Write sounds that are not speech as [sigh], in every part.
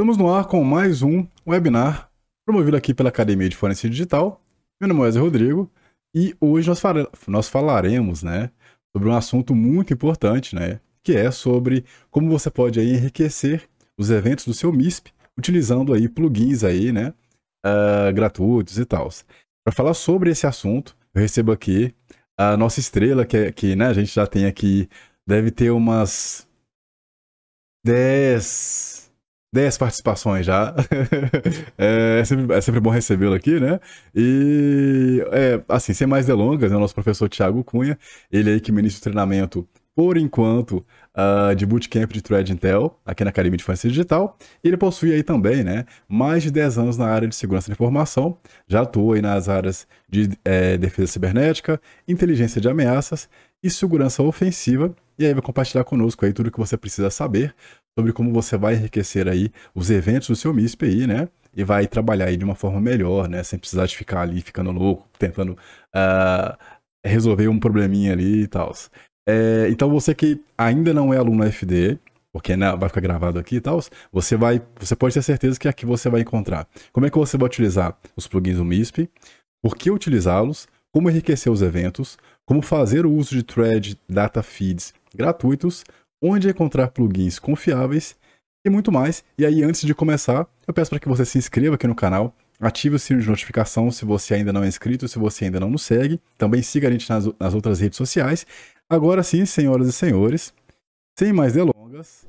Estamos no ar com mais um webinar promovido aqui pela Academia de Forense Digital. Meu nome é Wesley Rodrigo e hoje nós, nós falaremos né, sobre um assunto muito importante, né, que é sobre como você pode aí, enriquecer os eventos do seu MISP utilizando aí plugins aí, né, uh, gratuitos e tal. Para falar sobre esse assunto, eu recebo aqui a nossa estrela, que, é, que né, a gente já tem aqui, deve ter umas 10 10 participações já. [laughs] é, é, sempre, é, sempre, bom recebê-lo aqui, né? E, é, assim, sem mais delongas, é o nosso professor Tiago Cunha, ele aí que ministra o treinamento, por enquanto, uh, de Bootcamp de Thread Intel, aqui na Academia de Infância Digital. E ele possui aí também, né, mais de 10 anos na área de segurança da informação, já atua aí nas áreas de é, defesa cibernética, inteligência de ameaças e segurança ofensiva. E aí vai compartilhar conosco aí tudo o que você precisa saber sobre como você vai enriquecer aí os eventos do seu MISP aí, né? E vai trabalhar aí de uma forma melhor, né? Sem precisar de ficar ali ficando louco, tentando uh, resolver um probleminha ali e tal. É, então você que ainda não é aluno FD, porque né, vai ficar gravado aqui e tal, você vai, você pode ter certeza que aqui você vai encontrar como é que você vai utilizar os plugins do MISP, por que utilizá-los, como enriquecer os eventos, como fazer o uso de thread data feeds gratuitos, onde encontrar plugins confiáveis e muito mais. E aí, antes de começar, eu peço para que você se inscreva aqui no canal, ative o sino de notificação se você ainda não é inscrito, se você ainda não nos segue. Também siga a gente nas, nas outras redes sociais. Agora sim, senhoras e senhores, sem mais delongas,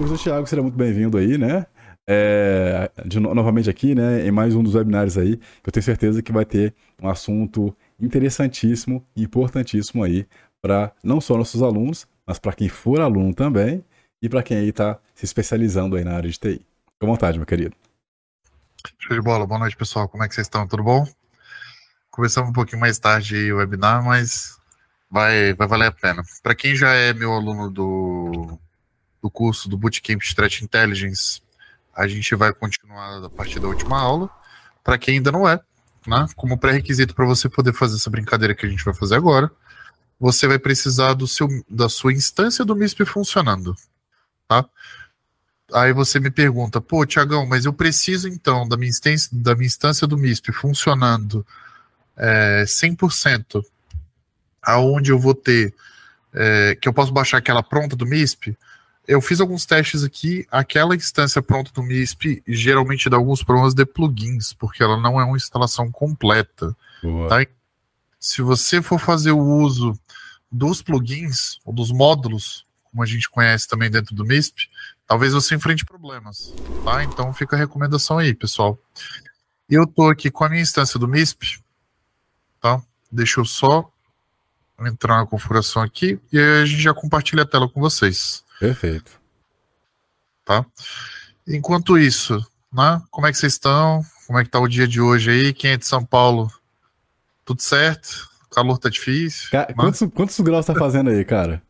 o Thiago será muito bem-vindo aí, né? É, de, novamente aqui, né, em mais um dos webinários aí, que eu tenho certeza que vai ter um assunto interessantíssimo e importantíssimo aí para não só nossos alunos, mas para quem for aluno também e para quem aí está se especializando aí na área de TI. Fique à vontade, meu querido. Show de bola. Boa noite, pessoal. Como é que vocês estão? Tudo bom? Começamos um pouquinho mais tarde o webinar, mas vai, vai valer a pena. Para quem já é meu aluno do, do curso do Bootcamp de Threat Intelligence, a gente vai continuar a partir da última aula. Para quem ainda não é, né, como pré-requisito para você poder fazer essa brincadeira que a gente vai fazer agora, você vai precisar do seu, da sua instância do MISP funcionando, tá? Aí você me pergunta, pô, Tiagão, mas eu preciso então da minha instância, da minha instância do MISP funcionando é, 100%, aonde eu vou ter, é, que eu posso baixar aquela pronta do MISP? Eu fiz alguns testes aqui, aquela instância pronta do MISP geralmente dá alguns problemas de plugins, porque ela não é uma instalação completa, Boa. tá? Se você for fazer o uso dos plugins, ou dos módulos, como a gente conhece também dentro do MISP, talvez você enfrente problemas, tá? Então fica a recomendação aí, pessoal. Eu tô aqui com a minha instância do MISP, tá? Deixa eu só entrar na configuração aqui e aí a gente já compartilha a tela com vocês. Perfeito. Tá? Enquanto isso, né? Como é que vocês estão? Como é que tá o dia de hoje aí? Quem é de São Paulo tudo certo. O calor tá difícil. Cara, quantos, quantos graus tá fazendo aí, cara?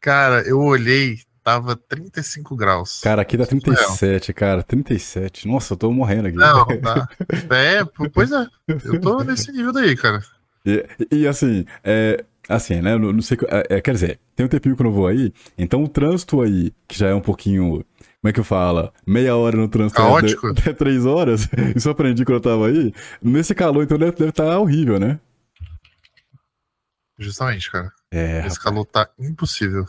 Cara, eu olhei, tava 35 graus. Cara, aqui dá 37, cara. 37. Nossa, eu tô morrendo aqui. Não, [laughs] tá. É, pois é. Eu tô nesse nível daí, cara. E, e assim, é, assim, né? Não, não sei. É, é, quer dizer, tem um tempinho que eu não vou aí, então o trânsito aí, que já é um pouquinho como é que fala? Meia hora no trânsito até três horas. [laughs] Isso eu aprendi quando eu tava aí. Nesse calor, então deve estar tá horrível, né? Justamente, cara. É, Esse rapaz. calor tá impossível.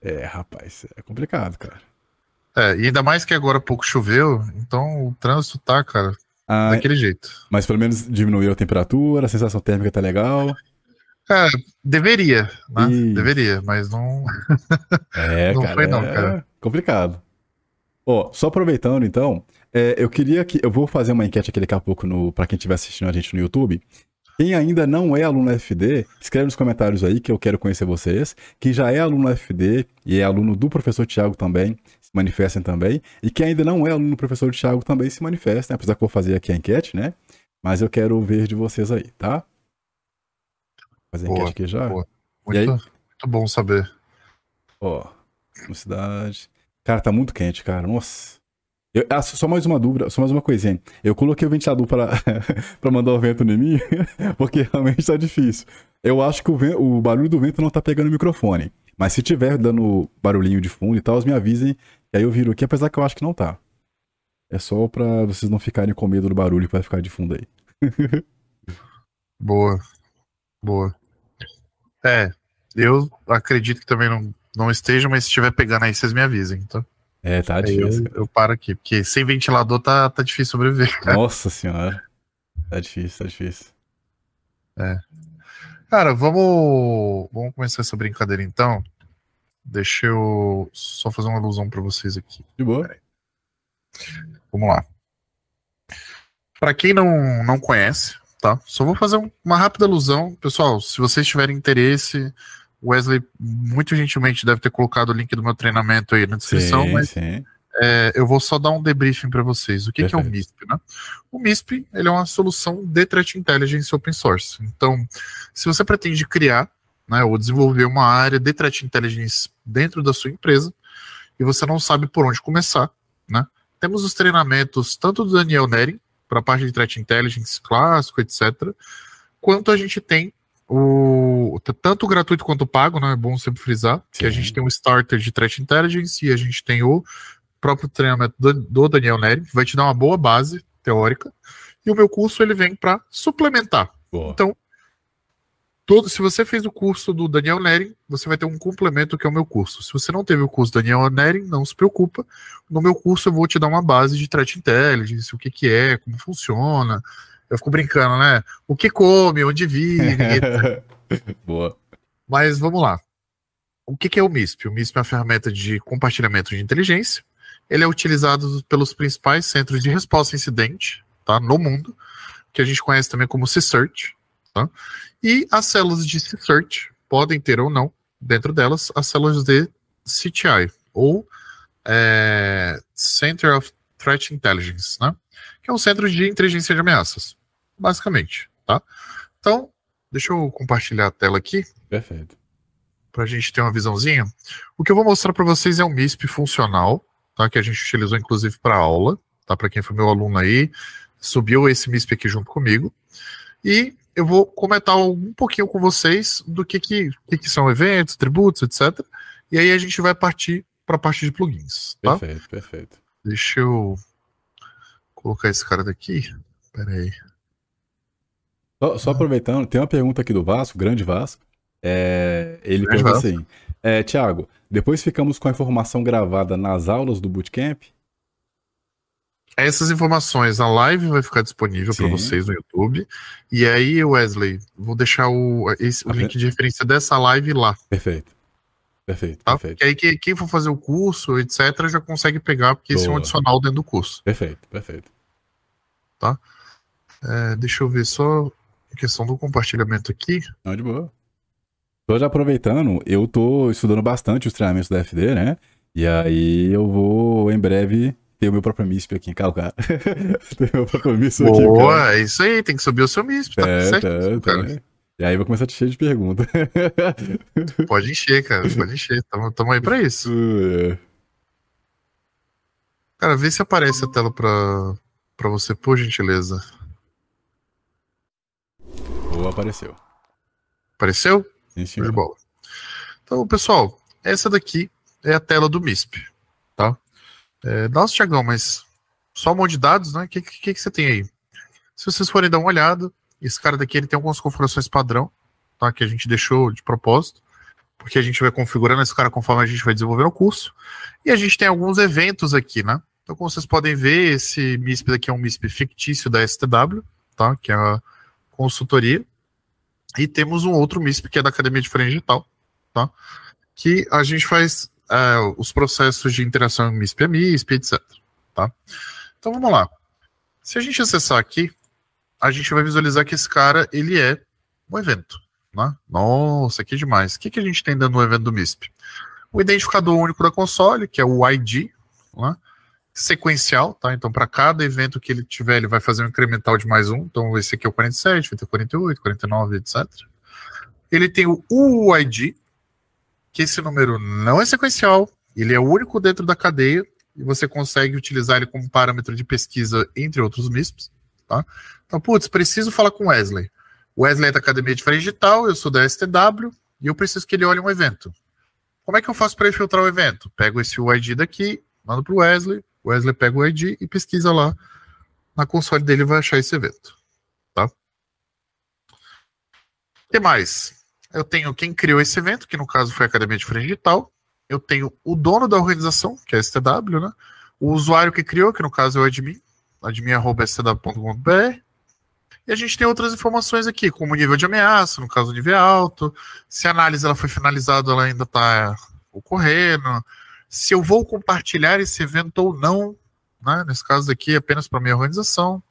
É, rapaz, é complicado, cara. É, e ainda mais que agora pouco choveu, então o trânsito tá, cara, ah, daquele jeito. Mas pelo menos diminuiu a temperatura, a sensação térmica tá legal. Cara, deveria, né? Deveria, mas não. É, [laughs] não cara, foi, não, é cara. Complicado. Ó, só aproveitando então, é, eu queria que. Eu vou fazer uma enquete aqui daqui a pouco no, pra quem estiver assistindo a gente no YouTube. Quem ainda não é aluno FD, escreve nos comentários aí que eu quero conhecer vocês. Quem já é aluno FD e é aluno do professor Tiago também, se manifestem também. E quem ainda não é aluno do professor Tiago também se manifestem, apesar que eu vou fazer aqui a enquete, né? Mas eu quero ver de vocês aí, tá? Vou fazer a enquete aqui já. Boa. Muito, muito bom saber. Ó, cidade. Cara, tá muito quente, cara. Nossa. Eu, ah, só mais uma dúvida, só mais uma coisinha. Eu coloquei o ventilador para [laughs] pra mandar o vento em mim, [laughs] porque realmente tá difícil. Eu acho que o, vento, o, barulho do vento não tá pegando o microfone. Mas se tiver dando barulhinho de fundo e tal, me avisem. E aí eu viro aqui, apesar que eu acho que não tá. É só pra vocês não ficarem com medo do barulho que vai ficar de fundo aí. [laughs] Boa. Boa. É, eu acredito que também não, não esteja, mas se estiver pegando aí, vocês me avisem, tá? É, tá Aí difícil. eu, eu paro aqui, porque sem ventilador tá, tá difícil sobreviver. [laughs] Nossa senhora. Tá difícil, tá difícil. Cara, vamos, vamos começar essa brincadeira então. Deixa eu só fazer uma alusão pra vocês aqui. De boa. Vamos lá. Pra quem não, não conhece, tá? Só vou fazer um- uma rápida alusão. Pessoal, se vocês tiverem interesse, Wesley muito gentilmente deve ter colocado o link do meu treinamento aí na descrição, Sim, mas sim. é, eu vou só dar um debriefing para vocês. O que, que é o. MISP, né? O MISP ele é uma solução de threat intelligence open source. Então, se você pretende criar, né, ou desenvolver uma área de threat intelligence dentro da sua empresa e você não sabe por onde começar, né? Temos os treinamentos tanto do Daniel Neri para a parte de threat intelligence clássico, etc, quanto a gente tem o tanto o gratuito quanto o pago, né? É bom sempre frisar que a Sim. gente tem um starter de threat intelligence e a gente tem o próprio treinamento do, do Daniel Neri, que vai te dar uma boa base teórica. E o meu curso ele vem para suplementar. Boa. Então, todo, se você fez o curso do Daniel Neri, você vai ter um complemento que é o meu curso. Se você não teve o curso do Daniel Neri, não se preocupa. No meu curso eu vou te dar uma base de threat intelligence, o que que é, como funciona. Eu fico brincando, né? O que come, onde vive, [laughs] boa. Mas vamos lá. O que, que é o MISP? O MISP é uma ferramenta de compartilhamento de inteligência. Ele é utilizado pelos principais centros de resposta a incidente tá, no mundo, que a gente conhece também como C-Search. Tá? E as células de C-Search podem ter ou não, dentro delas, as células de CTI, ou é, Center of Threat Intelligence, né? que é um centro de inteligência de ameaças, basicamente. Tá? Então, deixa eu compartilhar a tela aqui Perfeito. para a gente ter uma visãozinha. O que eu vou mostrar para vocês é um MISP funcional, tá? Que a gente utilizou inclusive para aula, tá? Para quem foi meu aluno aí, subiu esse MISP aqui junto comigo. E eu vou comentar um pouquinho com vocês do que que, que, que são eventos, tributos, etc. E aí a gente vai partir para a parte de plugins, tá? Perfeito, perfeito. Deixa eu colocar esse cara daqui. Pera aí. Só, só aproveitando, tem uma pergunta aqui do Vasco, grande Vasco. É, ele Grande pergunta assim: é, Tiago, depois ficamos com a informação gravada nas aulas do Bootcamp? Essas informações, a live vai ficar disponível para vocês no YouTube. E aí, Wesley, vou deixar o, esse- o Tá link de referência dessa live lá. Perfeito. Perfeito, Tá? perfeito. Que aí que- quem for fazer o curso, etc., já consegue pegar, porque esse é um Boa. adicional dentro do curso. Perfeito, perfeito. É, deixa eu ver só a questão do compartilhamento aqui. Não, de boa. Tô já aproveitando, eu tô estudando bastante os treinamentos da FD, né? E aí eu vou, em breve, ter o meu próprio MISP aqui em Calcar. [laughs] ter o meu próprio MISP aqui. Boa, é isso aí, tem que subir o seu MISP, tá É, certo? tá, tá. E aí vai começar a te encher de perguntas. [laughs] Pode encher, cara, pode encher. Tamo, tamo aí pra isso. É. Cara, vê se aparece a tela pra, pra você, por gentileza. Apareceu. Apareceu? Sim, Show de senhor. bola. Então, pessoal, essa daqui é a tela do MISP, tá? É, nossa, Tiagão, mas só um monte de dados, né? O que, que, que você tem aí? Se vocês forem dar uma olhada, esse cara daqui ele tem algumas configurações padrão, tá? Que a gente deixou de propósito, porque a gente vai configurando esse cara conforme a gente vai desenvolvendo o curso. E a gente tem alguns eventos aqui, né? Então, como vocês podem ver, esse MISP daqui é um MISP fictício da STW, tá? Que é a consultoria. E temos um outro MISP que é da Academia de Frente Digital, tá? Que a gente faz é, os processos de interação MISP a MISP, etc. Tá? Então vamos lá. Se a gente acessar aqui, a gente vai visualizar que esse cara ele é um evento. Né? Nossa, que demais. O que, que a gente tem dentro do evento do MISP? O identificador único da console, que é o ID, né? Sequencial, tá? Então, para cada evento que ele tiver, ele vai fazer um incremental de mais um. Então, esse aqui é o 47, vai ter 48, 49, etc. Ele tem o UID, que esse número não é sequencial, ele é o único dentro da cadeia e você consegue utilizar ele como parâmetro de pesquisa entre outros MISPs, tá? Então, putz, preciso falar com Wesley. Wesley é da Academia de Freio Digital, eu sou da STW e eu preciso que ele olhe um evento. Como é que eu faço para filtrar o evento? Pego esse UID daqui, mando para o Wesley, Wesley pega o ID e pesquisa lá na console dele vai achar esse evento. Tá? O que mais? Eu tenho quem criou esse evento, que no caso foi a Academia de Frente Digital. Eu tenho o dono da organização, que é a STW, né? O usuário que criou, que no caso é o admin, admin.stw.com.br. E a gente tem outras informações aqui, como nível de ameaça, no caso o nível é alto, se a análise ela foi finalizada, ela ainda está ocorrendo, se eu vou compartilhar esse evento ou não, né? nesse caso aqui apenas para minha organização,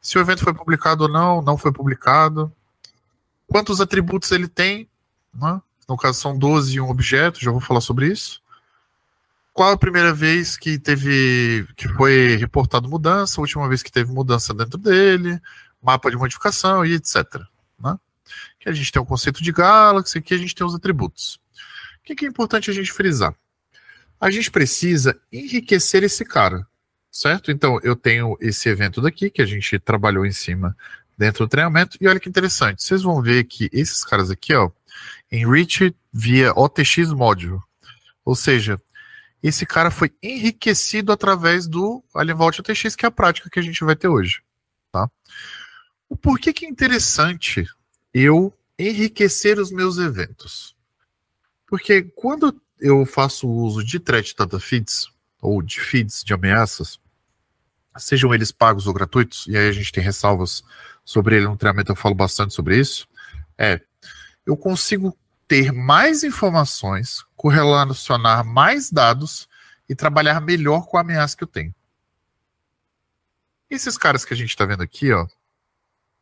se o evento foi publicado ou não, não foi publicado, quantos atributos ele tem, né? no caso são 12 e um objeto, já vou falar sobre isso. Qual a primeira vez que teve que foi reportado mudança, a última vez que teve mudança dentro dele, mapa de modificação e etc. Né? Que a gente tem o conceito de Galaxy, aqui a gente tem os atributos. O que é importante a gente frisar? A gente precisa enriquecer esse cara, certo? Então eu tenho esse evento daqui que a gente trabalhou em cima dentro do treinamento e olha que interessante. Vocês vão ver que esses caras aqui, ó, enrich via OTX module, ou seja, esse cara foi enriquecido através do Alien Vault OTX, que é a prática que a gente vai ter hoje, tá? O porquê que é interessante eu enriquecer os meus eventos? Porque quando eu faço uso de threat data feeds, ou de feeds de ameaças, sejam eles pagos ou gratuitos, e aí a gente tem ressalvas sobre ele no treinamento, eu falo bastante sobre isso, é, eu consigo ter mais informações, correlacionar mais dados e trabalhar melhor com a ameaça que eu tenho. Esses caras que a gente está vendo aqui, ó,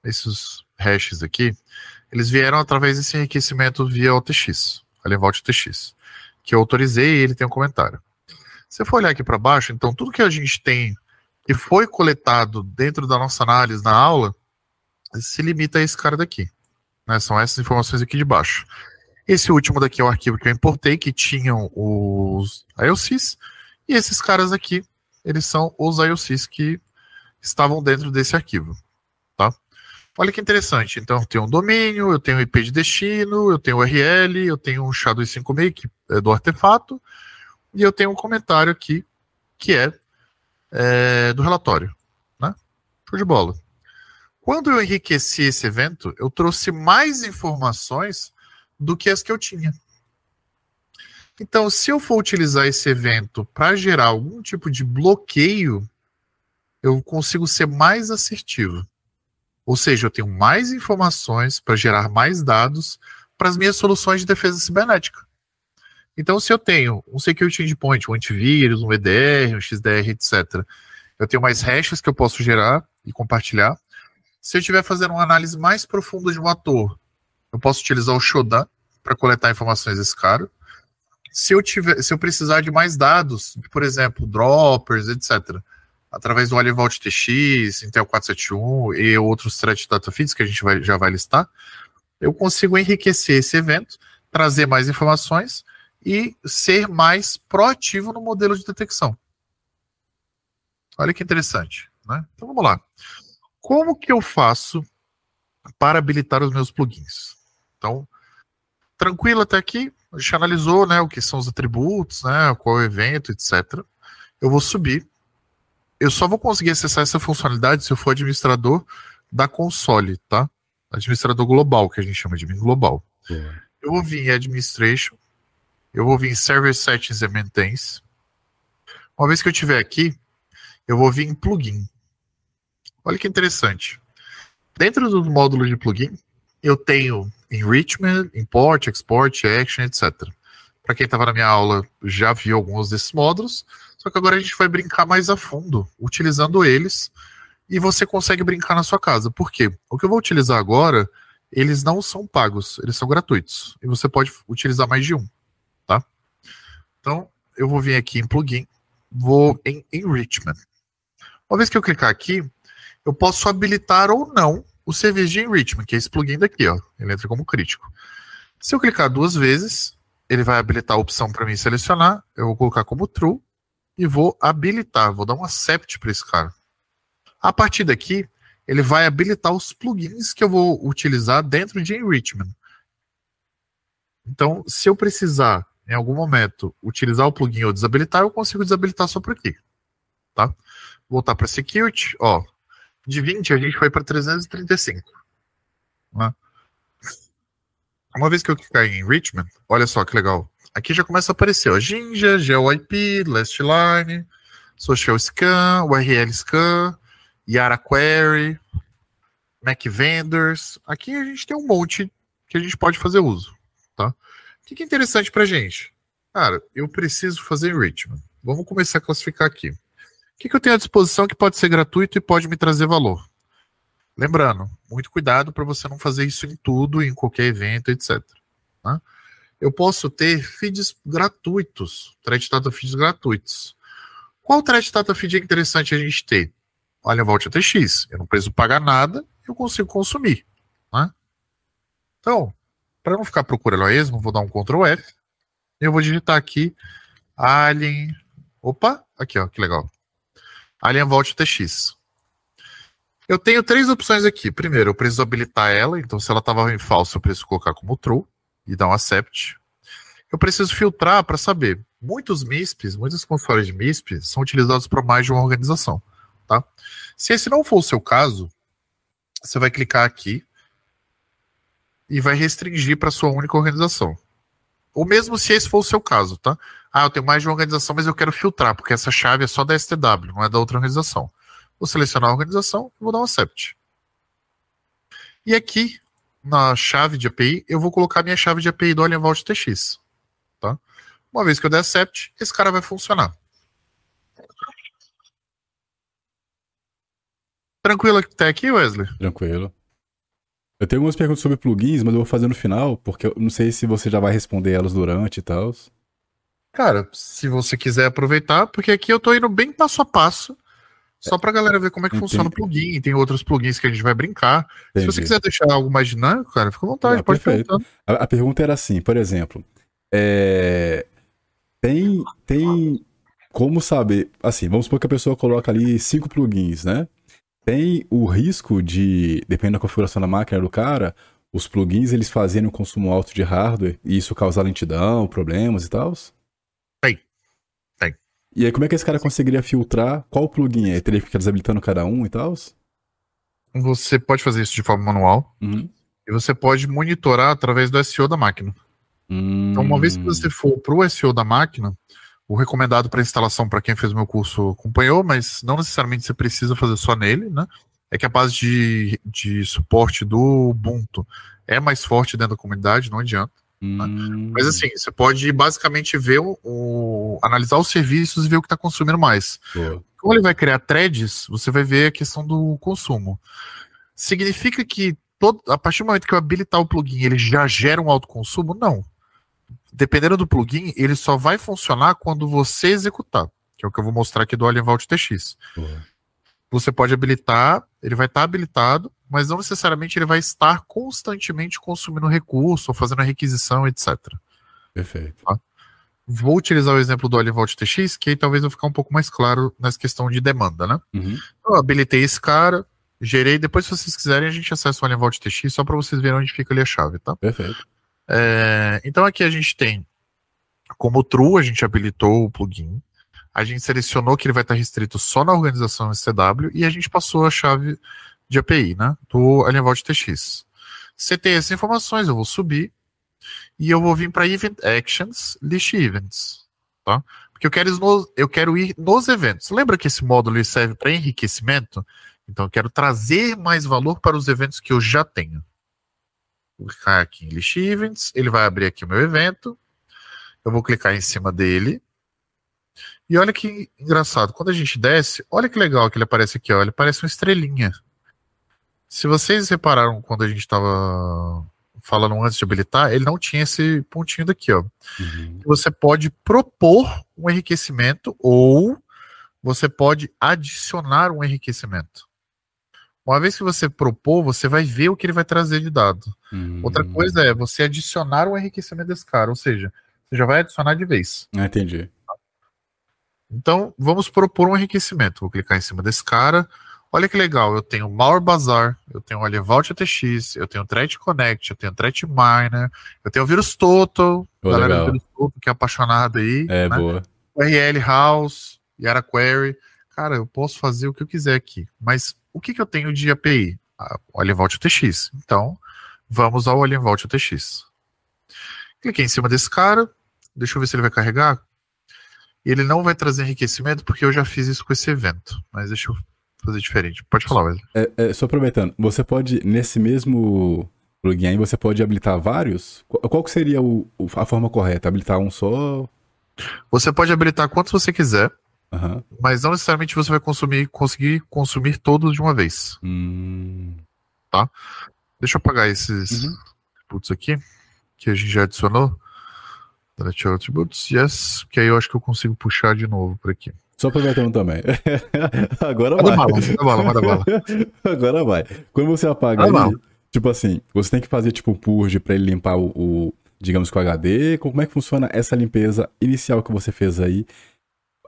esses hashes aqui, eles vieram através desse enriquecimento via OTX, Vault OTX, que eu autorizei ele tem um comentário. Se você for olhar aqui para baixo, então tudo que a gente tem que foi coletado dentro da nossa análise na aula se limita a esse cara daqui. Né? São essas informações aqui de baixo. Esse último daqui é o arquivo que eu importei, que tinham os IOCs, e esses caras aqui, eles são os IOCs que estavam dentro desse arquivo. Olha que interessante. Então, eu tenho um domínio, eu tenho um IP de destino, eu tenho URL, eu tenho um SHA-256 que é do artefato, e eu tenho um comentário aqui que é, é do relatório. Né? Show de bola. Quando eu enriqueci esse evento, eu trouxe mais informações do que as que eu tinha. Então, se eu for utilizar esse evento para gerar algum tipo de bloqueio, eu consigo ser mais assertivo. Ou seja, eu tenho mais informações para gerar mais dados para as minhas soluções de defesa cibernética. Então, se eu tenho um security endpoint, um antivírus, um EDR, um XDR, etc., eu tenho mais hashes que eu posso gerar e compartilhar. Se eu estiver fazendo uma análise mais profunda de um ator, eu posso utilizar o Shodan para coletar informações desse cara. Se eu, tiver, se eu precisar de mais dados, por exemplo, droppers, etc., através do Vault TX, Intel 471 e outros thread data feeds que a gente vai, já vai listar, eu consigo enriquecer esse evento, trazer mais informações e ser mais proativo no modelo de detecção. Olha que interessante. Né? Então vamos lá. Como que eu faço para habilitar os meus plugins? Então, tranquilo até aqui, a gente analisou né, o que são os atributos, né, qual é o evento, etc. Eu vou subir eu só vou conseguir acessar essa funcionalidade se eu for administrador da console, tá? Administrador global, que a gente chama de admin global. Eu vou vir em Administration, eu vou vir em Server Settings and Maintains. Uma vez que eu estiver aqui, eu vou vir em Plugin. Olha que interessante. Dentro dos módulos de plugin, eu tenho Enrichment, Import, Export, Action, etc. Para quem estava na minha aula, já viu alguns desses módulos. Só que agora a gente vai brincar mais a fundo, utilizando eles, e você consegue brincar na sua casa. Por quê? O que eu vou utilizar agora, eles não são pagos, eles são gratuitos. E você pode utilizar mais de um, tá? Então, eu vou vir aqui em plugin, vou em enrichment. Uma vez que eu clicar aqui, eu posso habilitar ou não o serviço de enrichment, que é esse plugin daqui, ó. Ele entra como crítico. Se eu clicar duas vezes, ele vai habilitar a opção para mim selecionar. Eu vou colocar como true e vou habilitar, vou dar um accept para esse cara. A partir daqui, ele vai habilitar os plugins que eu vou utilizar dentro de Enrichment. Então, se eu precisar, em algum momento, utilizar o plugin ou desabilitar, eu consigo desabilitar só por aqui. tá? Voltar para security, ó. De 20 a gente foi para 335. Né? Uma vez que eu clicar em enrichment, olha só que legal. Aqui já começa a aparecer, ó, Jinja, GeoIP, Last Line, Social Scan, URL Scan, Yara Query, Mac Vendors. Aqui a gente tem um monte que a gente pode fazer uso, tá? O que é interessante pra gente? Cara, eu preciso fazer enrichment. Vamos começar a classificar aqui. O que, que eu tenho à disposição que pode ser gratuito e pode me trazer valor? Lembrando, muito cuidado para você não fazer isso em tudo, em qualquer evento, etc. Tá? Eu posso ter feeds gratuitos, thread data feeds gratuitos. Qual thread data feed é interessante a gente ter? Olha, volte TX. Eu não preciso pagar nada, eu consigo consumir. Né? Então, para não ficar procurando a esmo, vou dar um Ctrl F. E eu vou digitar aqui Alien. Opa, aqui ó, que legal. Alien Vault TX. Eu tenho três opções aqui. Primeiro, eu preciso habilitar ela, então se ela estava em falso, eu preciso colocar como true e dar um accept. Eu preciso filtrar para saber. Muitos MISPs, muitos consoles de MISP são utilizados para mais de uma organização. Tá? Se esse não for o seu caso, você vai clicar aqui e vai restringir para sua única organização. Ou mesmo se esse for o seu caso, tá? Ah, eu tenho mais de uma organização, mas eu quero filtrar, porque essa chave é só da STW, não é da outra organização. Vou selecionar a organização e vou dar um accept. E aqui, na chave de API, eu vou colocar minha chave de API do Alien Vault TX. Tá? Uma vez que eu der accept, esse cara vai funcionar. Tranquilo até aqui, Wesley? Tranquilo. Eu tenho algumas perguntas sobre plugins, mas eu vou fazer no final, porque eu não sei se você já vai responder elas durante e tal. Cara, se você quiser aproveitar, porque aqui eu tô indo bem passo a passo só pra galera ver como é que Entendi. funciona o plugin. Tem outros plugins que a gente vai brincar. Entendi. Se você quiser deixar algo mais dinâmico, cara, fica à vontade, pode perguntar. A, a, pergunta era assim, por exemplo, é... tem, tem como saber, assim, vamos supor que a pessoa coloca ali cinco plugins, né? Tem o risco de, dependendo da configuração da máquina do cara, os plugins eles fazerem um consumo alto de hardware e isso causar lentidão, problemas e tal? E aí, como é que esse cara conseguiria filtrar qual plugin é? Teria que ficar desabilitando cada um e tal? Você pode fazer isso de forma manual. Uhum. E você pode monitorar através do SEO da máquina. Uhum. Então, uma vez que você for para o SEO da máquina, o recomendado para instalação, para quem fez o meu curso, acompanhou, mas não necessariamente você precisa fazer só nele, né? É que a base de, de suporte do Ubuntu é mais forte dentro da comunidade, não adianta. Hum. Mas assim, você pode basicamente ver o, o, analisar os serviços e ver o que está consumindo mais. Boa. Como ele vai criar threads, você vai ver a questão do consumo. Significa que todo, a partir do momento que eu habilitar o plugin, ele já gera um alto consumo? Não. Dependendo do plugin, ele só vai funcionar quando você executar, que é o que eu vou mostrar aqui do Alien Vault TX. Você pode habilitar, ele vai estar tá habilitado, mas não necessariamente ele vai estar constantemente consumindo recurso ou fazendo a requisição, etc. Perfeito. Tá? Vou utilizar o exemplo do Olivault TX, que aí talvez eu ficar um pouco mais claro nessa questão de demanda, né? Uhum. Eu habilitei esse cara, gerei, depois se vocês quiserem a gente acessa o Olivault TX só para vocês verem onde fica ali a chave, tá? Perfeito. É, então aqui a gente tem como true, a gente habilitou o plugin, a gente selecionou que ele vai estar restrito só na organização SCW e a gente passou a chave de API, né? Do Alien Vault TX. Você tem essas informações, eu vou subir e eu vou vir para Event Actions, List Events, tá? Porque eu quero, eu quero ir nos eventos. Lembra que esse módulo serve para enriquecimento? Então eu quero trazer mais valor para os eventos que eu já tenho. Vou clicar aqui em List Events, ele vai abrir aqui o meu evento. Eu vou clicar em cima dele. E olha que engraçado, quando a gente desce, olha que legal que ele aparece aqui, ó, ele parece uma estrelinha. Se vocês repararam quando a gente estava falando antes de habilitar, ele não tinha esse pontinho daqui, ó. Uhum. Você pode propor um enriquecimento ou você pode adicionar um enriquecimento. Uma vez que você propor, você vai ver o que ele vai trazer de dado. Uhum. Outra coisa é você adicionar um enriquecimento desse cara, ou seja, você já vai adicionar de vez. Ah, entendi. Então, vamos propor um enriquecimento. Vou clicar em cima desse cara. Olha que legal, eu tenho Malware Bazaar, eu tenho Olivault ATX, eu tenho Threat Connect, eu tenho Threat Miner, eu tenho o Vírus Total, oh, galera do Vírus Total que é apaixonada aí. É, né? boa. URL House, Yara Query. cara, eu posso fazer o que eu quiser aqui, mas o que, que eu tenho de API? Ah, o Alienvault UTX. Então, vamos ao Alienvault UTX. Cliquei em cima desse cara, deixa eu ver se ele vai carregar. Ele não vai trazer enriquecimento porque eu já fiz isso com esse evento, mas deixa eu fazer diferente. Pode falar, Wesley. É, é, só aproveitando, você pode, nesse mesmo plugin aí, você pode habilitar vários? Qual, qual seria o, a forma correta? Habilitar um só? Você pode habilitar quantos você quiser, uhum. mas não necessariamente você vai consumir, conseguir consumir todos de uma vez. Hum. Tá? Deixa eu apagar esses uhum. aqui, que a gente já adicionou. Delete attributes, yes, que aí eu acho que eu consigo puxar de novo por aqui. Só aproveitando também. [laughs] Agora vai. Bala, manda bala, manda bala. [laughs] Agora vai. Quando você apaga ele, tipo assim, você tem que fazer tipo um purge para ele limpar o, o, digamos que o HD. Como é que funciona essa limpeza inicial que você fez aí,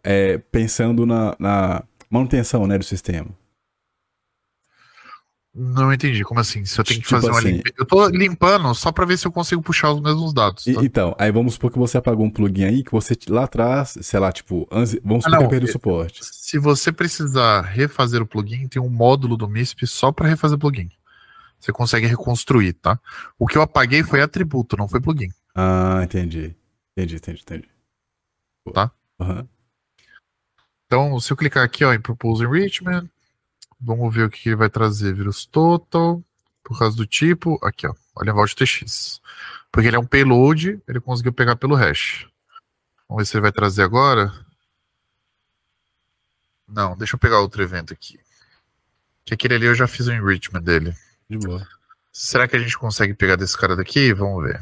é, pensando na, na manutenção né, do sistema? Não entendi. Como assim? Se eu tenho que tipo fazer uma assim, limpeza. Eu tô limpando só para ver se eu consigo puxar os mesmos dados. Tá? então, aí vamos supor que você apagou um plugin aí que você lá atrás, sei lá, tipo, vamos supor ah, que perdeu o suporte. Se você precisar refazer o plugin, tem um módulo do MISP só para refazer plugin. Você consegue reconstruir, tá? O que eu apaguei foi atributo, não foi plugin. Ah, entendi. Entendi, entendi, entendi. Tá? Uhum. Então, se eu clicar aqui ó, em Propose Enrichment, Vamos ver o que ele vai trazer. Vírus total. Por causa do tipo. Aqui, ó. Olha Vault TX. Porque ele é um payload, ele conseguiu pegar pelo hash. Vamos ver se ele vai trazer agora. Não, deixa eu pegar outro evento aqui. Que aquele ali eu já fiz o enrichment dele. De boa. Será que a gente consegue pegar desse cara daqui? Vamos ver.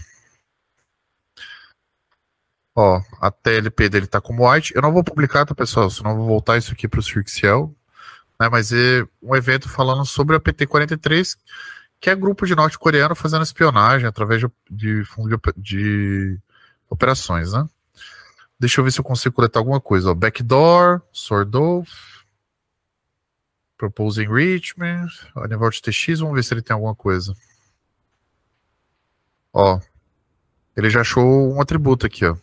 Ó, a TLP dele tá como white. Eu não vou publicar, tá, pessoal? Senão eu vou voltar isso aqui pro Cirxiel né, mas é um evento falando sobre a PT-43, que é grupo de norte-coreano fazendo espionagem através de, de fundo de, de, operações, né? Deixa eu ver se eu consigo coletar alguma coisa. Ó, backdoor, Swordolf, Propose Enrichment, Univolt TX, vamos ver se ele tem alguma coisa. Ó, ele já achou um atributo aqui, ó.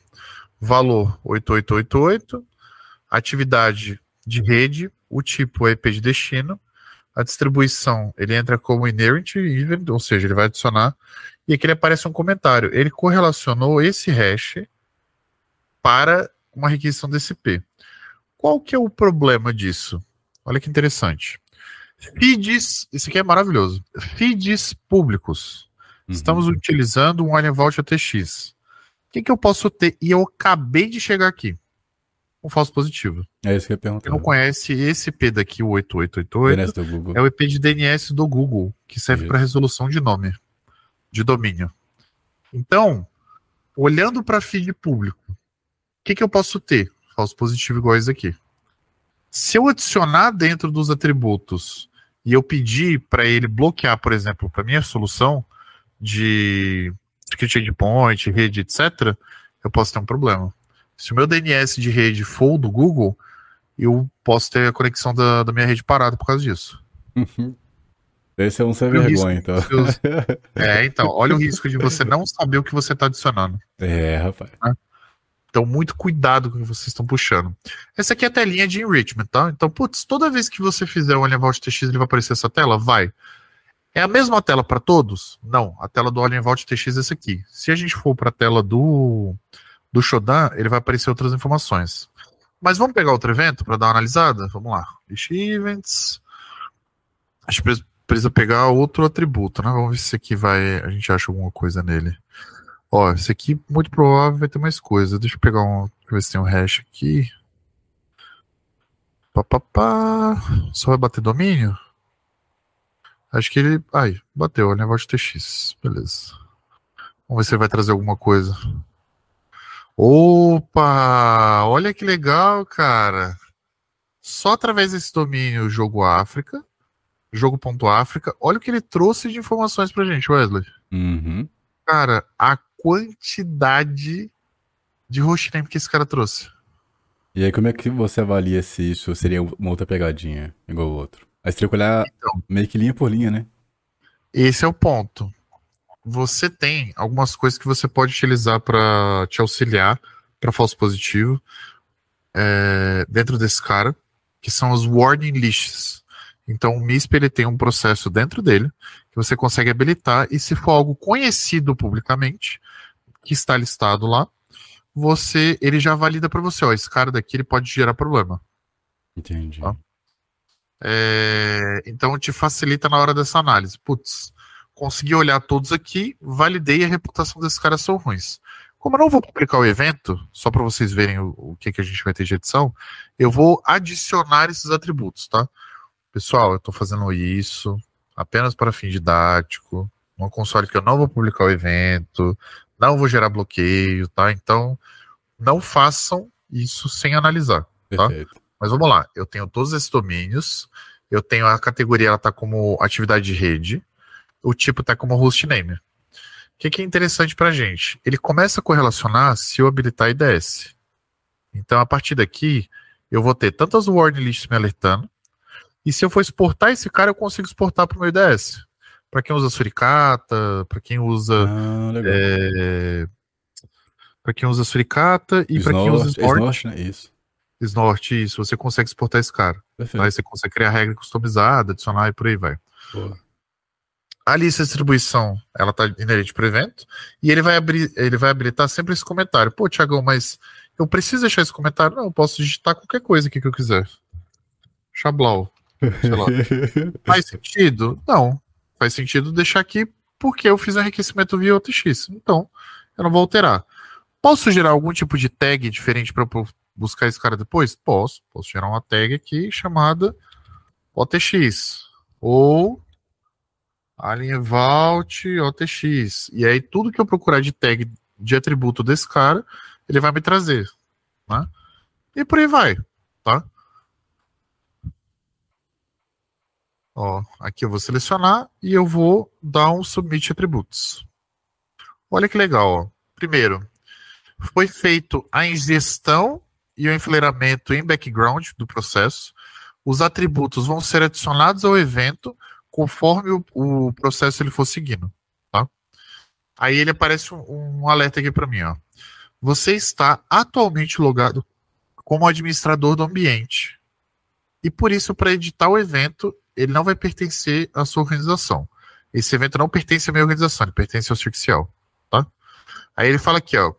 Valor 8888, atividade de rede, o tipo é IP de destino, a distribuição ele entra como inherent even, ou seja, ele vai adicionar, e aqui ele aparece um comentário. Ele correlacionou esse hash para uma requisição desse IP. Qual que é o problema disso? Olha que interessante. Feeds, isso aqui é maravilhoso. Feeds públicos. Uhum. Estamos utilizando um Alien Vault ATX. O que, que eu posso ter? E eu acabei de chegar aqui um falso positivo. É isso que eu ia perguntar. Quem não conhece esse IP daqui, o 8888, do Google. é o IP de DNS do Google, que serve para resolução de nome, de domínio. Então, olhando para feed público, o que, que eu posso ter? Falso positivo igual esse aqui. Se eu adicionar dentro dos atributos e eu pedir para ele bloquear, por exemplo, para minha solução de script endpoint, rede, etc., eu posso ter um problema. Se o meu DNS de rede for do Google, eu posso ter a conexão da, da minha rede parada por causa disso. Uhum. [laughs] Esse é um sem vergonha, então. [laughs] É, então, olha o risco de você não saber o que você está adicionando. É, rapaz. Né? Então, muito cuidado com o que vocês estão puxando. Essa aqui é a telinha de enrichment, tá? Então, putz, toda vez que você fizer o Alien Vault TX, ele vai aparecer essa tela? Vai. É a mesma tela para todos? Não. A tela do Alien Vault TX é essa aqui. Se a gente for para a tela do do Shodan, ele vai aparecer outras informações. Mas vamos pegar outro evento para dar uma analisada? Vamos lá. List Events. A gente precisa pegar outro atributo, né? Vamos ver se aqui vai. A gente acha alguma coisa nele. Ó, esse aqui muito provável vai ter mais coisa. Deixa eu pegar um. Deixa eu ver se tem um hash aqui. Pá, pá, pá. Só vai bater domínio? Acho que ele. Ai, bateu, negócio de TX. Beleza. Vamos ver se ele vai trazer alguma coisa. Opa! Olha que legal, cara. Só através desse domínio Jogo África, jogo.áfrica, olha o que ele trouxe de informações pra gente, Wesley. Uhum. Cara, a quantidade de hostname que esse cara trouxe. E aí, como é que você avalia se isso seria uma outra pegadinha igual o outro? Aí você teria que olhar então, meio que linha por linha, né? Esse é o ponto você tem algumas coisas que você pode utilizar para te auxiliar para falso positivo é, dentro desse cara. que são os warning lists. Então, o MISP ele tem um processo dentro dele que você consegue habilitar e se for algo conhecido publicamente, que está listado lá, você ele já valida para você, ó, esse cara daqui ele pode gerar problema. Entendi. Tá? É, então te facilita na hora dessa análise. Putz, consegui olhar todos aqui, validei a reputação desses caras são ruins. Como eu não vou publicar o evento, só para vocês verem o, o, que, que a gente vai ter de edição, eu vou adicionar esses atributos, tá? Pessoal, eu estou fazendo isso apenas para fim didático, um console que eu não vou publicar o evento, não vou gerar bloqueio, tá? Então, não façam isso sem analisar, tá? Perfeito. Mas vamos lá, eu tenho todos esses domínios, eu tenho a categoria, ela tá como atividade de rede, o tipo tá como hostname. O que, que é interessante para a gente? Ele começa a correlacionar se eu habilitar IDS. Então, a partir daqui, eu vou ter tantas warning lists me alertando, e se eu for exportar esse cara, eu consigo exportar para o meu IDS. Para quem usa Suricata, para quem usa. Ah, é, para quem usa Suricata e para quem usa Snort. Snort, né? Isso. Snort, isso. Você consegue exportar esse cara. Aí você consegue criar regra customizada, adicionar e por aí vai. Boa a lista de distribuição ela está inerente para o evento e ele vai abrir, ele vai habilitar sempre esse comentário. Pô, Tiagão, mas eu preciso deixar esse comentário? Não, eu posso digitar qualquer coisa aqui que eu quiser. Chablau. Sei lá. [laughs] faz sentido? Não. Faz sentido deixar aqui porque eu fiz um enriquecimento via OTX. Então, eu não vou alterar. Posso gerar algum tipo de tag diferente para buscar esse cara depois? Posso. Posso gerar uma tag aqui chamada OTX. Ou Alien Vault, OTX. E aí tudo que eu procurar de tag de atributo desse cara, ele vai me trazer. Né? E por aí vai, tá? Ó, aqui eu vou selecionar e eu vou dar um submit atributos. Olha que legal, ó. Primeiro, foi feito a ingestão e o enfileiramento em background do processo. Os atributos vão ser adicionados ao evento conforme o, o processo ele for seguindo, tá? Aí ele aparece um, um alerta aqui para mim, ó. Você está atualmente logado como administrador do ambiente. E por isso, para editar o evento, ele não vai pertencer à sua organização. Esse evento não pertence à minha organização, ele pertence ao Cirxial, tá? Aí ele fala aqui, ó.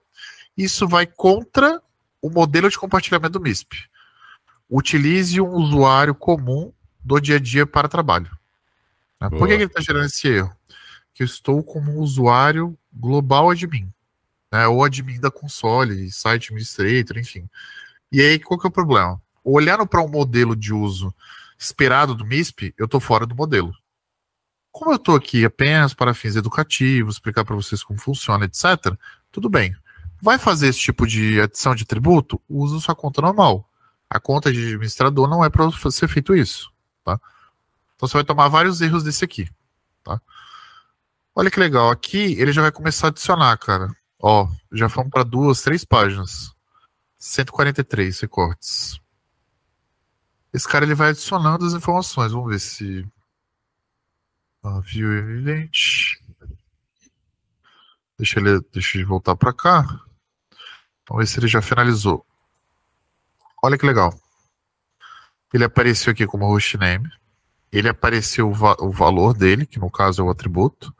Isso vai contra o modelo de compartilhamento do MISP. Utilize um usuário comum do dia a dia para trabalho. Né? Por que, que ele está gerando esse erro? Que eu estou como usuário global admin, né? ou admin da console, site administrator, enfim. E aí, qual que é o problema? Olhando para um modelo de uso esperado do MISP, eu estou fora do modelo. Como eu estou aqui apenas para fins educativos, explicar para vocês como funciona, etc., tudo bem. Vai fazer esse tipo de adição de tributo? Usa sua conta normal. A conta de administrador não é para ser feito isso. Tá? Então você vai tomar vários erros desse aqui, tá? Olha que legal, aqui ele já vai começar a adicionar, cara. Ó, já fomos para duas, três páginas. 143 recortes. Esse cara ele vai adicionando as informações. Vamos ver se. Ah, view evidente. Deixa ele, deixa ele voltar para cá. Vamos ver se ele já finalizou. Olha que legal. Ele apareceu aqui como hostname ele apareceu o, va o valor dele, que no caso é o atributo,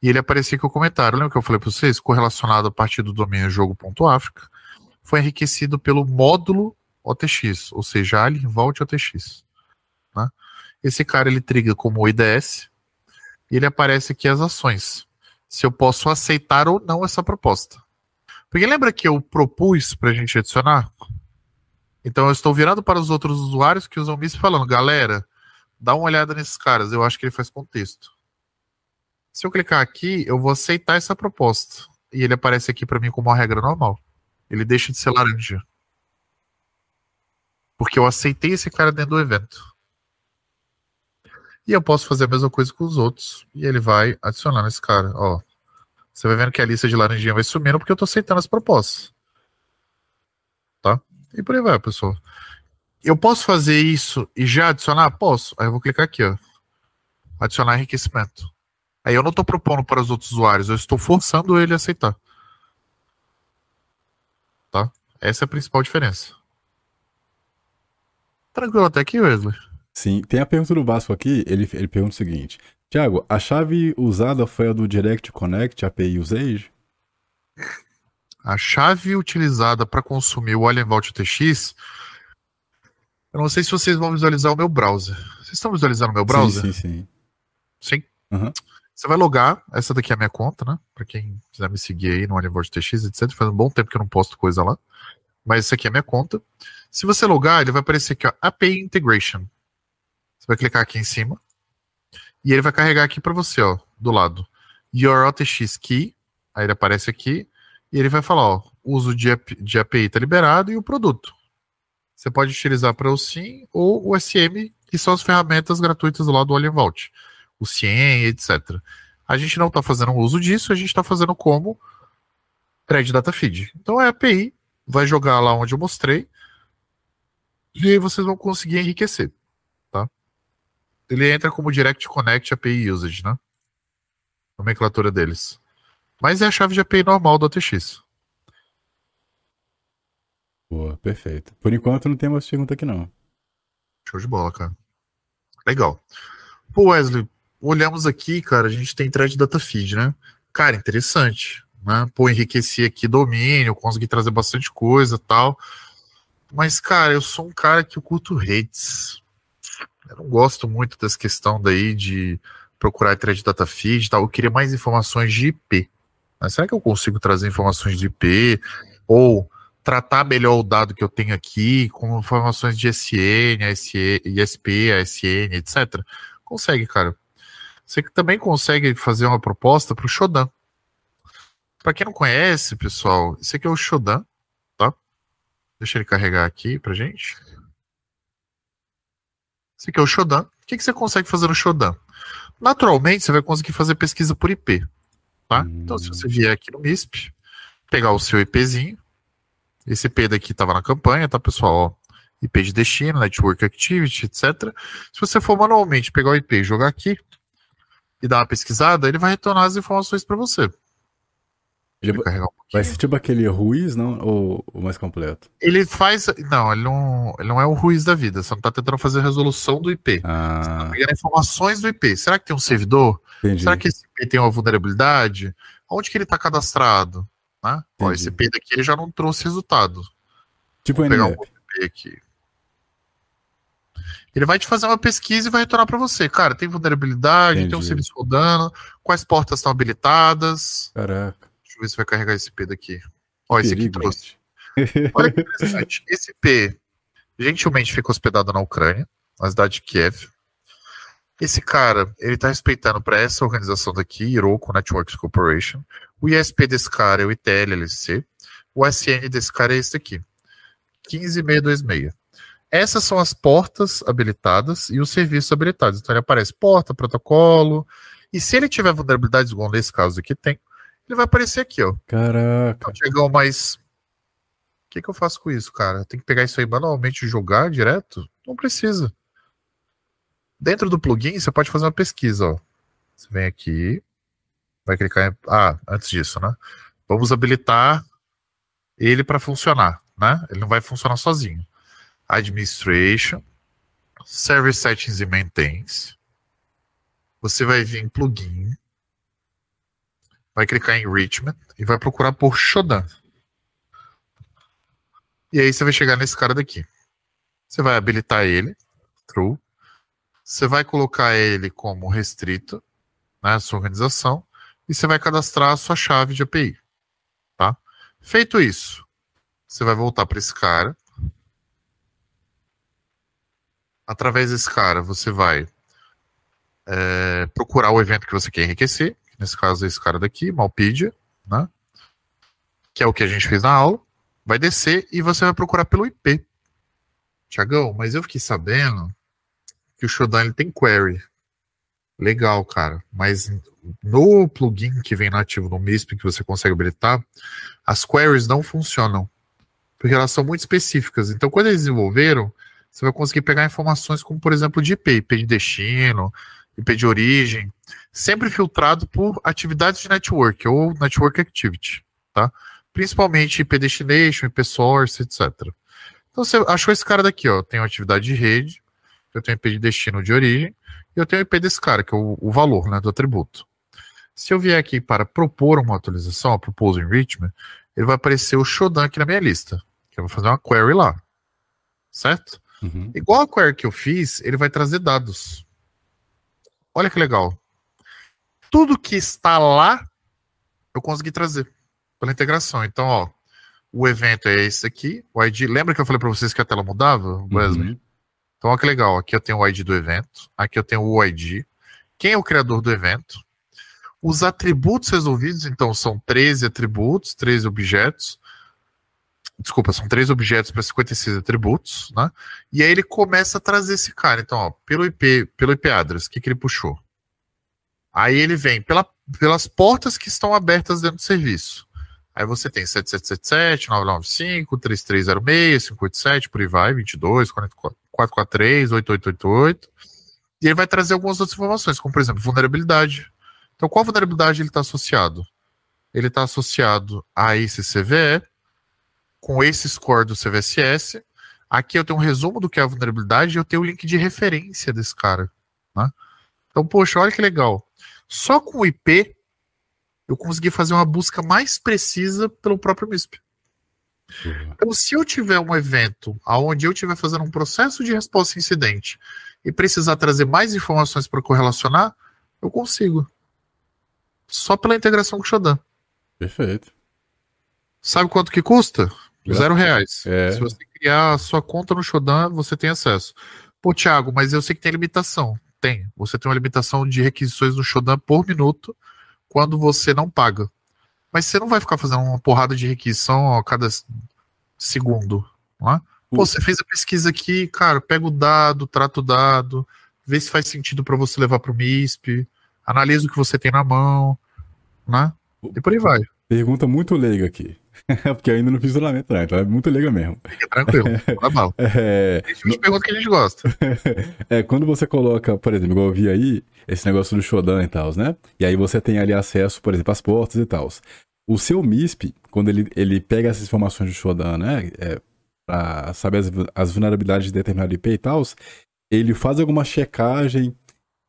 e ele aparecia aqui o comentário. Lembra que eu falei para vocês? Correlacionado a partir do domínio jogo.africa, foi enriquecido pelo módulo OTX, ou seja, Alien Vault OTX. Né? Esse cara ele triga como IDS e ele aparece aqui as ações. Se eu posso aceitar ou não essa proposta. Porque lembra que eu propus para a gente adicionar? Então eu estou virando para os outros usuários que usam MISP falando, galera, dá uma olhada nesses caras, eu acho que ele faz contexto. Se eu clicar aqui, eu vou aceitar essa proposta. E ele aparece aqui para mim como uma regra normal. Ele deixa de ser laranja. Porque eu aceitei esse cara dentro do evento. E eu posso fazer a mesma coisa com os outros. E ele vai adicionar nesse cara. Ó, você vai vendo que a lista de laranjinha vai sumindo porque eu estou aceitando as propostas. Tá? E por aí vai, pessoal. Eu posso fazer isso e já adicionar? Posso. Aí eu vou clicar aqui, ó. Adicionar enriquecimento. Aí eu não estou propondo para os outros usuários, eu estou forçando ele a aceitar. Tá? Essa é a principal diferença. Tranquilo até aqui, Wesley? Sim, tem a pergunta do Vasco aqui, ele, ele pergunta o seguinte. Tiago, a chave usada foi a do Direct Connect API Usage? A chave utilizada para consumir o Alien Vault TX, eu não sei se vocês vão visualizar o meu browser. Vocês estão visualizando o meu browser? Sim, sim, sim. Sim? Uhum. Você vai logar, essa daqui é a minha conta, né? Para quem quiser me seguir aí no Vault TX, etc. Faz um bom tempo que eu não posto coisa lá. Mas essa aqui é a minha conta. Se você logar, ele vai aparecer aqui, ó, API Integration. Você vai clicar aqui em cima. E ele vai carregar aqui para você, ó, do lado. Your OTX Key. Aí ele aparece aqui. E ele vai falar, ó, uso de, de API está liberado e o produto. Você pode utilizar para o SIM ou o SM, que são as ferramentas gratuitas lado do Alien Vault. O CIEM, etc. A gente não está fazendo uso disso, a gente está fazendo como thread data feed. Então é API, vai jogar lá onde eu mostrei, e aí vocês vão conseguir enriquecer, tá? Ele entra como Direct Connect API Usage, né? Nomenclatura deles. Mas é a chave de API normal do ATX. Boa, perfeito. Por enquanto não tem mais pergunta aqui não. Show de bola, cara. Legal. Pô, Wesley, olhamos aqui, cara, a gente tem thread data feed, né? Cara, interessante, né? Pô, enriqueci aqui domínio, consegui trazer bastante coisa tal. Mas, cara, eu sou um cara que eu curto redes. Eu não gosto muito dessa questão daí de procurar thread data feed e tal. Eu queria mais informações de IP. Mas será que eu consigo trazer informações de IP? Ou tratar melhor o dado que eu tenho aqui com informações de SN, ISP, ASN, etc. Consegue, cara. Você também consegue fazer uma proposta para o Shodan. Para quem não conhece, pessoal, esse aqui é o Shodan, tá? Deixa ele carregar aqui pra gente. Esse aqui é o Shodan. O que, que você consegue fazer no Shodan? Naturalmente, você vai conseguir fazer pesquisa por IP tá? Então, se você vier aqui no MISP, pegar o seu IPzinho, esse IP daqui estava na campanha, tá, pessoal? Ó, IP de destino, Network Activity, etc. Se você for manualmente pegar o IP e jogar aqui e dar uma pesquisada, ele vai retornar as informações para você. Ele um vai ser tipo aquele Ruiz, não? Ou o mais completo? Ele faz. Não, ele não, ele não é o Ruiz da vida. Você não está tentando fazer a resolução do IP. Ah. Você tá pegando informações do IP. Será que tem um servidor? Entendi. Será que esse IP tem uma vulnerabilidade? Onde que ele está cadastrado? Né? Ó, esse IP daqui ele já não trouxe resultado. Tipo Vou pegar um IP aqui. Ele vai te fazer uma pesquisa e vai retornar para você. Cara, tem vulnerabilidade, Entendi. tem um serviço rodando, quais portas estão habilitadas. Caraca ver se vai carregar esse P daqui. Ó, esse aqui trouxe. [laughs] Olha que interessante. Esse P gentilmente fica hospedado na Ucrânia, na cidade de Kiev. Esse cara, ele tá respeitando para essa organização daqui, Iroko Networks Corporation. O ISP desse cara é o ITLLC. O SN desse cara é esse aqui. 15626. Essas são as portas habilitadas e os serviços habilitados. Então ele aparece porta, protocolo. E se ele tiver vulnerabilidades, igual nesse caso aqui tem, ele vai aparecer aqui, ó. Caraca. Chegou mais. O que, que eu faço com isso, cara? Tem que pegar isso aí manualmente e jogar direto? Não precisa. Dentro do plugin, você pode fazer uma pesquisa, ó. Você vem aqui, vai clicar em. Ah, antes disso, né? Vamos habilitar ele para funcionar, né? Ele não vai funcionar sozinho. Administration, Service Settings e Maintains. Você vai vir em plugin, vai clicar em Enrichment e vai procurar por Shodan. E aí você vai chegar nesse cara daqui. Você vai habilitar ele, true. Você vai colocar ele como restrito na né, sua organização e você vai cadastrar a sua chave de API, tá? Feito isso, você vai voltar para esse cara. Através desse cara, você vai é, procurar o evento que você quer enriquecer nesse caso esse cara daqui, Malpedia, né? Que é o que a gente fez na aula. Vai descer e você vai procurar pelo IP. Tiagão, mas eu fiquei sabendo que o Shodan tem query. Legal, cara. Mas no plugin que vem nativo no MISP que você consegue habilitar, as queries não funcionam. Porque elas são muito específicas. Então, quando eles desenvolveram, você vai conseguir pegar informações como, por exemplo, de IP, IP de destino, IP de origem, sempre filtrado por atividades de network ou network activity, tá? Principalmente IP destination, IP source, etc. Então você achou esse cara daqui, ó. Eu tenho atividade de rede, eu tenho IP de destino de origem, e eu tenho o IP desse cara, que é o, o valor né, do atributo. Se eu vier aqui para propor uma atualização, a propose enrichment, ele vai aparecer o Shodan aqui na minha lista. Que eu vou fazer uma query lá. Certo? Uhum. Igual a query que eu fiz, ele vai trazer dados. Olha que legal. Tudo que está lá, eu consegui trazer pela integração. Então, ó, o evento é esse aqui, o ID. Lembra que eu falei para vocês que a tela mudava, Wesley? Uhum. Então, olha que legal. Aqui eu tenho o ID do evento, aqui eu tenho o ID. Quem é o criador do evento? Os atributos resolvidos, então, são 13 atributos, 13 objetos. Desculpa, são 3 objetos para 56 atributos, né? E aí ele começa a trazer esse cara. Então, ó, pelo IP, pelo IP address, o que, que ele puxou? Aí ele vem pela, pelas portas que estão abertas dentro do serviço. Aí você tem 7777, 995, 3306, 587, por aí vai, 22, 443, 8888. E ele vai trazer algumas outras informações, como por exemplo, vulnerabilidade. Então, qual vulnerabilidade ele está associado? Ele está associado a esse CVE, com esse score do CVSS. Aqui eu tenho um resumo do que é a vulnerabilidade e eu tenho o link de referência desse cara. Né? Então, poxa, olha que legal. Só com o IP eu consegui fazer uma busca mais precisa pelo próprio MISP. Então, se eu tiver um evento onde eu estiver fazendo um processo de resposta a incidente e precisar trazer mais informações para correlacionar, eu consigo só pela integração com o Shodan. Perfeito. Sabe quanto que custa? Zero reais. É. Se você criar a sua conta no Shodan, você tem acesso. Pô, Thiago, mas eu sei que tem limitação. Tem. Você tem uma limitação de requisições no Shodan por minuto quando você não paga. Mas você não vai ficar fazendo uma porrada de requisição a cada segundo. Não é? Pô, você fez a pesquisa aqui, cara, pega o dado, trata o dado, vê se faz sentido para você levar para o MISP, analisa o que você tem na mão, né? E por aí vai. Pergunta muito leiga aqui. [laughs] Porque ainda não fiz isolamento, né? Então é muito leiga mesmo. Fica tranquilo, [laughs] tá mal. É... A gente pergunta que a gente gosta. [laughs] é, quando você coloca, por exemplo, igual eu vi aí, esse negócio do Shodan e tal, né? E aí você tem ali acesso, por exemplo, às portas e tal. O seu MISP, quando ele, ele pega essas informações do Shodan, né? É, pra saber as, as vulnerabilidades de determinado IP e tal, ele faz alguma checagem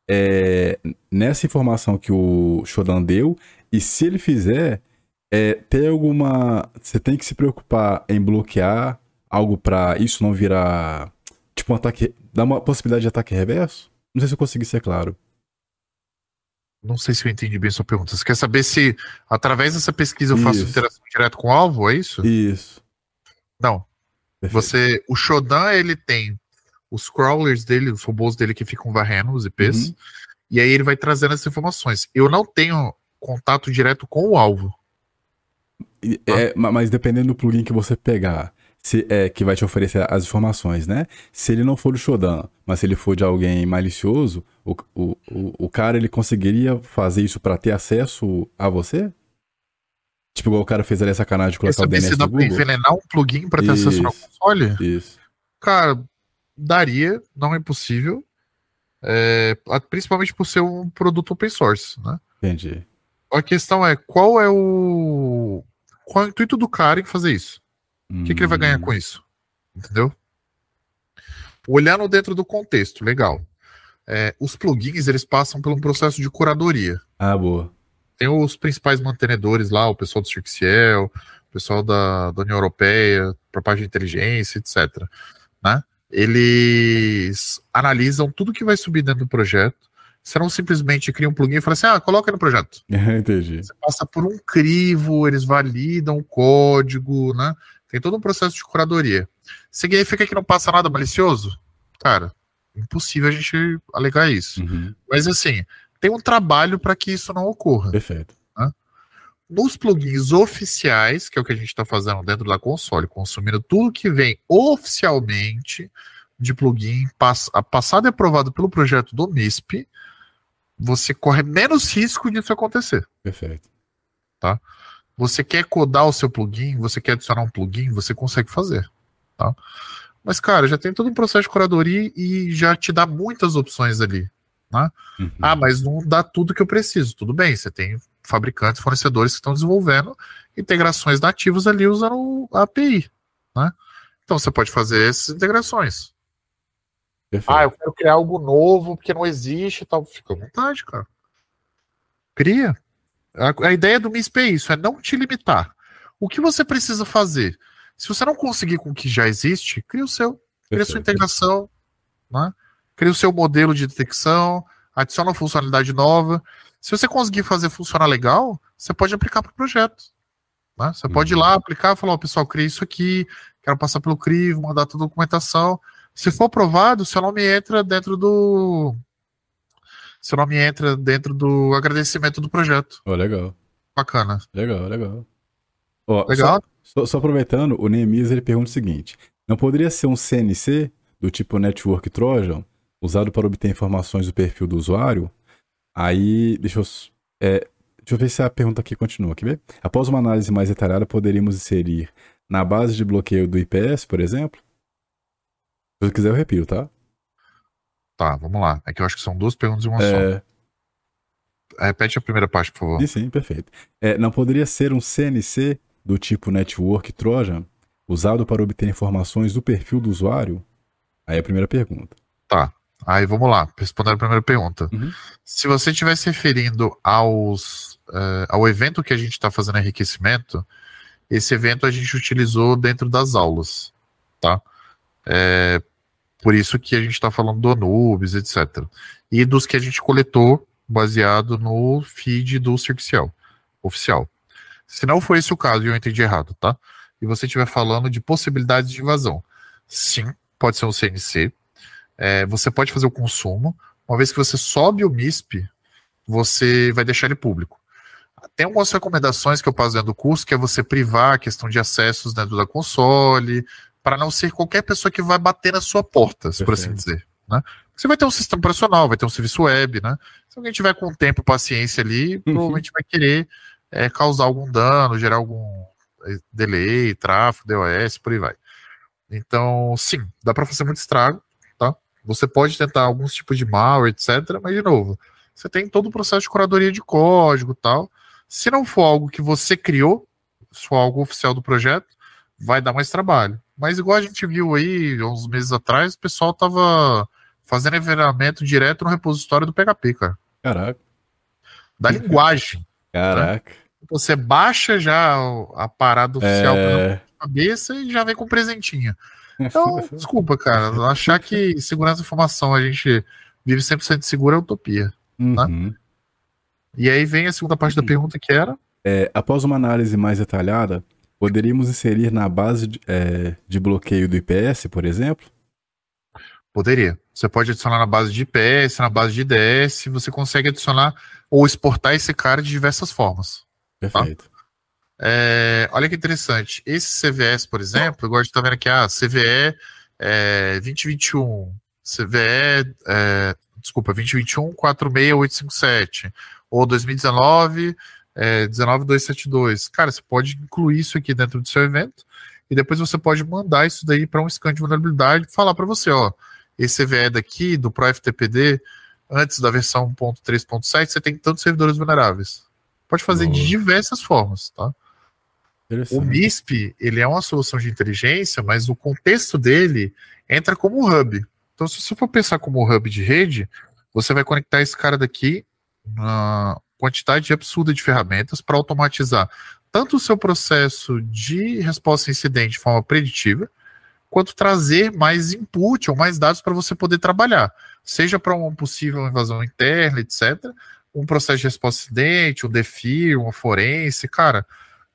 é, nessa informação que o Shodan deu, e se ele fizer, é, tem alguma. Você tem que se preocupar em bloquear algo para isso não virar. Tipo um ataque. Dá uma possibilidade de ataque reverso? Não sei se eu consegui ser claro. Não sei se eu entendi bem sua pergunta. Você quer saber se, através dessa pesquisa, eu faço isso. interação direto com o alvo? É isso? Isso. Não. Perfeito. Você, o Shodan, ele tem os crawlers dele, os robôs dele que ficam varrendo os IPs, uhum. e aí ele vai trazendo essas informações. Eu não tenho contato direto com o alvo. É, ah. Mas dependendo do plugin que você pegar, se, é, que vai te oferecer as informações, né? Se ele não for do Shodan, mas se ele for de alguém malicioso, o, o, o, cara ele conseguiria fazer isso para ter acesso a você? Tipo, igual o cara fez ali a sacanagem de colocar o DNS se dá pra envenenar um plugin pra ter isso, acesso ao console? Isso. Cara, daria, não é impossível. É, principalmente por ser um produto open source, né? Entendi. A questão é, qual é o. Qual é o intuito do cara em fazer isso? O hum. que, que, ele vai ganhar com isso? Entendeu? Olhando dentro do contexto, legal. É, os plugins, eles passam por um processo de curadoria. Ah, boa. Tem os principais mantenedores lá, o pessoal do CircCiel, o pessoal da, da União Europeia, para parte de inteligência, etc. Né? eles analisam tudo que vai subir dentro do projeto. Você não simplesmente cria um plugin e fala assim, ah, coloca no projeto. [laughs] Entendi. Você passa por um crivo, eles validam o código, né? Tem todo um processo de curadoria. Significa que não passa nada malicioso? Cara, impossível a gente alegar isso. Uhum. Mas assim, tem um trabalho para que isso não ocorra. Perfeito nos plugins oficiais, que é o que a gente está fazendo dentro da console, consumindo tudo que vem oficialmente de plugin, pass passado e aprovado pelo projeto do MISP, você corre menos risco disso acontecer. Perfeito. Tá? Você quer codar o seu plugin, você quer adicionar um plugin, você consegue fazer. Tá? Mas, cara, já tem todo um processo de curadoria e já te dá muitas opções ali. Né? Uhum. Ah, mas não dá tudo que eu preciso. Tudo bem, você tem fabricantes, fornecedores que estão desenvolvendo integrações nativas ali usando a API. Né? Então você pode fazer essas integrações. Perfeito. Ah, eu quero criar algo novo porque não existe e tal. Fica à vontade, cara. Cria. A, a ideia do MISP é isso, é não te limitar. O que você precisa fazer? Se você não conseguir com o que já existe, cria o seu. Cria a sua integração, né? cria o seu modelo de detecção, adiciona uma funcionalidade nova. Se você conseguir fazer funcionar legal, você pode aplicar para o projeto. né? Você pode ir Uhum. lá, aplicar e falar, ó, pessoal, criei isso aqui, quero passar pelo crivo, mandar toda a documentação. Se for aprovado, seu nome entra dentro do. Seu nome entra dentro do agradecimento do projeto. Ó, legal, Bacana. legal, legal. Ó, Legal? Só, só- só aproveitando, o Neemias ele pergunta o seguinte: não poderia ser um CNC do tipo Network Trojan, usado para obter informações do perfil do usuário? Aí, deixa eu. é, deixa eu ver se a pergunta aqui continua. Quer ver? Após uma análise mais detalhada, poderíamos inserir na base de bloqueio do IPS, por exemplo? Se quiser, eu repito, tá? Tá, vamos lá. É que eu acho que são duas perguntas em uma só. É, Repete a primeira parte, por favor. sim, sim, perfeito. É, não poderia ser um CNC do tipo Network Trojan, usado para obter informações do perfil do usuário? Aí é a primeira pergunta. Aí vamos lá, respondendo a primeira pergunta. Uhum. Se você estiver se referindo aos, eh, ao evento que a gente está fazendo enriquecimento, esse evento a gente utilizou dentro das aulas, tá? É, por isso que a gente está falando do Anubis, etc. E dos que a gente coletou baseado no feed do Circicial oficial. Se não for esse o caso e eu entendi errado, tá? E você estiver falando de possibilidades de invasão, sim, pode ser um CNC. É, você pode fazer o consumo. Uma vez que você sobe o MISP, você vai deixar ele público. Tem algumas recomendações que eu passo dentro do curso, que é você privar a questão de acessos dentro da console, para não ser qualquer pessoa que vai bater na sua porta, por assim Perfeito. dizer. Né? Você vai ter um sistema operacional, vai ter um serviço web, né? Se alguém tiver com tempo e paciência ali, provavelmente vai querer é, causar algum dano, gerar algum é, delay, tráfego, DOS, por aí vai. Então, sim, dá para fazer muito estrago, tá? Você pode tentar alguns tipos de malware, etc. Mas, de novo, você tem todo o processo de curadoria de código tal. Se não for algo que você criou, se for algo oficial do projeto, vai dar mais trabalho. Mas igual a gente viu aí, uns meses atrás, o pessoal tava fazendo envenenamento direto no repositório do PHP, cara. Caraca, Da linguagem. caraca. Você baixa já a parada oficial É, cabeça e já vem com presentinho. Então, [laughs] desculpa, cara. Achar que segurança da informação a gente vive 100% seguro é utopia. uhum. E aí vem a segunda parte da pergunta que era. É, após uma análise mais detalhada, poderíamos inserir na base de, é, de bloqueio do IPS, por exemplo? Poderia. Você pode adicionar na base de IPS, na base de IDS, você consegue adicionar ou exportar esse cara de diversas formas. Perfeito. É, olha que interessante. Esse CVS, por exemplo, igual a gente tá vendo aqui, ah, CVE é, 2021, CVE, é, desculpa, 2021 46857, ou 2019 é, 19272. Cara, você pode incluir isso aqui dentro do seu evento e depois você pode mandar isso daí para um scan de vulnerabilidade e falar para você, ó, esse CVE daqui do ProFTPD, antes da versão 1.3.7, você tem tantos servidores vulneráveis. Pode fazer de diversas formas, tá? O. MISP, ele é uma solução de inteligência, mas o contexto dele entra como um hub. Então, se você for pensar como um hub de rede, você vai conectar esse cara daqui na quantidade absurda de ferramentas para automatizar tanto o seu processo de resposta a incidente de forma preditiva, quanto trazer mais input ou mais dados para você poder trabalhar, seja para uma possível invasão interna, etc., um processo de resposta a incidente, um DEFI, uma forense, cara,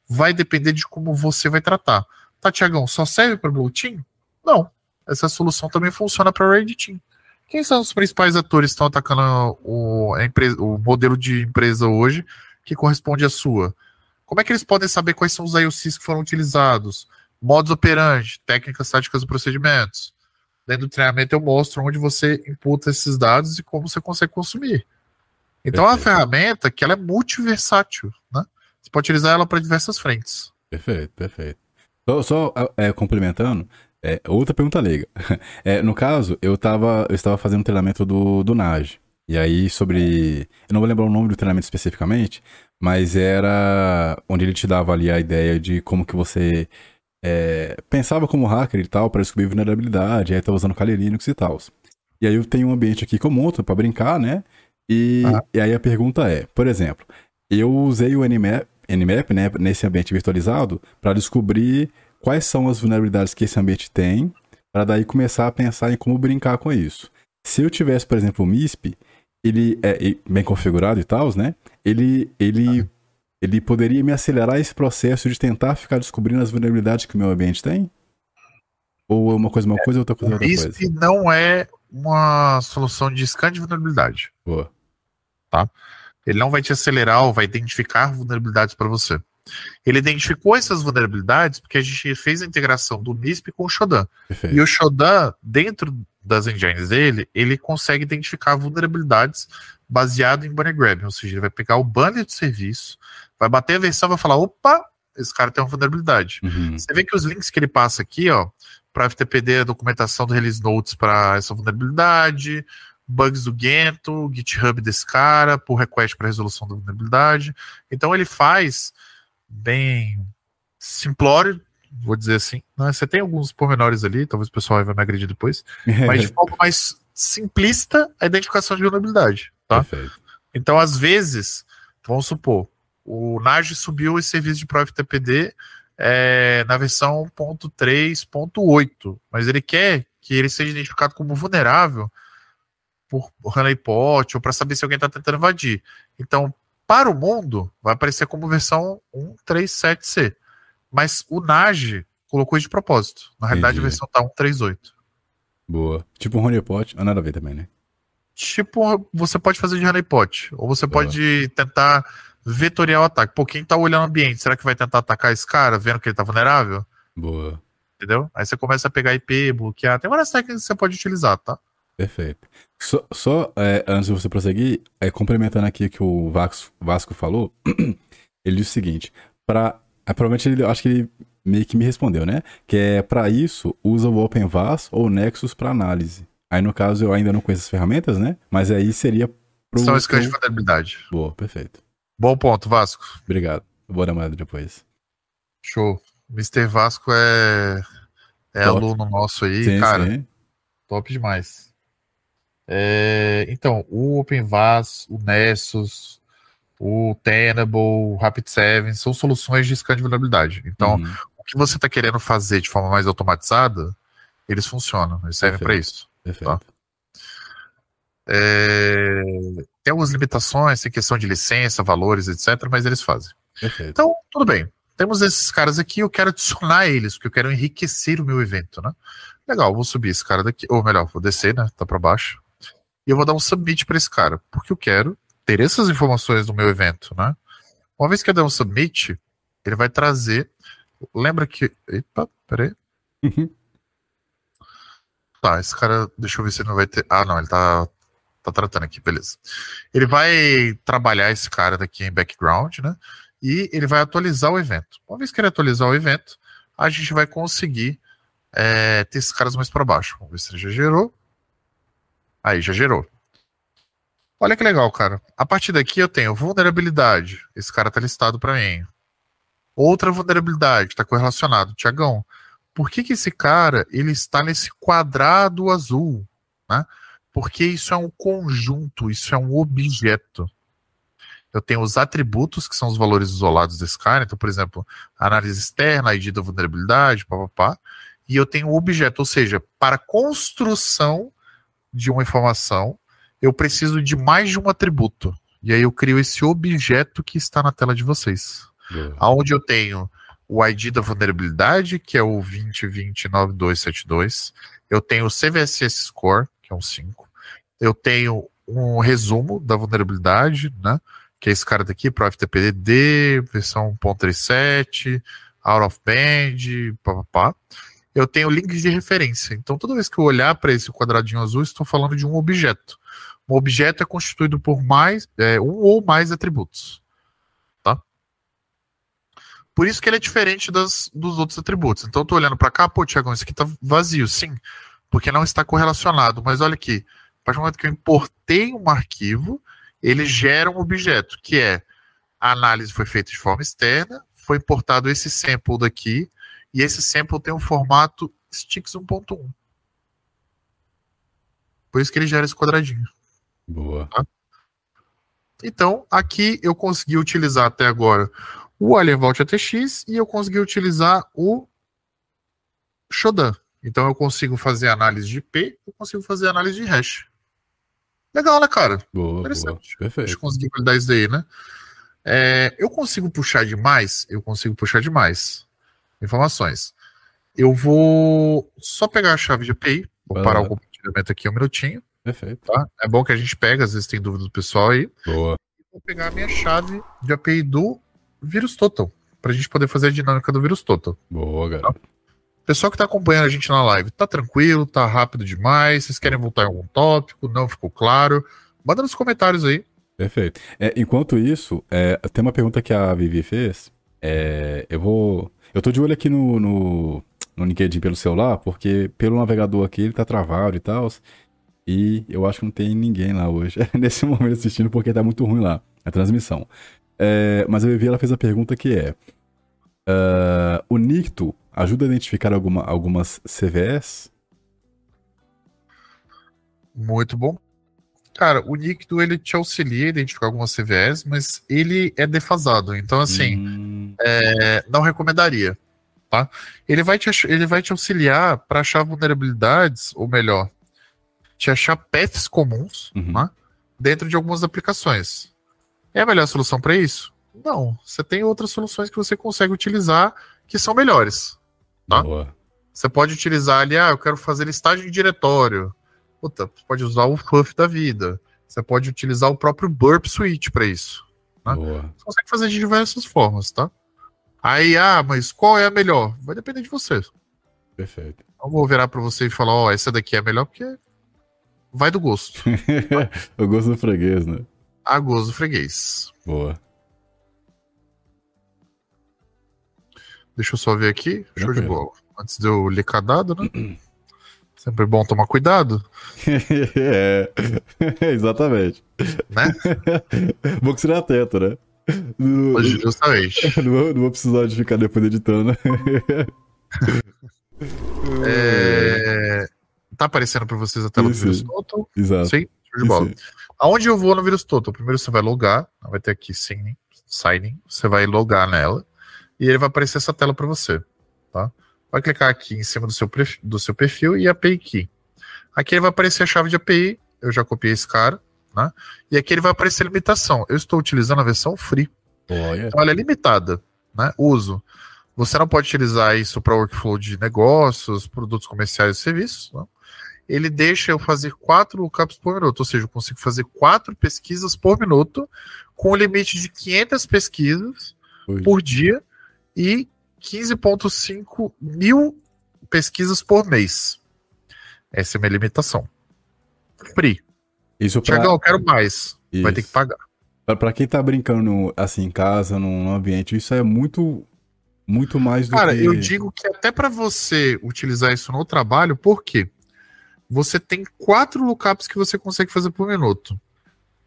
vai depender de como você vai tratar. Tá, Tiagão, só serve para Blue Team? Não. Essa solução também funciona para Red Team. Quem são os principais atores que estão atacando o, empresa, o modelo de empresa hoje que corresponde à sua? Como é que eles podem saber quais são os IOCs que foram utilizados? Modos operandi, técnicas táticas e procedimentos. Dentro do treinamento eu mostro onde você imputa esses dados e como você consegue consumir. Então é uma ferramenta que ela é multiversátil, né? Você pode utilizar ela para diversas frentes. Perfeito, perfeito. Só, só, é, complementando, é, outra pergunta leiga. [laughs] É, no caso, eu, tava, eu estava fazendo um treinamento do, do NAJ. E aí, sobre. Eu não vou lembrar o nome do treinamento especificamente, mas era onde ele te dava ali a ideia de como que você é, pensava como hacker e tal para descobrir vulnerabilidade, aí tá usando Kali Linux e tal. E aí eu tenho um ambiente aqui que eu monto para brincar, né? E, ah. e, aí a pergunta é, por exemplo, eu usei o Nmap, Nmap né, nesse ambiente virtualizado para descobrir quais são as vulnerabilidades que esse ambiente tem, para daí começar a pensar em como brincar com isso. Se eu tivesse, por exemplo, o MISP, ele é bem configurado e tal, né? Ele, ele, ah. ele poderia me acelerar esse processo de tentar ficar descobrindo as vulnerabilidades que o meu ambiente tem? Ou é uma coisa uma coisa ou outra coisa outra coisa? O MISP não é uma solução de scan de vulnerabilidade. Boa. Tá? Ele não vai te acelerar ou vai identificar vulnerabilidades para você. Ele identificou essas vulnerabilidades porque a gente fez a integração do NISP com o Shodan. Perfeito. E o Shodan, dentro das engines dele, ele consegue identificar vulnerabilidades baseado em bunny grabbing, ou seja, ele vai pegar o banner de serviço, vai bater a versão, vai falar, opa, esse cara tem uma vulnerabilidade. Uhum. Você vê que os links que ele passa aqui, ó, para FTPD, a documentação do release notes para essa vulnerabilidade, bugs do Gento, GitHub desse cara, pull request para resolução da vulnerabilidade. Então ele faz bem simplório, vou dizer assim. Né? Você tem alguns pormenores ali, talvez o pessoal vai me agredir depois, [laughs] mas de forma mais simplista a identificação de vulnerabilidade. Tá? Então, às vezes, vamos supor, o NAGE subiu esse serviço de ProFTPD é, na versão 3.8, mas ele quer que ele seja identificado como vulnerável por honeypot ou para saber se alguém está tentando invadir. Então, para o mundo, vai aparecer como versão 137C. Mas o NAGE colocou isso de propósito. Na realidade, Entendi. a versão tá 138. Boa. Tipo um honeypot, ah, nada a ver também, né? Tipo, você pode fazer de honeypot. Ou você Boa. pode tentar vetorial ataque. Pô, quem tá olhando o ambiente, será que vai tentar atacar esse cara, vendo que ele tá vulnerável? Boa. Entendeu? Aí você começa a pegar IP, bloquear. Tem várias técnicas que você pode utilizar, tá? Perfeito. Só, só é, antes de você prosseguir, é, complementando aqui o que o Vasco, Vasco falou, [clears throat] ele disse o seguinte: para é, provavelmente ele, acho que ele meio que me respondeu, né? Que é para isso usa o OpenVAS ou Nexus para análise. Aí no caso eu ainda não conheço as ferramentas, né? Mas aí seria pro São scans de vulnerabilidade. Boa, perfeito. Bom ponto, Vasco. Obrigado. vou dar uma olhada depois. Show. Mr. Vasco é, é aluno nosso aí, sim, cara. Sim. Top demais. É, então, o OpenVAS, o Nessus, o Tenable, o Rapid7 são soluções de scan de vulnerabilidade. Então, uhum. o que você está querendo fazer de forma mais automatizada, eles funcionam, eles servem para isso. Perfeito. Tá? É, tem algumas limitações, tem questão de licença, valores, etc., mas eles fazem. Perfeito. Então, tudo bem. Temos esses caras aqui, eu quero adicionar eles, porque eu quero enriquecer o meu evento, né? Legal, vou subir esse cara daqui, ou melhor, vou descer, né? Tá para baixo. E eu vou dar um submit para esse cara, porque eu quero ter essas informações no meu evento, né? Uma vez que eu der um submit, ele vai trazer. Lembra que. Epa, peraí. Uhum. Tá, esse cara. Deixa eu ver se ele não vai ter. Ah, não, ele tá tá tratando aqui, beleza. Ele vai trabalhar esse cara daqui em background, né? E ele vai atualizar o evento. Uma vez que ele atualizar o evento, a gente vai conseguir é, ter esses caras mais para baixo. Vamos ver se ele já gerou. Aí, já gerou. Olha que legal, cara. A partir daqui eu tenho vulnerabilidade. Esse cara tá listado para mim. Outra vulnerabilidade, tá correlacionado. Tiagão, por que que esse cara ele está nesse quadrado azul, né? Porque isso é um conjunto, isso é um objeto. Eu tenho os atributos, que são os valores isolados desse cara. Então, por exemplo, análise externa, ID da vulnerabilidade, papapá. E eu tenho o objeto, ou seja, para construção de uma informação, eu preciso de mais de um atributo. E aí eu crio esse objeto que está na tela de vocês. Uhum. Onde eu tenho o ID da vulnerabilidade, que é o 20209272. Eu tenho o CVSS Score, que é um 5. Eu tenho um resumo da vulnerabilidade, né? Que é esse cara daqui, pro FTPD, versão 1.37, out of band, papapá. Eu tenho links de referência. Então, toda vez que eu olhar para esse quadradinho azul, estou falando de um objeto. Um objeto é constituído por mais é, um ou mais atributos. Tá? Por isso que ele é diferente das, dos outros atributos. Então, estou olhando para cá, pô, Tiagão, isso aqui está vazio. Sim, porque não está correlacionado. Mas olha aqui, a partir do momento que eu importei um arquivo, ele gera um objeto, que é a análise foi feita de forma externa, foi importado esse sample daqui, E esse sample tem um formato Stix 1.1. Por isso que ele gera esse quadradinho. Boa. Tá? Então, aqui eu consegui utilizar até agora o Alienvault ATX e eu consegui utilizar o Shodan. Então eu consigo fazer análise de IP, eu consigo fazer análise de hash. Legal, né, cara? Boa, Interessante. boa. Deixa eu Perfeito. conseguir validar isso daí, né? É, eu consigo puxar demais? Eu consigo puxar demais informações. Eu vou só pegar a chave de API, vou Vai parar o compartilhamento aqui um minutinho, Perfeito. tá? É bom que a gente pega, às vezes tem dúvida do pessoal aí. Boa. Vou pegar a minha chave de API do Vírus Total, pra gente poder fazer a dinâmica do Vírus Total. Boa, galera. Pessoal que tá acompanhando a gente na live, tá tranquilo, tá rápido demais? Vocês querem voltar em algum tópico? Não ficou claro? Manda nos comentários aí. Perfeito. É, enquanto isso, é, tem uma pergunta que a Vivi fez. É, eu vou. Eu tô de olho aqui no, no, no LinkedIn pelo celular, porque pelo navegador aqui ele tá travado e tal. E eu acho que não tem ninguém lá hoje, [laughs] nesse momento assistindo, porque tá muito ruim lá a transmissão. É, mas a Vivi ela fez a pergunta que é: ah, o Nicto ajuda a identificar alguma, algumas CVS? Muito bom. Cara, o Níquido ele te auxilia a identificar algumas CVS, mas ele é defasado. Então, assim, Hum, é, não recomendaria. Tá? Ele, vai te, ele vai te auxiliar para achar vulnerabilidades, ou melhor, te achar paths comuns Uhum. né, dentro de algumas aplicações. É a melhor solução para isso? Não. Você tem outras soluções que você consegue utilizar que são melhores. Tá? boa. Você pode utilizar ali, ah, eu quero fazer listagem de diretório. Puta, você pode usar o FUF da vida. Você pode utilizar o próprio Burp Suite para isso. Tá? Você consegue fazer de diversas formas, tá? Aí, ah, mas qual é a melhor? Vai depender de você. Perfeito. Não vou virar para você e falar, ó, essa daqui é a melhor, porque vai do gosto. [laughs] eu gosto do freguês, né? A gosto do freguês. Boa. Deixa eu só ver aqui. Show de bola. Antes de eu licar dado, né? [clears throat] Sempre bom tomar cuidado, [laughs] é, [laughs] exatamente. né? Bom que você atento, né? Não, [laughs] Justamente. [laughs] não vou, não vou precisar de ficar depois editando. [laughs] É... Tá aparecendo para vocês a tela do Isso. vírus total? Exato. Sim, show de bola. Aonde eu vou no vírus total? Primeiro você vai logar, vai ter aqui sign, signing, você vai logar nela e ele vai aparecer essa tela para você, tá? Vai clicar aqui em cima do seu, perfil, do seu perfil e API Key. Aqui ele vai aparecer a chave de API, eu já copiei esse cara, né? E aqui ele vai aparecer limitação. Eu estou utilizando a versão free, Olha. então ela é limitada, né? Uso. Você não pode utilizar isso para workflow de negócios, produtos comerciais e serviços, não? ele deixa eu fazer quatro lookups por minuto, ou seja, eu consigo fazer quatro pesquisas por minuto, com o limite de 500 pesquisas Oi. por dia e 15,5 mil pesquisas por mês. Essa é a minha limitação. Free. Isso pra, Tiagão, eu quero mais. Vai ter que isso. pagar. Pra, quem tá brincando assim em casa, num, ambiente, isso é muito, muito mais do Cara, que. eu digo que até para você utilizar isso no trabalho, por quê? Você tem quatro lookups que você consegue fazer por minuto.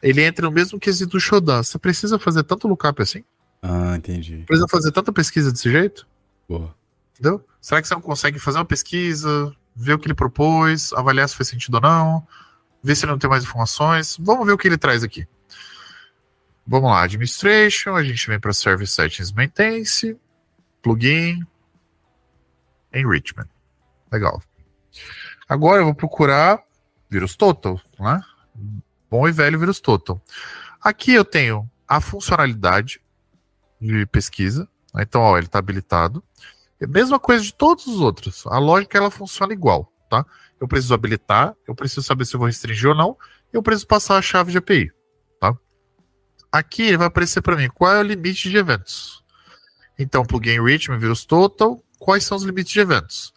Ele entra no mesmo quesito do Shodan. Você precisa fazer tanto lookup assim? Ah, entendi. Precisa fazer tanta pesquisa desse jeito? Boa. Entendeu? Será que você não consegue fazer uma pesquisa, ver o que ele propôs, avaliar se faz sentido ou não, ver se ele não tem mais informações? Vamos ver o que ele traz aqui. Vamos lá, Administration, a gente vem para Service Settings Maintenance, Plugin, Enrichment. Legal. Agora eu vou procurar Vírus Total, né? Bom e velho Vírus Total. Aqui eu tenho a funcionalidade de pesquisa. né? Então, ó, ele está habilitado. É a mesma coisa de todos os outros. A lógica ela funciona igual, tá? Eu preciso habilitar, eu preciso saber se eu vou restringir ou não, eu preciso passar a chave de API, tá? Aqui ele vai aparecer para mim qual é o limite de eventos. Então, plugin enrichment, vírus total, quais são os limites de eventos?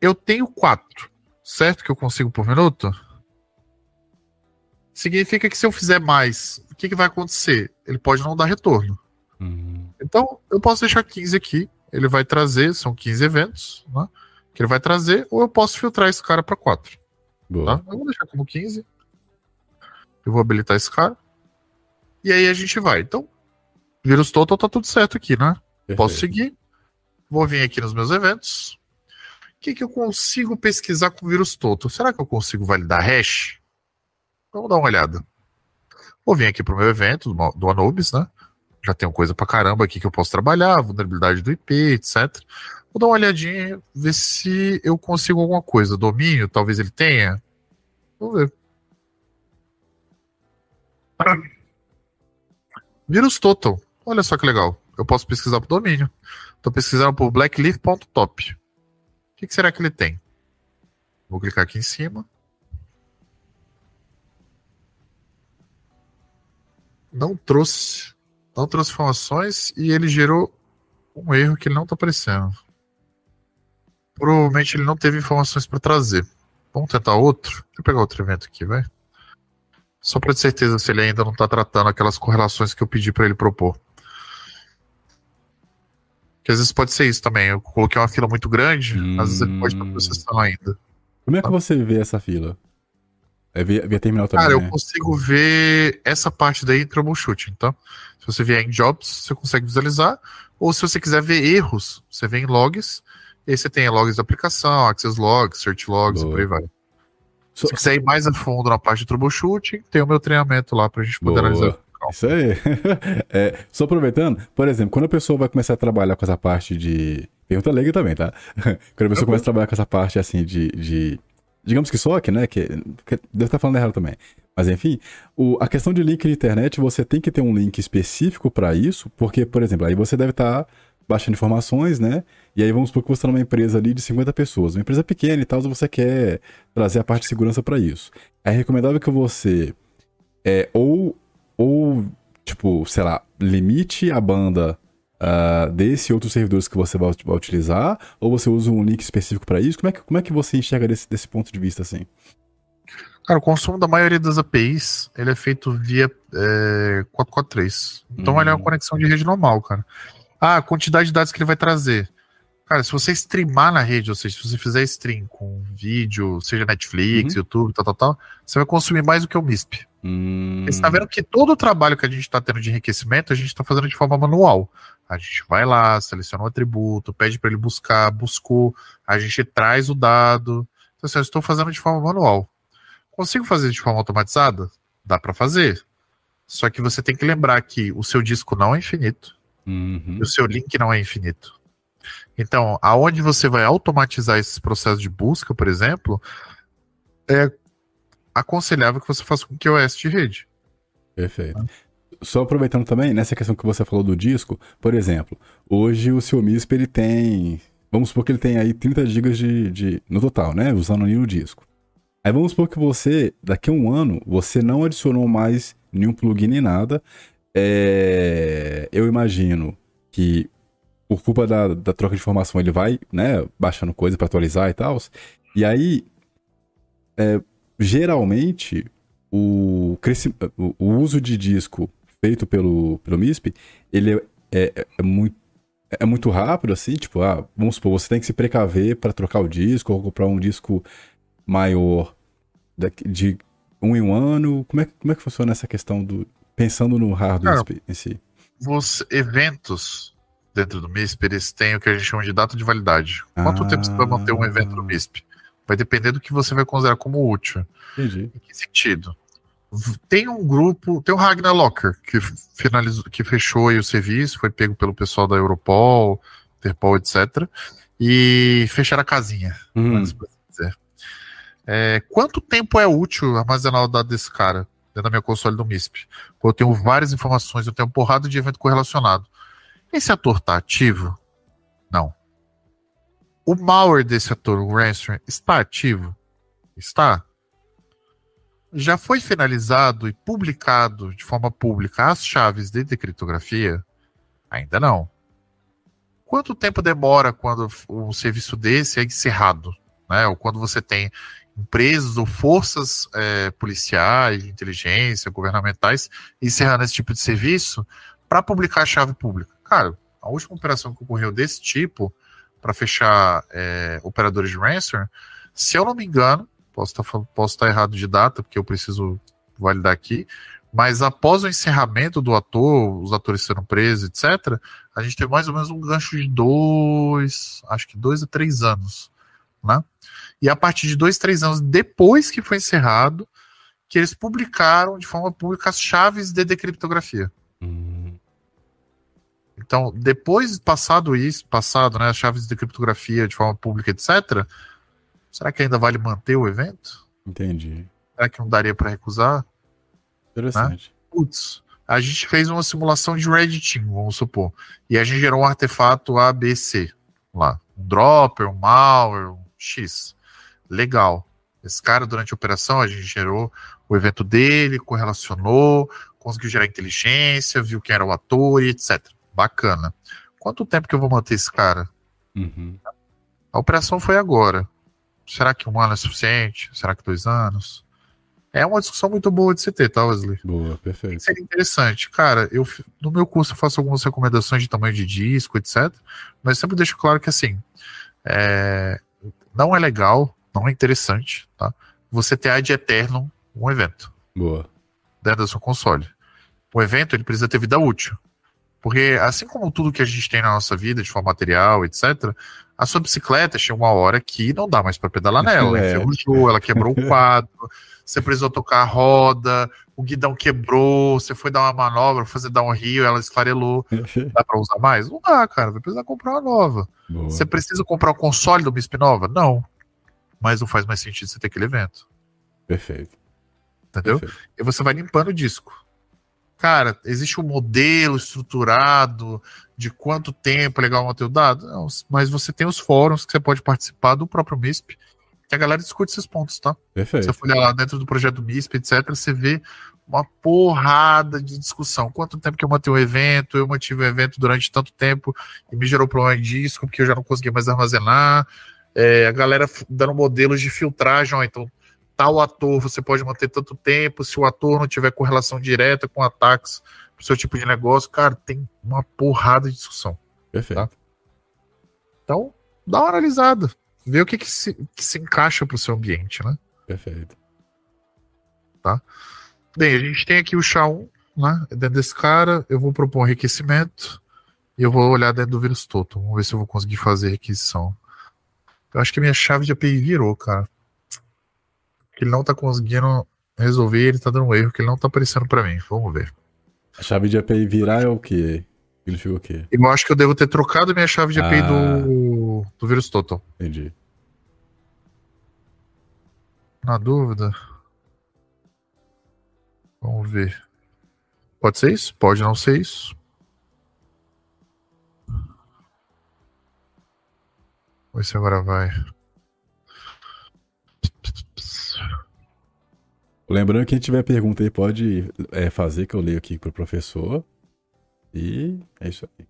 Eu tenho quatro, certo que eu consigo por minuto? Significa que se eu fizer mais, o que, que vai acontecer? Ele pode não dar retorno. Uhum. Então, eu posso deixar 15 aqui. Ele vai trazer, são 15 eventos, né? Que ele vai trazer, ou eu posso filtrar esse cara para 4. Boa. Tá? Eu vou deixar como 15. Eu vou habilitar esse cara. E aí a gente vai. Então, vírus total tá tudo certo aqui, né? Posso Perfeito. seguir. vou vir aqui nos meus eventos. O que, que eu consigo pesquisar com o vírus total? Será que eu consigo validar hash? Vamos dar uma olhada. Vou vir aqui para o meu evento do Anubis, né? Já tenho coisa para caramba aqui que eu posso trabalhar, vulnerabilidade do IP, etc. Vou dar uma olhadinha, ver se eu consigo alguma coisa. Domínio, talvez ele tenha. Vamos ver. Vírus Total. Olha só que legal. Eu posso pesquisar por domínio. Estou pesquisando por blackleaf.top. O que, que será que ele tem? Vou clicar aqui em cima. Não trouxe, não trouxe informações e ele gerou um erro que ele não está aparecendo. Provavelmente ele não teve informações para trazer. Vamos tentar outro? Deixa eu pegar outro evento aqui, vai. Só para ter certeza se ele ainda não está tratando aquelas correlações que eu pedi para ele propor. Que às vezes pode ser isso também. Eu coloquei uma fila muito grande, hum... às vezes ele pode estar processando ainda. Como é que você vê essa fila? É via, via terminal também. Cara, né? eu consigo ver essa parte daí em troubleshooting, então. Se você vier em jobs, você consegue visualizar. Ou se você quiser ver erros, você vem em logs. E aí você tem logs da aplicação, access logs, search logs Boa. e por aí vai. Se quiser ir mais a fundo na parte de troubleshooting, tem o meu treinamento lá pra gente poder Boa. analisar. Isso aí. [laughs] é, só aproveitando, por exemplo, quando a pessoa vai começar a trabalhar com essa parte de. Pergunta leiga também, tá? [laughs] Quando a pessoa começa a trabalhar com essa parte assim de. de digamos que SOC, né? Que, que deve estar falando errado também. Mas enfim, o, a questão de link na internet, você tem que ter um link específico para isso, porque, por exemplo, aí você deve estar baixando informações, né? E aí vamos supor que você está numa empresa ali de 50 pessoas, uma empresa pequena e tal, você quer trazer a parte de segurança para isso. É recomendável que você é, ou, ou, tipo, sei lá, limite a banda uh, desse outros servidores que você vai, vai, utilizar, ou você usa um link específico para isso? Como é, que, como é que você enxerga desse, desse ponto de vista, assim? Cara, o consumo da maioria das APIs, ele é feito via é, 443. Então hum. ele é uma hum. conexão de rede normal, cara. Ah, a quantidade de dados que ele vai trazer. Cara, se você streamar na rede, ou seja, se você fizer stream com vídeo, seja Netflix, uhum. YouTube, tal, tal, tal, você vai consumir mais do que o MISP. Hum. Você tá vendo que todo o trabalho que a gente está tendo de enriquecimento, a gente está fazendo de forma manual. A gente vai lá, seleciona um atributo, pede para ele buscar, buscou, a gente traz o dado. Então, assim, eu estou fazendo de forma manual. Consigo fazer de forma automatizada? Dá para fazer. Só que você tem que lembrar que o seu disco não é infinito. Uhum. E o seu link não é infinito. Então, aonde você vai automatizar esses processos de busca, por exemplo, é aconselhável que você faça com QoS de rede. Perfeito. Só aproveitando também, nessa questão que você falou do disco, por exemplo, hoje o seu MISP ele tem, vamos supor que ele tem aí 30 GB de, de, no total, né, usando o disco. Aí vamos supor que você, daqui a um ano, você não adicionou mais nenhum plugin nem nada, é, eu imagino que por culpa da, da, troca de informação ele vai, né, baixando coisa para atualizar e tal. E aí, é, geralmente, o, o, o, uso de disco feito pelo, pelo MISP, ele é, é, é, muito, é muito rápido, assim, tipo, ah, vamos supor, você tem que se precaver para trocar o disco ou comprar um disco maior de um em um ano. Como é, como é que funciona essa questão do, pensando no hardware Cara, em si. Os eventos dentro do MISP, eles têm o que a gente chama de data de validade. Quanto ah, tempo você vai manter um evento no MISP? Vai depender do que você vai considerar como útil. Entendi. Em que sentido? Tem um grupo, tem o Ragnar Locker, que finalizou, que fechou o serviço, foi pego pelo pessoal da Europol, Interpol, etc. E fecharam a casinha, hum. É, quanto tempo é útil armazenar o dado desse cara? dentro da minha console do MISP. Eu tenho várias informações, eu tenho uma porrada de evento correlacionado. Esse ator está ativo? Não. O malware desse ator, o ransomware, está ativo? Está. Já foi finalizado e publicado de forma pública as chaves de criptografia? Ainda não. Quanto tempo demora quando um serviço desse é encerrado? Né? Ou quando você tem empresas ou forças é, policiais, inteligência, governamentais, encerrando esse tipo de serviço para publicar a chave pública. Cara, a última operação que ocorreu desse tipo, para fechar é, operadores de ransomware, se eu não me engano, posso estar, tá posso tá errado de data, porque eu preciso validar aqui, mas após o encerramento do ator, os atores serão presos, etc., a gente teve mais ou menos um gancho de dois, acho que dois a três anos, né? E a partir de dois, três anos depois que foi encerrado, que eles publicaram de forma pública as chaves de decriptografia. Uhum. Então, depois passado isso, passado, né, as chaves de criptografia de forma pública, etc. Será que ainda vale manter o evento? Entendi. Será que não daria para recusar? Interessante. Né? Putz, a gente fez uma simulação de Redditing, vamos supor, e a gente gerou um artefato ABC lá, um dropper, um malware, um X. Legal. Esse cara, durante a operação, a gente gerou o evento dele, correlacionou, conseguiu gerar inteligência, viu quem era o ator e etc. Bacana. Quanto tempo que eu vou manter esse cara? Uhum. A operação foi agora. Será que um ano é suficiente? Será que dois anos? É uma discussão muito boa de se ter, tá, Wesley? Boa, perfeito. Seria interessante. Cara, eu no meu curso eu faço algumas recomendações de tamanho de disco, etc. Mas sempre deixo claro que assim, é, não é legal, não é interessante, tá? Você ter ad eterno um evento. Boa. Dentro do seu console. O evento ele precisa ter vida útil. Porque assim como tudo que a gente tem na nossa vida, de forma material, etc., a sua bicicleta chega uma hora que não dá mais para pedalar nela. É. Enferrujou, ela quebrou o [laughs] quadro, você precisou tocar a roda, o guidão quebrou, você foi dar uma manobra, fazer dar um rio, ela esfarelou. [laughs] dá para usar mais? Não dá, cara. Vai precisar comprar uma nova. Boa. Você precisa comprar o um console do MISP nova? Não. Mas não faz mais sentido você ter aquele evento. Perfeito. Entendeu? Perfeito. E você vai limpando o disco. Cara, existe um modelo estruturado de quanto tempo é legal manter o dado? Não, mas você tem os fóruns que você pode participar do próprio MISP, que a galera discute esses pontos, tá? Perfeito. Você for lá dentro do projeto MISP, etc., você vê uma porrada de discussão. Quanto tempo que eu mantive um evento? Eu mantive um evento durante tanto tempo e me gerou problema em disco, porque eu já não conseguia mais armazenar. É, a galera dando modelos de filtragem, ó, então tal ator você pode manter tanto tempo, se o ator não tiver correlação direta com ataques pro seu tipo de negócio, cara, tem uma porrada de discussão. Perfeito. Tá? Então, dá uma analisada. Vê o que, que, se, que se encaixa pro seu ambiente, né? Perfeito. Tá? Bem, a gente tem aqui o SHA-1, né? Dentro desse cara, eu vou propor um enriquecimento e eu vou olhar dentro do vírus total. Vamos ver se eu vou conseguir fazer requisição. Eu acho que a minha chave de API virou, cara que ele não tá conseguindo resolver, ele tá dando um erro que ele não tá aparecendo para mim. Vamos ver. A chave de API virar é o quê? Significa o quê? Eu acho que eu devo ter trocado minha chave de API ah. do, do vírus total. Entendi. Na dúvida. Vamos ver. Pode ser isso? Pode não ser isso. Vamos ver se agora vai. Lembrando que quem tiver pergunta aí pode é, fazer, que eu leio aqui pro professor. E é isso aí.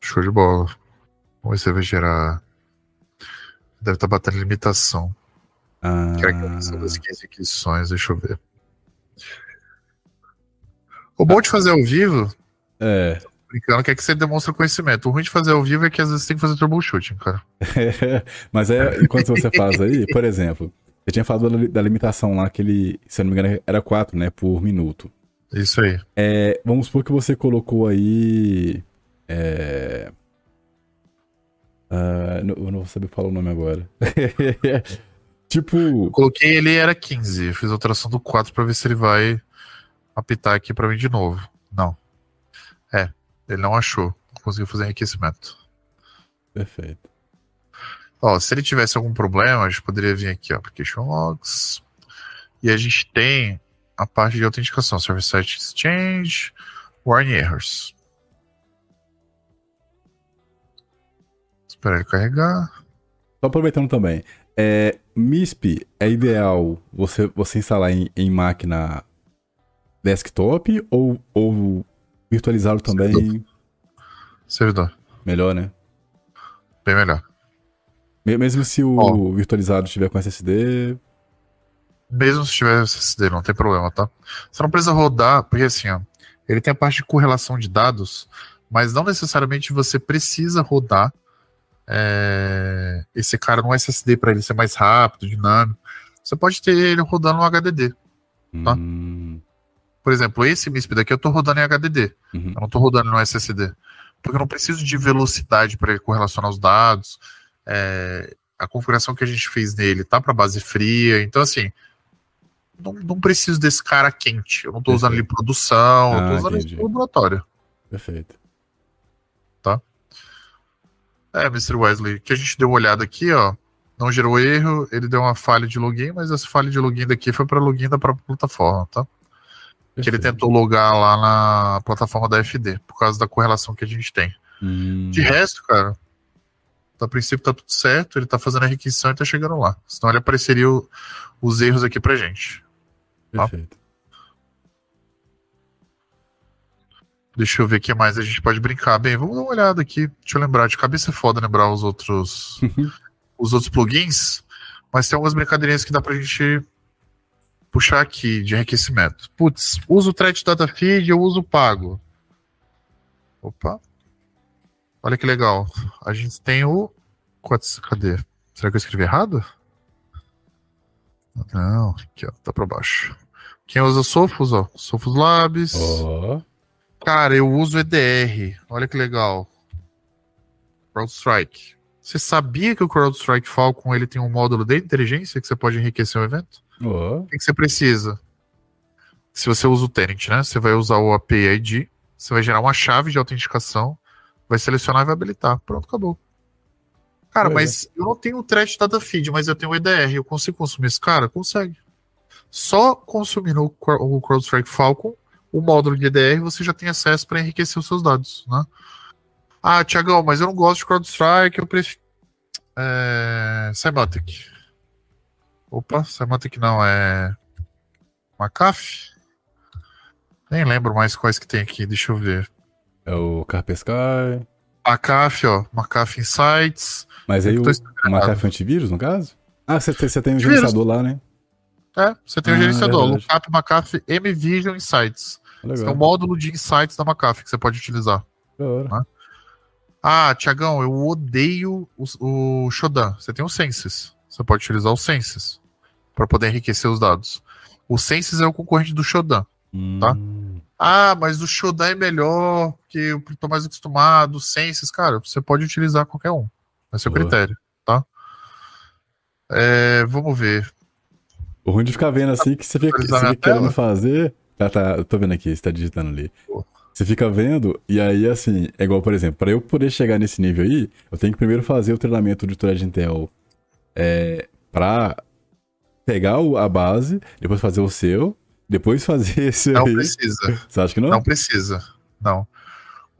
Show de bola. Vamos ver se vai gerar. Deve estar tá batendo limitação. Ah. Questão das 15 aquisições, deixa eu ver. O bom de fazer ao vivo. É. Brincando, que é que você demonstra conhecimento. O ruim de fazer ao vivo é que às vezes tem que fazer troubleshooting, cara. [laughs] Mas é, enquanto você faz aí, por exemplo, você tinha falado da limitação lá, que ele, se eu não me engano, era 4, né, por minuto. Isso aí. É, vamos supor que você colocou aí. É... Uh, eu não vou saber falar o nome agora. [laughs] tipo. Eu coloquei ele era 15. Eu fiz a alteração do 4 pra ver se ele vai apitar aqui pra mim de novo. Não. É, ele não achou. Conseguiu fazer enriquecimento. Perfeito. Ó, se ele tivesse algum problema, a gente poderia vir aqui, ó, Application Logs. E a gente tem a parte de autenticação, Service Site Exchange, Warning Errors. Espera ele carregar. Só aproveitando também, é, MISP é ideal você, você instalar em, em máquina desktop ou, ou virtualizá-lo também? Servidor. Servidor. Melhor, né? Bem melhor. Mesmo se o Ó, virtualizado estiver com SSD. Mesmo se tiver SSD, não tem problema, tá? Você não precisa rodar, porque assim, ó, ele tem a parte de correlação de dados, mas não necessariamente você precisa rodar é, esse cara no SSD para ele ser mais rápido, dinâmico. Você pode ter ele rodando no HDD, tá? Hum. Por exemplo, esse MISP daqui eu tô rodando em HDD. Uhum. Eu não tô rodando no SSD. porque eu não preciso de velocidade para correlacionar os dados. É, a configuração que a gente fez nele tá para base fria, então assim, não, não preciso desse cara quente. Eu não estou usando ele em produção, ah, eu estou usando ele laboratório. Perfeito. Tá? É, Mr. Wesley, que a gente deu uma olhada aqui, ó. Não gerou erro, ele deu uma falha de login, mas essa falha de login daqui foi para login da própria plataforma, tá? Perfeito. Que ele tentou logar lá na plataforma da FD, por causa da correlação que a gente tem. Hum. De resto, cara, a princípio tá tudo certo, ele tá fazendo a requisição e tá chegando lá. Senão ele apareceria o, os erros aqui pra gente. Tá? Perfeito. Deixa eu ver o que mais a gente pode brincar. Bem, vamos dar uma olhada aqui. Deixa eu lembrar. De cabeça é foda lembrar os outros, [laughs] os outros plugins. Mas tem algumas brincadeirinhas que dá pra gente puxar aqui de enriquecimento. Putz, uso o thread data feed, eu uso pago. Opa. Olha que legal. A gente tem o. Cadê? Será que eu escrevi errado? Não, aqui ó, tá pra baixo. Quem usa Sophos, ó, Sophos Labs. Oh. Cara, eu uso EDR. Olha que legal. CrowdStrike. Você sabia que o CrowdStrike Falcon ele tem um módulo de inteligência que você pode enriquecer o evento? Oh. O que, que você precisa? Se você usa o Tenant, né? Você vai usar o API ID, você vai gerar uma chave de autenticação, vai selecionar e vai habilitar. Pronto, acabou. Cara, mas eu não tenho o thread data feed, mas eu tenho o EDR. Eu consigo consumir esse cara? Consegue. Só consumindo o, CrowdStrike Falcon, o módulo de EDR, você já tem acesso para enriquecer os seus dados, né? Ah, Tiagão, mas eu não gosto de CrowdStrike, eu prefiro. É... Cymatic. Opa, Cymatic não, é. McAfee? Nem lembro mais quais que tem aqui, deixa eu ver. É o Carpesky. McAfee, ó. McAfee Insights. Mas aí o McAfee antivírus, no caso? Ah, você, tem um gerenciador lá, né? É, você tem ah, um gerenciador. É Lookup McAfee MVision Insights. Legal. é um módulo de insights da McAfee que você pode utilizar. Né? Ah, Tiagão, eu odeio o, o Shodan. Você tem o Census. Você pode utilizar o Census para poder enriquecer os dados. O Census é o concorrente do Shodan, tá? hum. tá? Ah, mas o Shodan é melhor, porque eu tô mais acostumado, o Census, cara, você pode utilizar qualquer um. É seu Boa. critério, tá? É, vamos ver. O ruim de ficar vendo assim que você fica, você fica querendo fazer. Ah, tá, eu tô vendo aqui, você tá digitando ali. Você fica vendo, e aí, assim, é igual, por exemplo, para eu poder chegar nesse nível aí, eu tenho que primeiro fazer o treinamento de Thread Intel é, pra pegar a base, depois fazer o seu, depois fazer [laughs] esse Não aí. precisa. Você acha que não? Não precisa, não.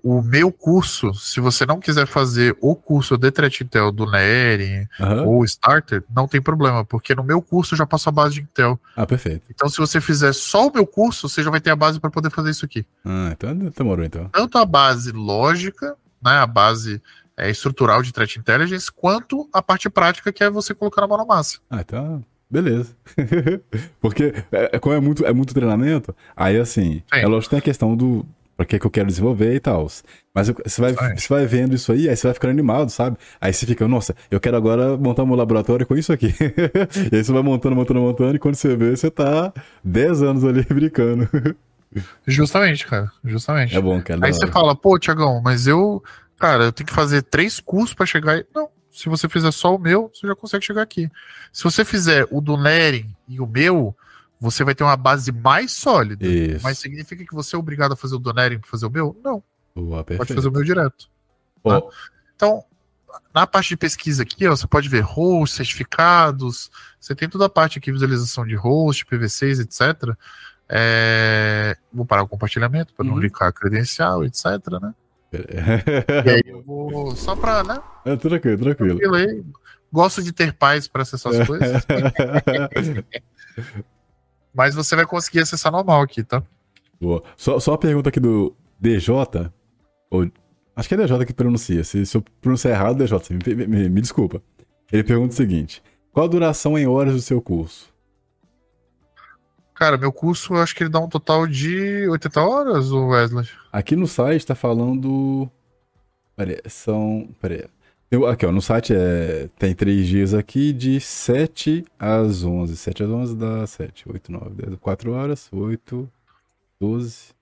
O meu curso, se você não quiser fazer o curso de Threat Intel do uhum. ou Starter, não tem problema, porque no meu curso eu já passo a base de Intel. Ah, perfeito. Então, se você fizer só o meu curso, você já vai ter a base para poder fazer isso aqui. Ah, então demorou então. Tanto a base lógica, né, a base é, estrutural de Threat Intelligence, quanto a parte prática, que é você colocar na mão na massa. Ah, então Beleza. [laughs] Porque, é, como é muito, é muito treinamento, aí assim, Sim. é lógico que tem a questão do para que, que eu quero desenvolver e tal. Mas você vai, você vai vendo isso aí, aí você vai ficando animado, sabe? Aí você fica, nossa, eu quero agora montar um laboratório com isso aqui. [laughs] e aí você vai montando, montando, montando, e quando você vê, você tá 10 anos ali [laughs] brincando. Justamente, cara. Justamente. É bom, cara. Aí você fala, pô, Tiagão, mas eu, cara, eu tenho que fazer três cursos para chegar aí. Não, se você fizer só o meu, você já consegue chegar aqui. Se você fizer o do Neren e o meu, você vai ter uma base mais sólida. Isso. Mas significa que você é obrigado a fazer o Donering para fazer o meu? Não. Boa, pode fazer o meu direto. Tá? Então, na parte de pesquisa aqui, ó, você pode ver hosts, certificados, você tem toda a parte aqui, visualização de host, PVCs, etc. É... Vou parar o compartilhamento para não uhum. linkar credencial, etc, né? E aí [laughs] eu vou só para, né? É, tranquilo, tranquilo. tranquilo Gosto de ter paz para acessar as coisas. [laughs] Mas você vai conseguir acessar normal aqui, tá? Boa. Só, só uma pergunta aqui do DJ, ou, acho que é DJ que pronuncia. Se, se eu pronunciar errado, DJ, me, me, me desculpa. Ele pergunta o seguinte: qual a duração em horas do seu curso? Cara, meu curso acho que ele dá um total de 80 horas, o Wesley. Aqui no site tá falando. Peraí, são. Peraí. Aqui, ó, no site é, tem três dias aqui de 7 às 11. 7 às 11 dá 7, 8, 9, 10, 4 horas, 8, 12.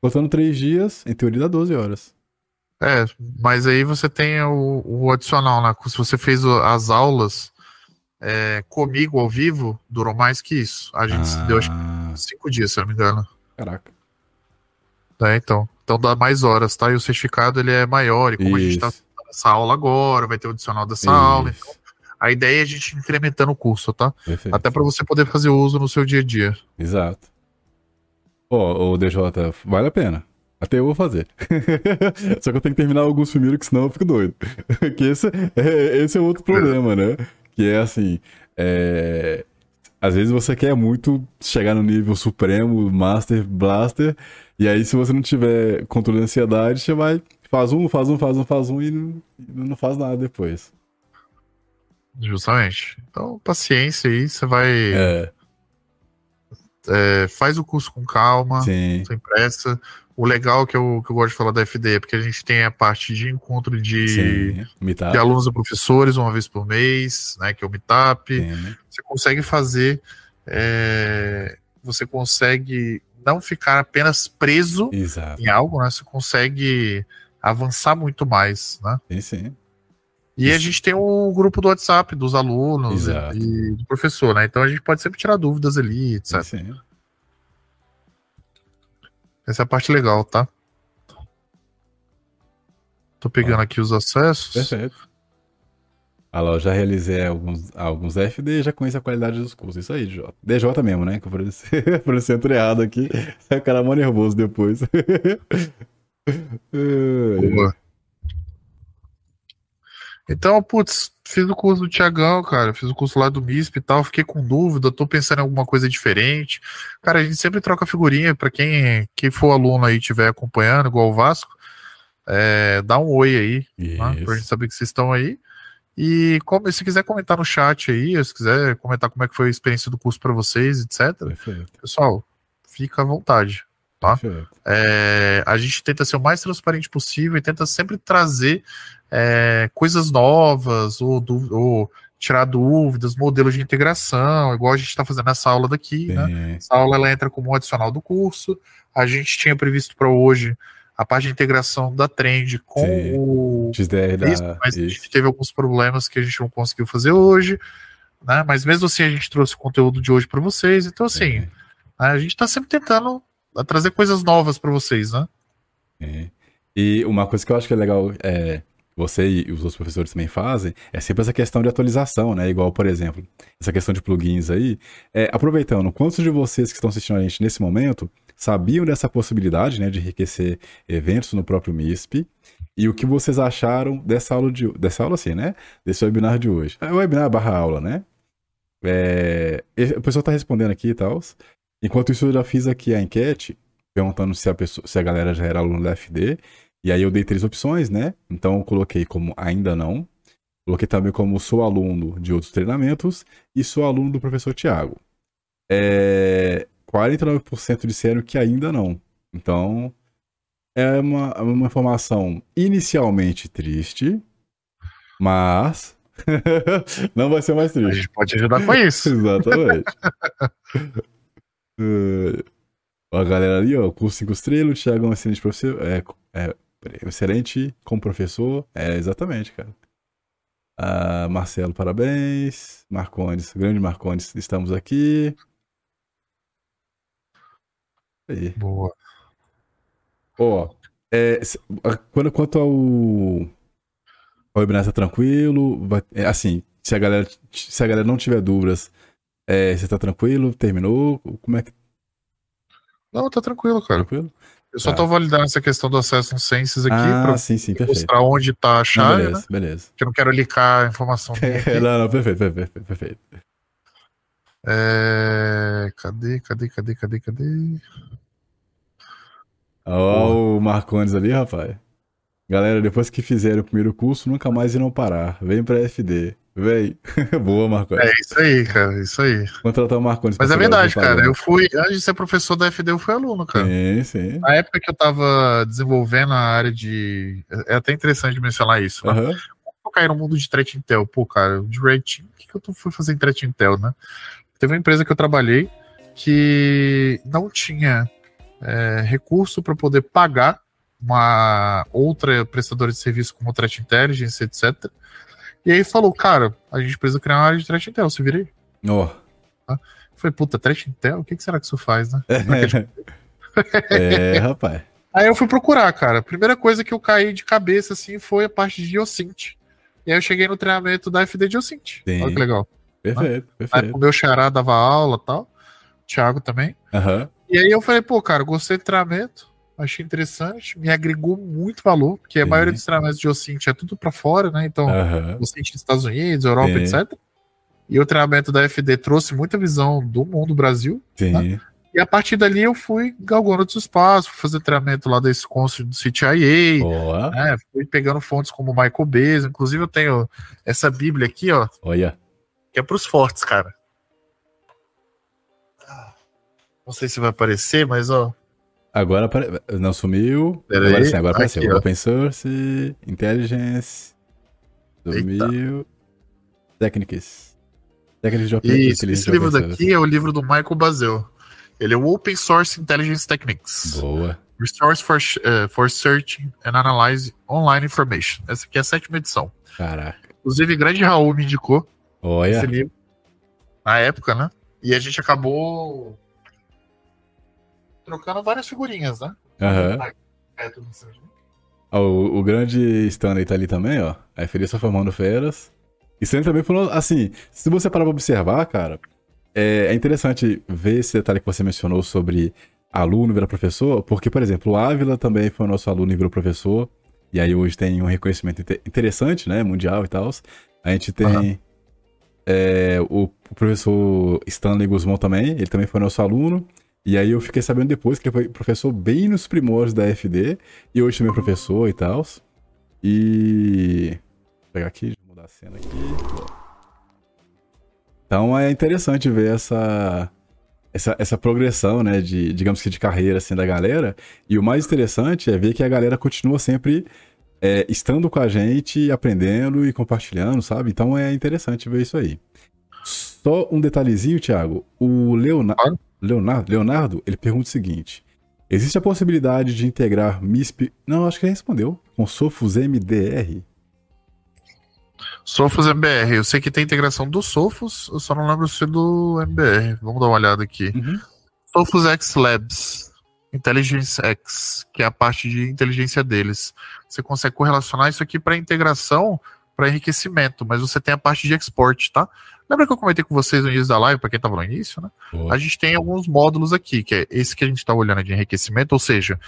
Contando três dias, em teoria dá 12 horas. É, mas aí você tem o, o adicional, né? Se você fez as aulas é, comigo ao vivo, durou mais que isso. A gente se deu acho Ah, que cinco dias, se eu não me engano. caraca. É, então. Então dá mais horas, tá? E o certificado ele é maior. E como a gente tá Isso. nessa aula agora, vai ter o adicional dessa aula. Isso. Então, a ideia é a gente incrementando o curso, tá? Perfeito. Até para você poder fazer uso no seu dia a dia. Exato. Ó, o DJ, vale a pena. Até eu vou fazer. [laughs] Só que eu tenho que terminar alguns primeiro, que senão eu fico doido. [laughs] que esse é, esse é outro problema, né? Que é assim. é, Às vezes você quer muito chegar no nível supremo, Master, Blaster, e aí se você não tiver controle da ansiedade, você vai, faz um, faz um, faz um, faz um e não, não faz nada depois. Justamente. Então, paciência aí, você vai. É, é, faz o curso com calma. sim, sem pressa. O legal que eu, que eu gosto de falar da FD é porque a gente tem a parte de encontro de, sim. De alunos e professores uma vez por mês, né? Que é o Meetup. sim. Você consegue fazer. é, você consegue não ficar apenas preso Exato. em algo, né? Você consegue avançar muito mais, né? Sim, sim. E a gente tem o grupo do WhatsApp dos alunos e, e do professor, né? Então a gente pode sempre tirar dúvidas ali, etc. sim, sim. Essa é a parte legal, tá? Tô pegando aqui os acessos. Perfeito. Ah lá, eu já realizei alguns, alguns FD e já conheço a qualidade dos cursos. Isso aí, DJ. DJ mesmo, né? Que eu parecia, [laughs] parecia errado aqui. [laughs] O cara mó nervoso depois. É, [laughs] Boa. Então, putz, fiz o curso do Tiagão, cara. Fiz o curso lá do MISP e tal. Fiquei com dúvida, tô pensando em alguma coisa diferente. Cara, a gente sempre troca figurinha. Pra quem, quem for aluno aí estiver acompanhando, igual o Vasco, é, dá um oi aí, tá? pra gente saber que vocês estão aí. E como, se quiser comentar no chat aí, se quiser comentar como é que foi a experiência do curso pra vocês, etc. Perfeito. Pessoal, fica à vontade. Tá. É, a gente tenta ser o mais transparente possível e tenta sempre trazer é, coisas novas ou, ou tirar dúvidas, modelos de integração, igual a gente está fazendo nessa aula daqui. Né? Essa aula ela entra como um adicional do curso. A gente tinha previsto para hoje a parte de integração da Trend com Sim. o XDR da. Mas a Isso. gente teve alguns problemas que a gente não conseguiu fazer hoje. Né? Mas mesmo assim a gente trouxe o conteúdo de hoje para vocês. Então, assim, Sim. a gente está sempre tentando a trazer coisas novas para vocês, né? É. E uma coisa que eu acho que é legal, é, você e os outros professores também fazem, é sempre essa questão de atualização, né? Igual, por exemplo, essa questão de plugins aí. É, aproveitando, quantos de vocês que estão assistindo a gente nesse momento sabiam dessa possibilidade, né, de enriquecer eventos no próprio MISP? E o que vocês acharam dessa aula de dessa aula assim, né? Desse webinar de hoje? É webinar barra aula, né? É, o pessoal está respondendo aqui e tal. Enquanto isso, eu já fiz aqui a enquete perguntando se a, pessoa, se a galera já era aluno da FD. E aí eu dei três opções, né? Então eu coloquei como ainda não. Coloquei também como sou aluno de outros treinamentos e sou aluno do professor Tiago. É, 49% disseram que ainda não. Então é uma, uma informação inicialmente triste, mas [laughs] não vai ser mais A triste. gente pode ajudar com isso. [laughs] Exatamente. [laughs] É, a galera ali, ó, curso 5 estrelas, o Thiago é um excelente professor. É, é, excelente como professor. É, exatamente, cara. Ah, Marcelo, parabéns. Marcondes, grande Marcondes, estamos aqui. Aí. Boa. Ó, é, quando, quanto ao. O webinar tá tranquilo, vai- é, assim, se a galera, se a galera não tiver dúvidas, é, você tá tranquilo? Terminou? Como é que Não, tá tranquilo, cara. tranquilo? Eu só Tá. tô validando essa questão do acesso no Census aqui ah, pra sim, sim, perfeito. mostrar onde tá a chave, beleza, né? beleza. Que eu não quero linkar a informação [laughs] não, não, perfeito, perfeito, perfeito. É, Cadê, cadê, cadê, cadê, cadê? Ó, o Marcondes ali, rapaz. Galera, depois que fizerem o primeiro curso, nunca mais irão parar. Vem pra FD. Vem. [laughs] Boa, Marcondes. É isso aí, cara, isso aí. Contratar o Marcondes. Mas é verdade, cara. Eu fui, antes de ser professor da FD, eu fui aluno, cara. Sim, sim. Na época que eu tava desenvolvendo a área de. É até interessante mencionar isso, né? Aham. eu caí no mundo de threat intel, pô, cara, de rating, o que, que eu fui fazer em threat intel, né? Teve uma empresa que eu trabalhei que não tinha é, recurso para poder pagar uma outra prestadora de serviço como Threat Intelligence, etc. E aí falou, cara, a gente precisa criar uma área de Threat Intel, você virei. Ó. Tá? Falei, puta, Threat Intel? O que, que será que isso faz, né? [laughs] é, rapaz. Aí eu fui procurar, cara. A primeira coisa que eu caí de cabeça, assim, foi a parte de Diocint. E aí eu cheguei no treinamento da FD Diocint. Sim. Olha que legal. Perfeito, Aí perfeito. o meu xará dava aula e tal. O Thiago também. Aham. E aí eu falei, pô, cara, gostei do treinamento. Achei interessante. Me agregou muito valor. Porque a Sim. maioria dos treinamentos de Diocint é tudo pra fora, né? Então, Aham. Diocint nos Estados Unidos, Europa, Sim. etc. E o treinamento da FD trouxe muita visão do mundo Brasil. Sim. E a partir dali eu fui galgando outros espaços, fui fazer treinamento lá desse consul do CTIA, né? Fui pegando fontes como Michael Bez. Inclusive eu tenho essa bíblia aqui, ó, Olha. que é pros fortes, cara. Não sei se vai aparecer, mas ó. Agora apare... não sumiu. Pera agora aí. sim, agora apareceu. Aqui. Open Source, Intelligence, Sumiu, Técnicas. Técnicas de open Isso, esse livro daqui é o livro do Michael Bazel. Ele é o Open Source Intelligence Techniques. Boa. Resource for, eh, for Searching and Analyze Online Information. Essa aqui é a sétima edição. Caraca. Inclusive, grande Raul me indicou esse Olha. livro. Na época, né? E a gente acabou trocando várias figurinhas, né? Aham. Ó, o, o grande Stanley tá ali também, ó. A FD só formando feras. E Stanley também falou, assim, se você parar pra observar, cara, é, é interessante ver esse detalhe que você mencionou sobre aluno virar professor, porque, por exemplo, o Ávila também foi nosso aluno e virou professor, e aí hoje tem um reconhecimento inte- interessante, né, mundial e tal. A gente tem Aham. é, o, o professor Stanley Guzmão também, ele também foi nosso aluno, e aí eu fiquei sabendo depois que ele foi professor bem nos primórdios da FD, e hoje também é professor e tal. E. Vou pegar aqui, mudar a cena aqui. Então é interessante ver essa. Essa, essa progressão, né, de, digamos que de carreira, assim, da galera. E o mais interessante é ver que a galera continua sempre é, estando com a gente, aprendendo e compartilhando, sabe? Então é interessante ver isso aí. Só um detalhezinho, Thiago. O Leona- Claro. Leonardo, Leonardo, ele pergunta o seguinte: existe a possibilidade de integrar MISP? Não, acho que ele respondeu. Com Sofos MDR? Sofos MBR. Eu sei que tem integração do Sofos, eu só não lembro se é do MBR. Vamos dar uma olhada aqui. Uhum. X Labs, Intelligence X, que é a parte de inteligência deles. Você consegue correlacionar isso aqui para integração, para enriquecimento, mas você tem a parte de export, tá? Lembra que eu comentei com vocês no início da live, para quem estava no início, né? Boa. A gente tem alguns módulos aqui, que é esse que a gente está olhando de enriquecimento, ou seja,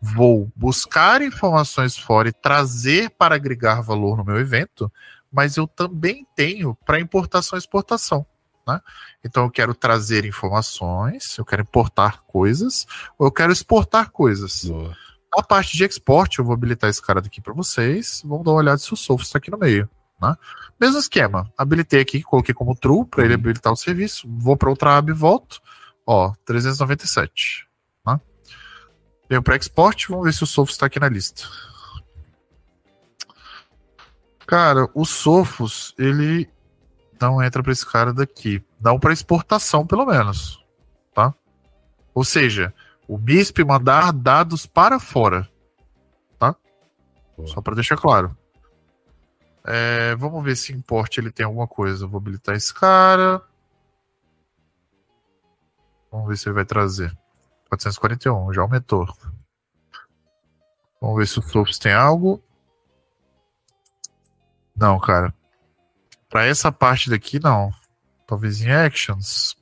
vou buscar informações fora e trazer para agregar valor no meu evento, mas eu também tenho para importação e exportação. Né? Então eu quero trazer informações, eu quero importar coisas, ou eu quero exportar coisas. Boa. A parte de export, eu vou habilitar esse cara daqui para vocês. Vamos dar uma olhada se o Sophos está aqui no meio. Né? Mesmo esquema. Habilitei aqui, coloquei como true para ele Uhum. habilitar o serviço. Vou para outra aba e volto. Ó, 397. Né? Venho para export, vamos ver se o Sophos está aqui na lista. Cara, o Sophos, ele não entra para esse cara daqui. Não para exportação, pelo menos. Tá? Ou seja, o MISP mandar dados para fora. Tá? Só para deixar claro. É, vamos ver se import ele tem alguma coisa. Vou habilitar esse cara. Vamos ver se ele vai trazer. 441, já aumentou. Vamos ver se o Sophos tem algo. Não, cara. Para essa parte daqui, não. Talvez em Actions.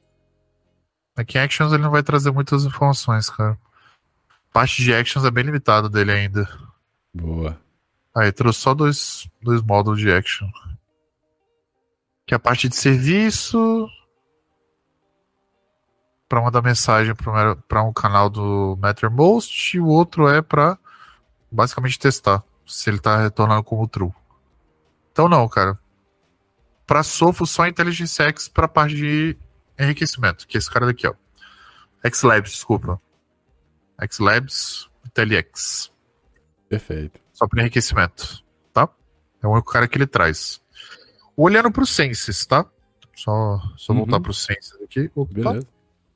Aqui em Actions ele não vai trazer muitas informações, cara. Parte de Actions é bem limitada dele ainda. Boa. Aí, trouxe só dois, dois módulos de Action. Que é a parte de serviço. Para mandar mensagem para um canal do Mattermost. E o outro é para basicamente testar se ele tá retornando como true. Então, não, cara. Para Sofo, só Intelligence X para parte de enriquecimento, que é esse cara daqui, ó. X-Labs, desculpa. X-Labs. Perfeito. Só para enriquecimento, tá? É o único cara que ele traz. Olhando para o Senses, tá? Só, só Uhum. voltar para o Senses aqui. Opa. Beleza.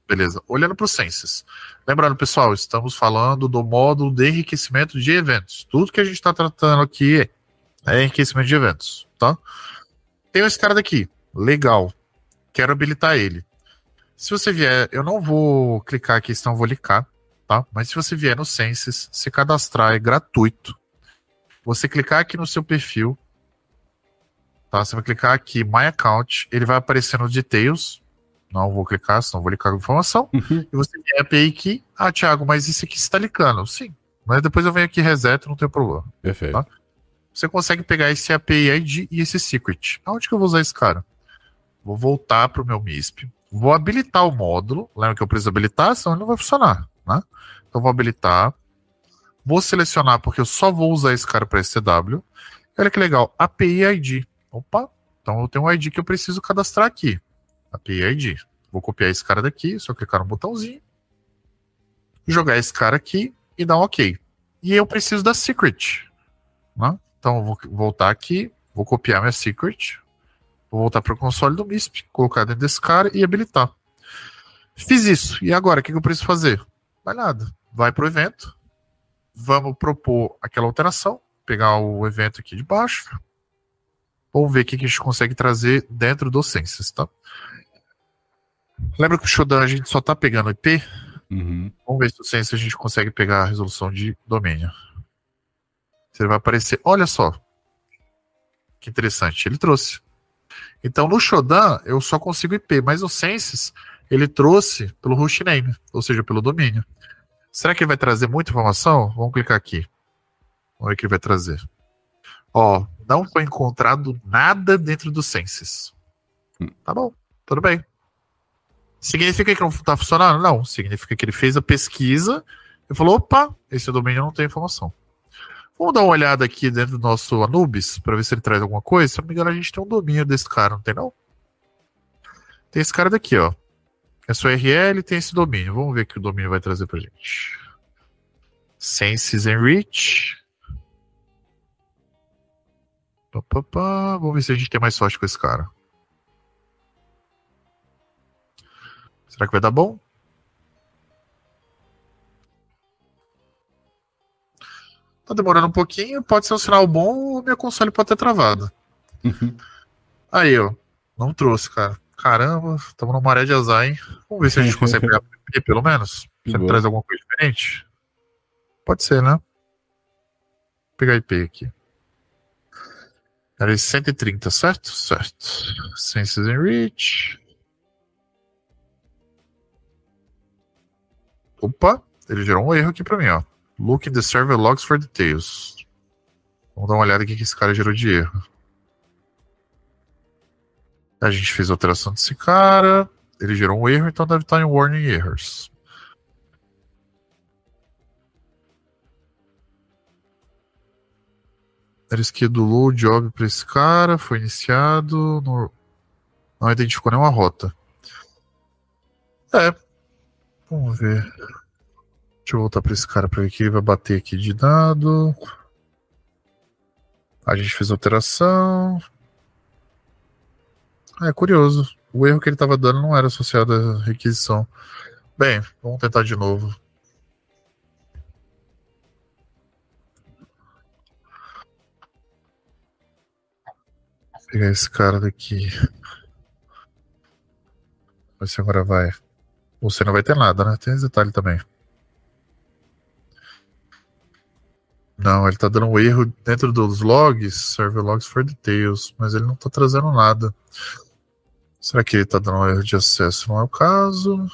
Beleza. Olhando para o Census. Lembrando, pessoal, estamos falando do módulo de enriquecimento de eventos. Tudo que a gente está tratando aqui é enriquecimento de eventos, tá? Tem esse cara daqui. Legal. Quero habilitar ele. Se você vier, eu não vou clicar aqui, senão eu vou licar, tá? Mas se você vier no Census, se cadastrar é gratuito. Você clicar aqui no seu perfil, tá? Você vai clicar aqui, My Account, ele vai aparecer no Details, não vou clicar, senão vou ligar a informação. Uhum. E você tem a API aqui. Ah, Thiago, mas isso aqui está licando. Sim. Mas depois eu venho aqui reseto, não tem problema. Perfeito. Tá? Você consegue pegar esse API ID e esse secret. Aonde que eu vou usar esse cara? Vou voltar para o meu MISP. Vou habilitar o módulo. Lembra que eu preciso habilitar, senão ele não vai funcionar. Né? Então vou habilitar. Vou selecionar, porque eu só vou usar esse cara para STW. Olha que legal. API ID. Opa, então eu tenho um ID que eu preciso cadastrar aqui. API ID. Vou copiar esse cara daqui, só clicar no botãozinho, jogar esse cara aqui e dar um OK. E eu preciso da secret. Né? Então eu vou voltar aqui, vou copiar minha secret, vou voltar para o console do MISP, colocar dentro desse cara e habilitar. Fiz isso. E agora, o que, que eu preciso fazer? Vai nada. Vai para o evento. Vamos propor aquela alteração. Pegar o evento aqui de baixo. Vamos ver o que, a gente consegue trazer dentro do Census, tá? Lembra que o Shodan a gente só tá pegando IP? Uhum. Vamos ver se, se a gente consegue pegar a resolução de domínio. Ele vai aparecer. Olha só. Que interessante. Ele trouxe. Então no Shodan eu só consigo IP, mas o Census ele trouxe pelo hostname, ou seja, pelo domínio. Será que ele vai trazer muita informação? Vamos clicar aqui. Vamos ver o que ele vai trazer. Ó, não foi encontrado nada dentro do Census. Hum. Tá bom, tudo bem. Significa que não está funcionando? Não. Significa que ele fez a pesquisa e falou: opa, esse domínio não tem informação. Vamos dar uma olhada aqui dentro do nosso Anubis para ver se ele traz alguma coisa. Se não me engano, a gente tem um domínio desse cara, não tem não? Tem esse cara daqui, ó. É sua URL tem esse domínio. Vamos ver o que o domínio vai trazer pra gente. Senses Enrich. Vamos ver se a gente tem mais sorte com esse cara. Será que vai dar bom? Tá demorando um pouquinho, pode ser um sinal bom ou minha console pode ter travado. [laughs] Aí, ó. Não trouxe, cara. Caramba, estamos numa maré de azar, hein? Vamos ver se a gente [laughs] consegue pegar IP, pelo menos. Se ele traz alguma coisa diferente. Pode ser, né? Vou pegar IP aqui. Era 130, certo? Certo. Senses Enrich. Opa, ele gerou um erro aqui para mim, ó. Look in the server logs for details. Vamos dar uma olhada aqui que esse cara gerou de erro. A gente fez a alteração desse cara. Ele gerou um erro, então deve estar em warning errors. Ele schedulou o job para esse cara, foi iniciado, no... não identificou nenhuma rota. É, Vamos ver. Deixa eu voltar para esse cara para ver que ele vai bater aqui de dado. A gente fez alteração. É curioso. O erro que ele estava dando não era associado à requisição. Bem, vamos tentar de novo. Vou pegar esse cara daqui. Ver se agora vai. Você não vai ter nada, né? Tem esse detalhe também. Não, ele tá dando um erro dentro dos logs, server logs for details, mas ele não tá trazendo nada. Será que ele tá dando um erro de acesso? Não é o caso.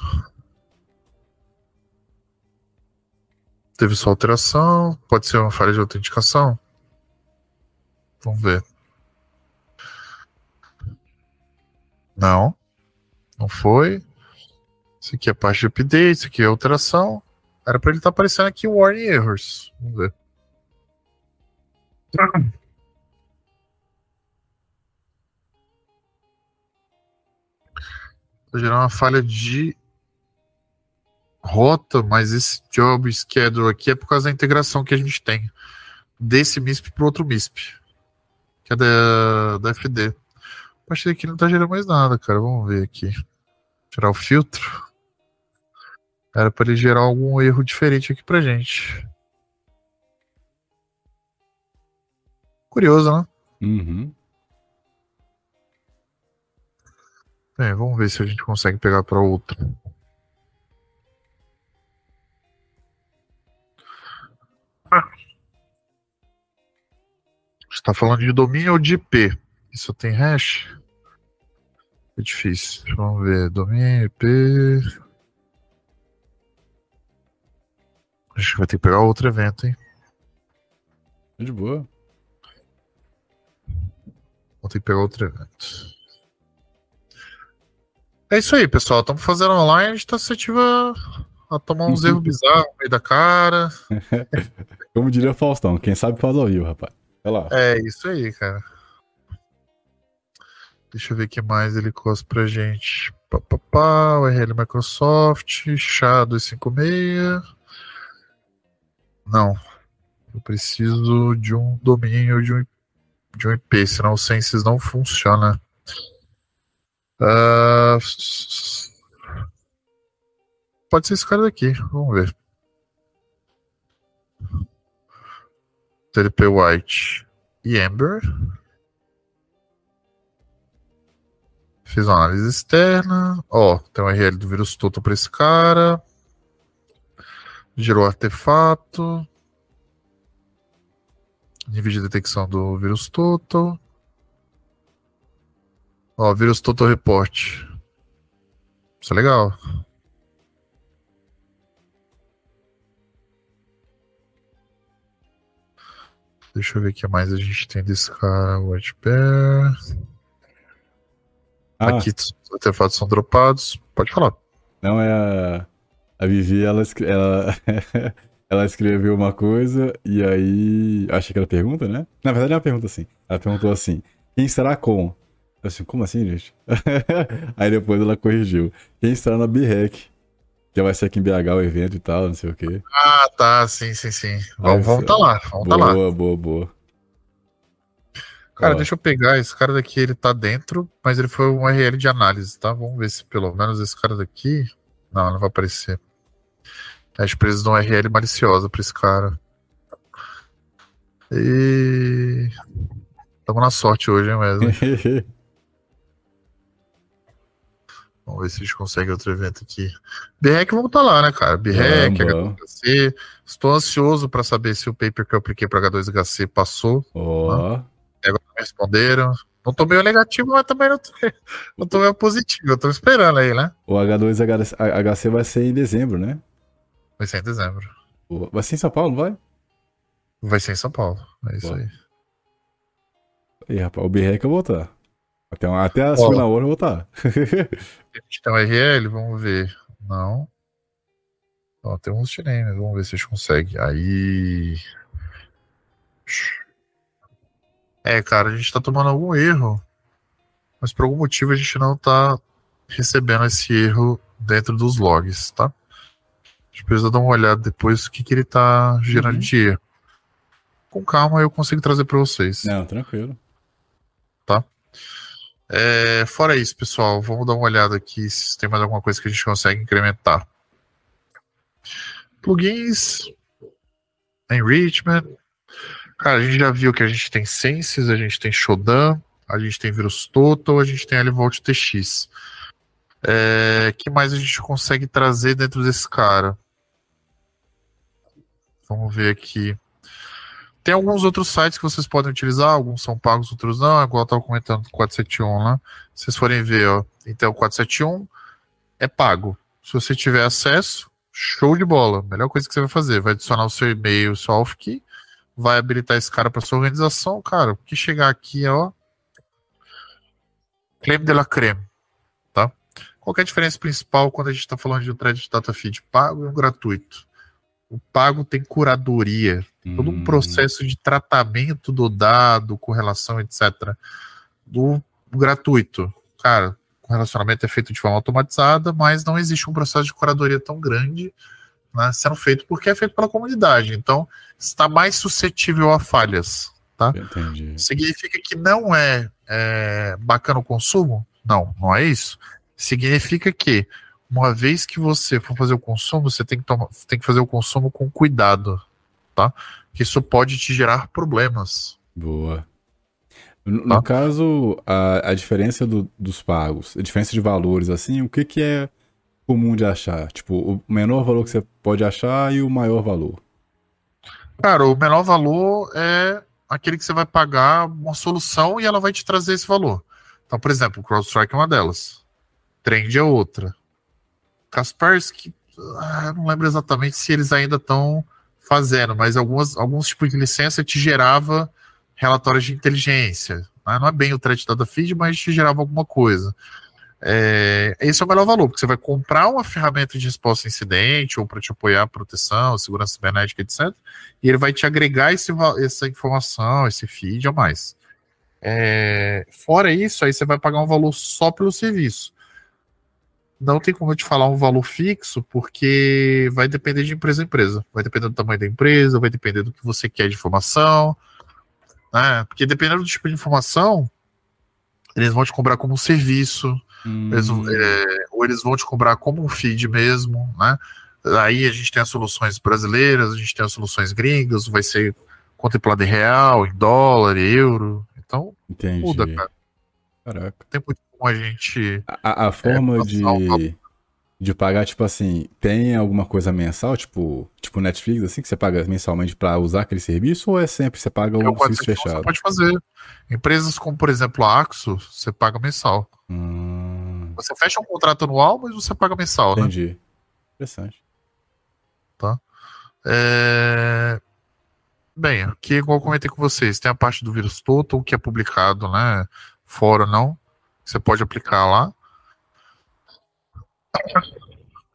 Teve só alteração. Pode ser uma falha de autenticação. Vamos ver. Não. Não foi. Isso aqui é parte de update, isso aqui é alteração. Era para ele estar tá aparecendo aqui warning errors. Vamos ver. [clears throat] Tá gerando uma falha de rota, mas esse job schedule aqui é por causa da integração que a gente tem desse MISP para outro MISP, que é da, da FD. A partir daqui não tá gerando mais nada, cara. Vamos ver aqui. Tirar o filtro. Era para ele gerar algum erro diferente aqui pra gente. Curioso, né? Uhum. Bem, vamos ver se a gente consegue pegar para outra. Ah. Está falando de domínio ou de IP? Isso tem hash? É difícil. Vamos ver. Domínio, IP. Acho que vai ter que pegar outro evento, hein? De boa. Vou ter que pegar outro evento. É isso aí, pessoal. Estamos fazendo online, a gente tá suscetível a, tomar uns erros bizarros no meio da cara. [laughs] Como diria Faustão, quem sabe faz ao vivo, rapaz. Vai lá. É isso aí, cara. Deixa eu ver o que mais ele costa pra gente. Pá, pá, pá, URL Microsoft, SHA-256. Não. Eu preciso de um domínio de um, de um IP, senão o Census não funciona. Uh, pode ser esse cara daqui, vamos ver. TDP White e Amber. Fiz uma análise externa. Ó, tem um URL do vírus total para esse cara. Gerou artefato. Nível de detecção do vírus total. Ó, vírus total report. Isso é legal. Deixa eu ver o que mais a gente tem desse cara. White Bear. Ah. Aqui os artefatos são dropados. Pode falar. Não, é a, a Vivi, ela, ela, [laughs] ela escreveu uma coisa e aí. Achei que era pergunta, né? Na verdade é uma pergunta assim. Ela perguntou assim: quem estará com? Assim, como assim, gente? [laughs] aí depois ela corrigiu. Quem estará na BREC? Que vai ser aqui em BH o evento e tal, não sei o quê. Ah, tá, sim, sim, sim. Vamos, vamos tá lá, vamos boa, tá lá. Boa, boa, boa. Cara, Ó. deixa eu pegar. Esse cara daqui, ele tá dentro, mas ele foi um URL de análise, tá? Vamos ver se pelo menos esse cara daqui. Não, não vai aparecer. As presas de um URL maliciosa pra esse cara. E. Tamo na sorte hoje, hein, Wesley? [laughs] Vamos ver se a gente consegue outro evento aqui. BREC vamos estar tá lá, né, cara? BREC, H2HC. Estou ansioso para saber se o paper que eu apliquei para H2HC passou. Oh responderam. Não tô meio negativo, mas também não tô, [laughs] não tô meio positivo. Eu tô esperando aí, né? O H2HC vai ser em dezembro, né? Vai ser em dezembro. Vai ser em São Paulo, vai? Vai ser em São Paulo. É isso Boa. aí. Aí, rapaz, o BREC eu vou estar. Até, até a segunda hora eu vou estar. a gente tem um RL, vamos ver. Não. Ó, tem uns chineses, vamos ver se a gente consegue. Aí. É, cara, a gente tá tomando algum erro, mas por algum motivo a gente não tá recebendo esse erro dentro dos logs, tá? A gente precisa dar uma olhada depois o que, que ele tá gerando uhum. de erro. Com calma eu consigo trazer para vocês. Não, tranquilo. Tá? É, fora isso, pessoal, vamos dar uma olhada aqui se tem mais alguma coisa que a gente consegue incrementar. Plugins, enrichment, Cara, a gente já viu que a gente tem Senses, a gente tem Shodan, a gente tem Virus Total, a gente tem Alivolt TX. É, que mais a gente consegue trazer dentro desse cara? Vamos ver aqui. Tem alguns outros sites que vocês podem utilizar, alguns são pagos, outros não, igual eu estava comentando do 471 lá. Né? Se vocês forem ver, ó, então o 471 é pago. Se você tiver acesso, show de bola. Melhor coisa que você vai fazer, vai adicionar o seu e-mail, seu auth key, vai habilitar esse cara para sua organização, cara, o que chegar aqui é, ó, creme de la creme, tá? Qual é a diferença principal quando a gente está falando de um thread de data feed pago e um gratuito? O pago tem curadoria. Todo um processo de tratamento do dado, correlação, etc. Do gratuito, cara, o relacionamento é feito de forma automatizada, mas não existe um processo de curadoria tão grande né, sendo feito porque é feito pela comunidade. Então, está mais suscetível a falhas. Tá? Entendi. Significa que não é, é bacana o consumo? Não, não é isso. Significa que uma vez que você for fazer o consumo, você tem que, tomar, tem que fazer o consumo com cuidado, tá? Que isso pode te gerar problemas. Boa. No, no tá? caso, a, a diferença do, dos pagos, a diferença de valores, assim, o que, que é comum de achar? Tipo, o menor valor que você pode achar e o maior valor? Cara, o menor valor é aquele que você vai pagar uma solução e ela vai te trazer esse valor. Então, por exemplo, o CrowdStrike é uma delas. Trend é outra. Kaspersky, ah, não lembro exatamente se eles ainda estão fazendo, mas algumas, alguns tipos de licença te gerava relatórios de inteligência. Né? Não é bem o threat data feed, mas te gerava alguma coisa. É, esse é o melhor valor, porque você vai comprar uma ferramenta de resposta a incidente ou para te apoiar proteção, segurança cibernética, etc. E ele vai te agregar esse, essa informação, esse feed a mais. É, fora isso, aí você vai pagar um valor só pelo serviço. Não tem como eu te falar um valor fixo, porque vai depender de empresa a empresa. Vai depender do tamanho da empresa, vai depender do que você quer de informação. Né? Porque dependendo do tipo de informação, eles vão te cobrar como um serviço, hum. eles, é, ou eles vão te cobrar como um feed mesmo, né? Aí a gente tem as soluções brasileiras, a gente tem as soluções gringas, vai ser contemplado em real, em dólar, em euro. Então, Entendi. muda, cara. Caraca. Tem muito como a gente. A, a forma é, de, de pagar, tipo assim, tem alguma coisa mensal, tipo, tipo Netflix, assim, que você paga mensalmente para usar aquele serviço, ou é sempre você paga um serviço fechado? Você pode fazer. Empresas como, por exemplo, a Axo, você paga mensal. Hum... Você fecha um contrato anual, mas você paga mensal, Entendi. né? Entendi. Interessante. Tá. É... Bem, aqui, igual eu comentei com vocês, tem a parte do vírus total, que é publicado, né? Fora não. Você pode aplicar lá.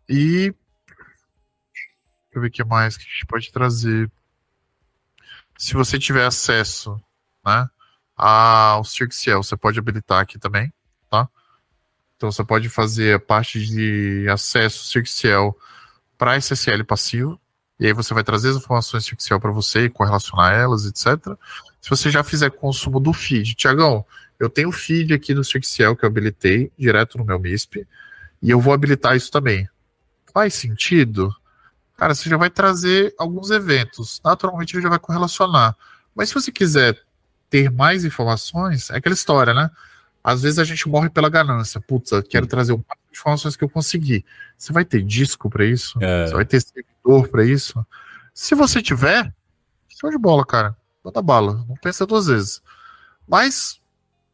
E. Deixa eu ver o que mais que a gente pode trazer. Se você tiver acesso né, ao CircCL, você pode habilitar aqui também, tá? Então você pode fazer a parte de acesso CircCL para SSL passivo, e aí você vai trazer as informações CircCL para você e correlacionar elas, etc. Se você já fizer consumo do feed, Tiagão, eu tenho o feed aqui do CircCL que eu habilitei direto no meu MISP, e eu vou habilitar isso também. Faz sentido? Cara, você já vai trazer alguns eventos. Naturalmente ele já vai correlacionar. Mas se você quiser ter mais informações, é aquela história, né? Às vezes a gente morre pela ganância. Putz, eu quero trazer o máximo de informações que eu conseguir. Você vai ter disco para isso? É. Você vai ter servidor para isso? Se você tiver, show de bola, cara. Manda bala. Não pensa duas vezes. Mas,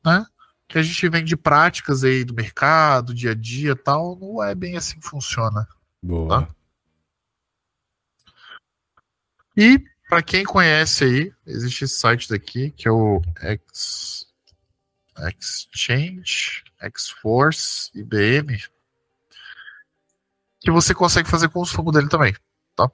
né? que a gente vem de práticas aí do mercado, dia a dia tal, não é bem assim que funciona. Boa. Tá? E para quem conhece aí, existe esse site daqui que é o X, Exchange, Xforce, IBM, que você consegue fazer consumo dele também, tá?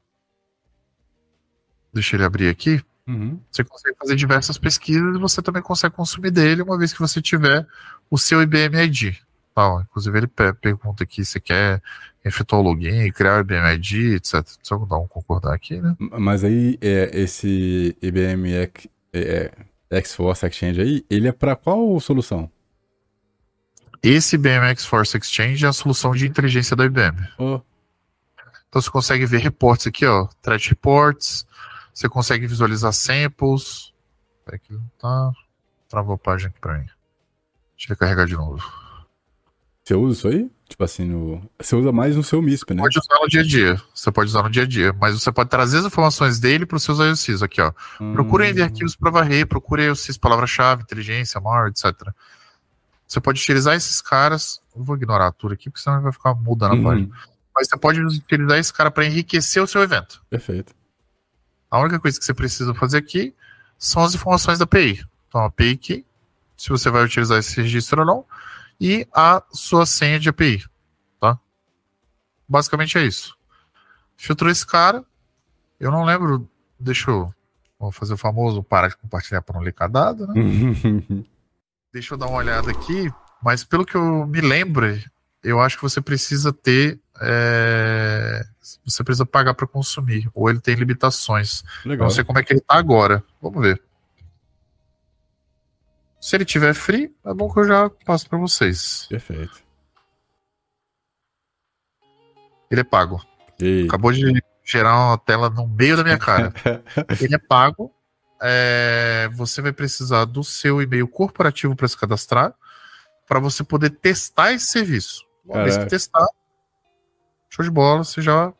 Deixa ele abrir aqui. Uhum. Você consegue fazer diversas pesquisas e você também consegue consumir dele uma vez que você tiver o seu IBM ID. Tá, inclusive ele pergunta aqui se quer efetuar o login, criar o IBM ID, etc. Só dar um concordar aqui, né? Mas aí é, esse IBM X, é, X-Force Exchange aí, ele é para qual solução? Esse IBM X-Force Exchange é a solução de inteligência da IBM. Oh. Então você consegue ver reportes aqui, ó, threat reports, você consegue visualizar samples. Aqui tá. Travou a página aqui pra mim. Deixa eu carregar de novo. Você usa isso aí? Tipo assim, no... você usa mais no seu MISP, né? Pode usar no dia a dia. Você pode usar no dia a dia. Mas você pode trazer as informações dele para os seus IOCs. Aqui, ó. Hum. Procure em arquivos para varrer, procure IOCs, palavra-chave, inteligência, malware, etc. Você pode utilizar esses caras. Eu vou ignorar tudo aqui, porque senão vai ficar mudando a uhum. página. Mas você pode utilizar esse cara para enriquecer o seu evento. Perfeito. A única coisa que você precisa fazer aqui são as informações da API. Então, a API aqui, se você vai utilizar esse registro ou não, e a sua senha de API. Tá? Basicamente é isso. Filtrou esse cara. Eu não lembro. Deixa eu. Vou fazer o famoso parar de compartilhar para não ligar dado, né? [laughs] deixa eu dar uma olhada aqui. Mas pelo que eu me lembro, eu acho que você precisa ter é, você precisa pagar para consumir, ou ele tem limitações. Legal. Não sei como é que ele está agora. Vamos ver. Se ele tiver free, é bom que eu já passo para vocês. Perfeito. ele é pago. E... Acabou de gerar uma tela no meio da minha cara. [laughs] ele é pago. É, você vai precisar do seu e-mail corporativo para se cadastrar, para você poder testar esse serviço. Uma Caraca. vez que testar, show de bola, você já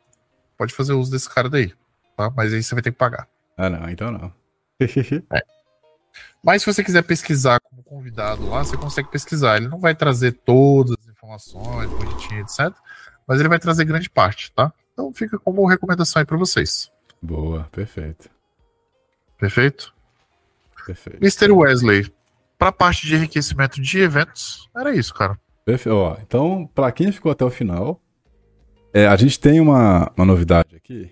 pode fazer uso desse cara daí. Tá? Mas aí você vai ter que pagar. Ah, não, então não. [laughs] é. Mas se você quiser pesquisar como convidado lá, você consegue pesquisar. Ele não vai trazer todas as informações, bonitinho, etc. Mas ele vai trazer grande parte, tá? Então fica como recomendação aí para vocês. Boa, perfeito. Perfeito? Perfeito. Mr. Wesley, para a parte de enriquecimento de eventos, era isso, cara. Ó, então, para quem ficou até o final, é, a gente tem uma, uma novidade aqui.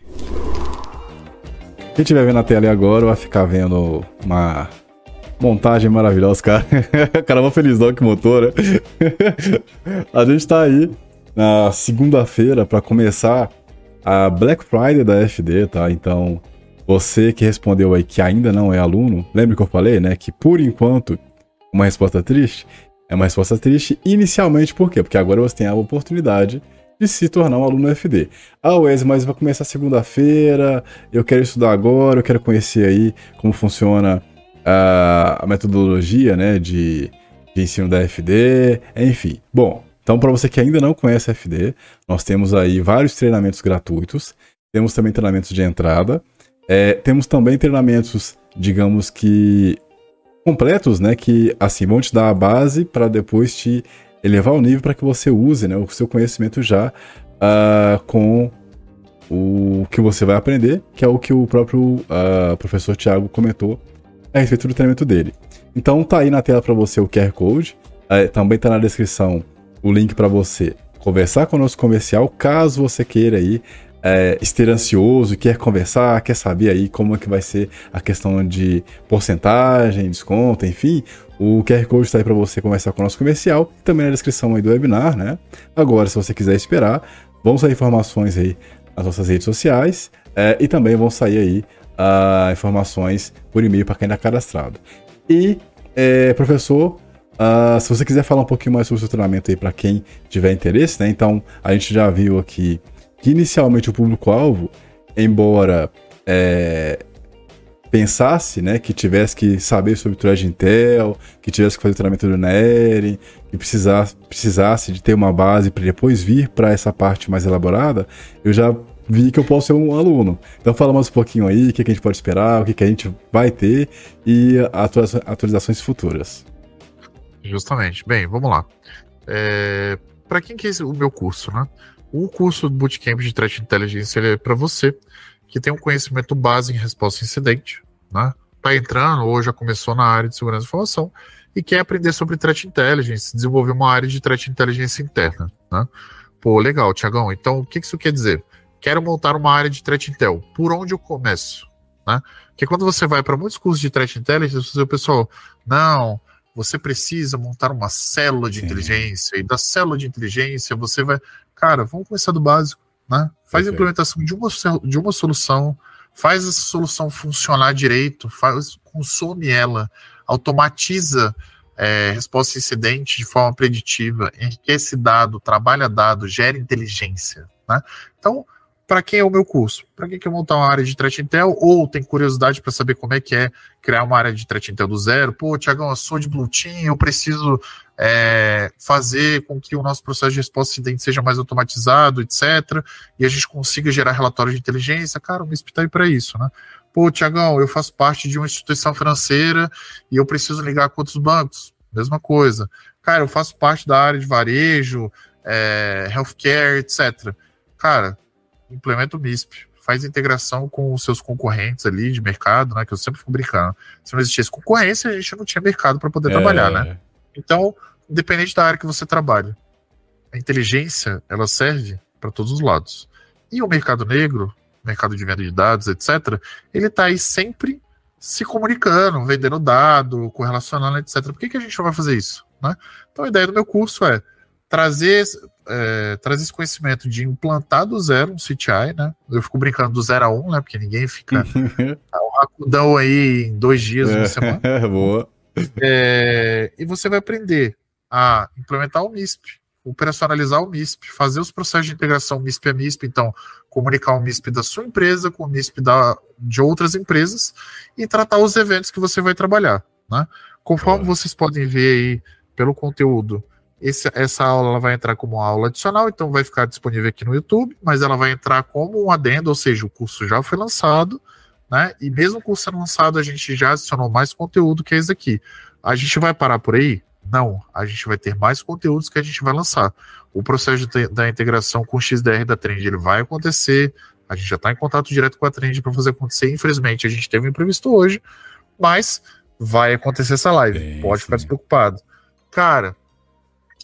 Quem estiver vendo a tela agora vai ficar vendo uma montagem maravilhosa, cara. [laughs] Caramba, feliz que motor, né? [laughs] a gente tá aí na segunda-feira para começar a Black Friday da FD, tá? Então, você que respondeu aí que ainda não é aluno, lembra que eu falei, né? Que por enquanto, uma resposta triste é uma resposta triste inicialmente, por quê? Porque agora você tem a oportunidade de se tornar um aluno FD. Ah, Wes, mas vai começar segunda-feira, eu quero estudar agora, eu quero conhecer aí como funciona a, a metodologia né, de, de ensino da FD, enfim. Bom, então para você que ainda não conhece a FD, nós temos aí vários treinamentos gratuitos, temos também treinamentos de entrada, é, temos também treinamentos, digamos que completos, né, que assim vão te dar a base para depois te elevar o nível para que você use né, o seu conhecimento já uh, com o que você vai aprender, que é o que o próprio uh, professor Tiago comentou a respeito do treinamento dele. Então tá aí na tela para você o QR Code, uh, também tá na descrição o link para você conversar com nosso comercial, caso você queira aí é, esteja ansioso, quer conversar, quer saber aí como é que vai ser a questão de porcentagem, desconto, enfim, o QR Code está aí para você conversar com o nosso comercial, também na descrição aí do webinar, né? Agora, se você quiser esperar, vão sair informações aí nas nossas redes sociais é, e também vão sair aí uh, informações por e-mail para quem está cadastrado. E, é, professor, uh, se você quiser falar um pouquinho mais sobre o seu treinamento aí para quem tiver interesse, né? Então, a gente já viu aqui que inicialmente o público-alvo, embora é, pensasse, né, que tivesse que saber sobre Thread Intel, que tivesse que fazer o treinamento do Neri, que precisasse, precisasse de ter uma base para depois vir para essa parte mais elaborada, eu já vi que eu posso ser um aluno. Então fala mais um pouquinho aí, o que, que a gente pode esperar, o que, que a gente vai ter e atualizações futuras. Justamente. Bem, vamos lá. É, para quem quer o meu curso, né? O curso do Bootcamp de Threat Intelligence é para você que tem um conhecimento base em resposta a incidente, né? Tá entrando ou já começou na área de segurança da informação e quer aprender sobre Threat Intelligence, desenvolver uma área de Threat Intelligence interna, né? Pô, legal, Tiagão. Então, o que isso quer dizer? Quero montar uma área de Threat Intel. Por onde eu começo? Né? Porque quando você vai para muitos cursos de Threat Intelligence, o pessoal, não, você precisa montar uma célula de Sim. inteligência, e da célula de inteligência você vai. Cara, vamos começar do básico, né? Faz a implementação de uma, de uma solução, faz essa solução funcionar direito, faz, consome ela, automatiza é, resposta incidente de forma preditiva, enriquece dado, trabalha dado, gera inteligência, né? Então, para quem é o meu curso? Para quem quer montar uma área de threat intel ou tem curiosidade para saber como é que é criar uma área de threat intel do zero? Pô, Tiagão, eu sou de Blue Team, eu preciso é, fazer com que o nosso processo de resposta incidente seja mais automatizado, etc. E a gente consiga gerar relatórios de inteligência. Cara, o MISP está aí para isso, né? Pô, Tiagão, eu faço parte de uma instituição financeira e eu preciso ligar com outros bancos. Mesma coisa. Cara, eu faço parte da área de varejo, é, healthcare, etc. Cara, implementa o MISP, faz integração com os seus concorrentes ali de mercado, né? Que eu sempre fico brincando. Se não existisse concorrência, a gente não tinha mercado para poder é... trabalhar, né? Então, independente da área que você trabalha, a inteligência ela serve para todos os lados. E o mercado negro, mercado de venda de dados, etc., ele está aí sempre se comunicando, vendendo dado, correlacionando, etc. Por que, que a gente não vai fazer isso? Né? Então a ideia do meu curso é trazer é, trazer esse conhecimento de implantar do zero um CTI, né? Eu fico brincando do zero a um, né? Porque ninguém fica [laughs] um racudão aí em dois dias, uma semana. [laughs] Boa. É, e você vai aprender a implementar o MISP, operacionalizar o MISP, fazer os processos de integração MISP a MISP, então comunicar o MISP da sua empresa com o MISP da, de outras empresas e tratar os eventos que você vai trabalhar. Né? Conforme vocês podem ver aí pelo conteúdo, esse, essa aula ela vai entrar como aula adicional, então vai ficar disponível aqui no YouTube, mas ela vai entrar como um adendo, ou seja, o curso já foi lançado, né? E mesmo o curso sendo lançado, a gente já adicionou mais conteúdo que esse aqui. A gente vai parar por aí? Não, a gente vai ter mais conteúdos que a gente vai lançar. O processo de, da integração com o XDR da Trend ele vai acontecer. A gente já está em contato direto com a Trend para fazer acontecer. Infelizmente, a gente teve um imprevisto hoje, mas vai acontecer essa live. Sim, Pode sim. ficar despreocupado. Cara,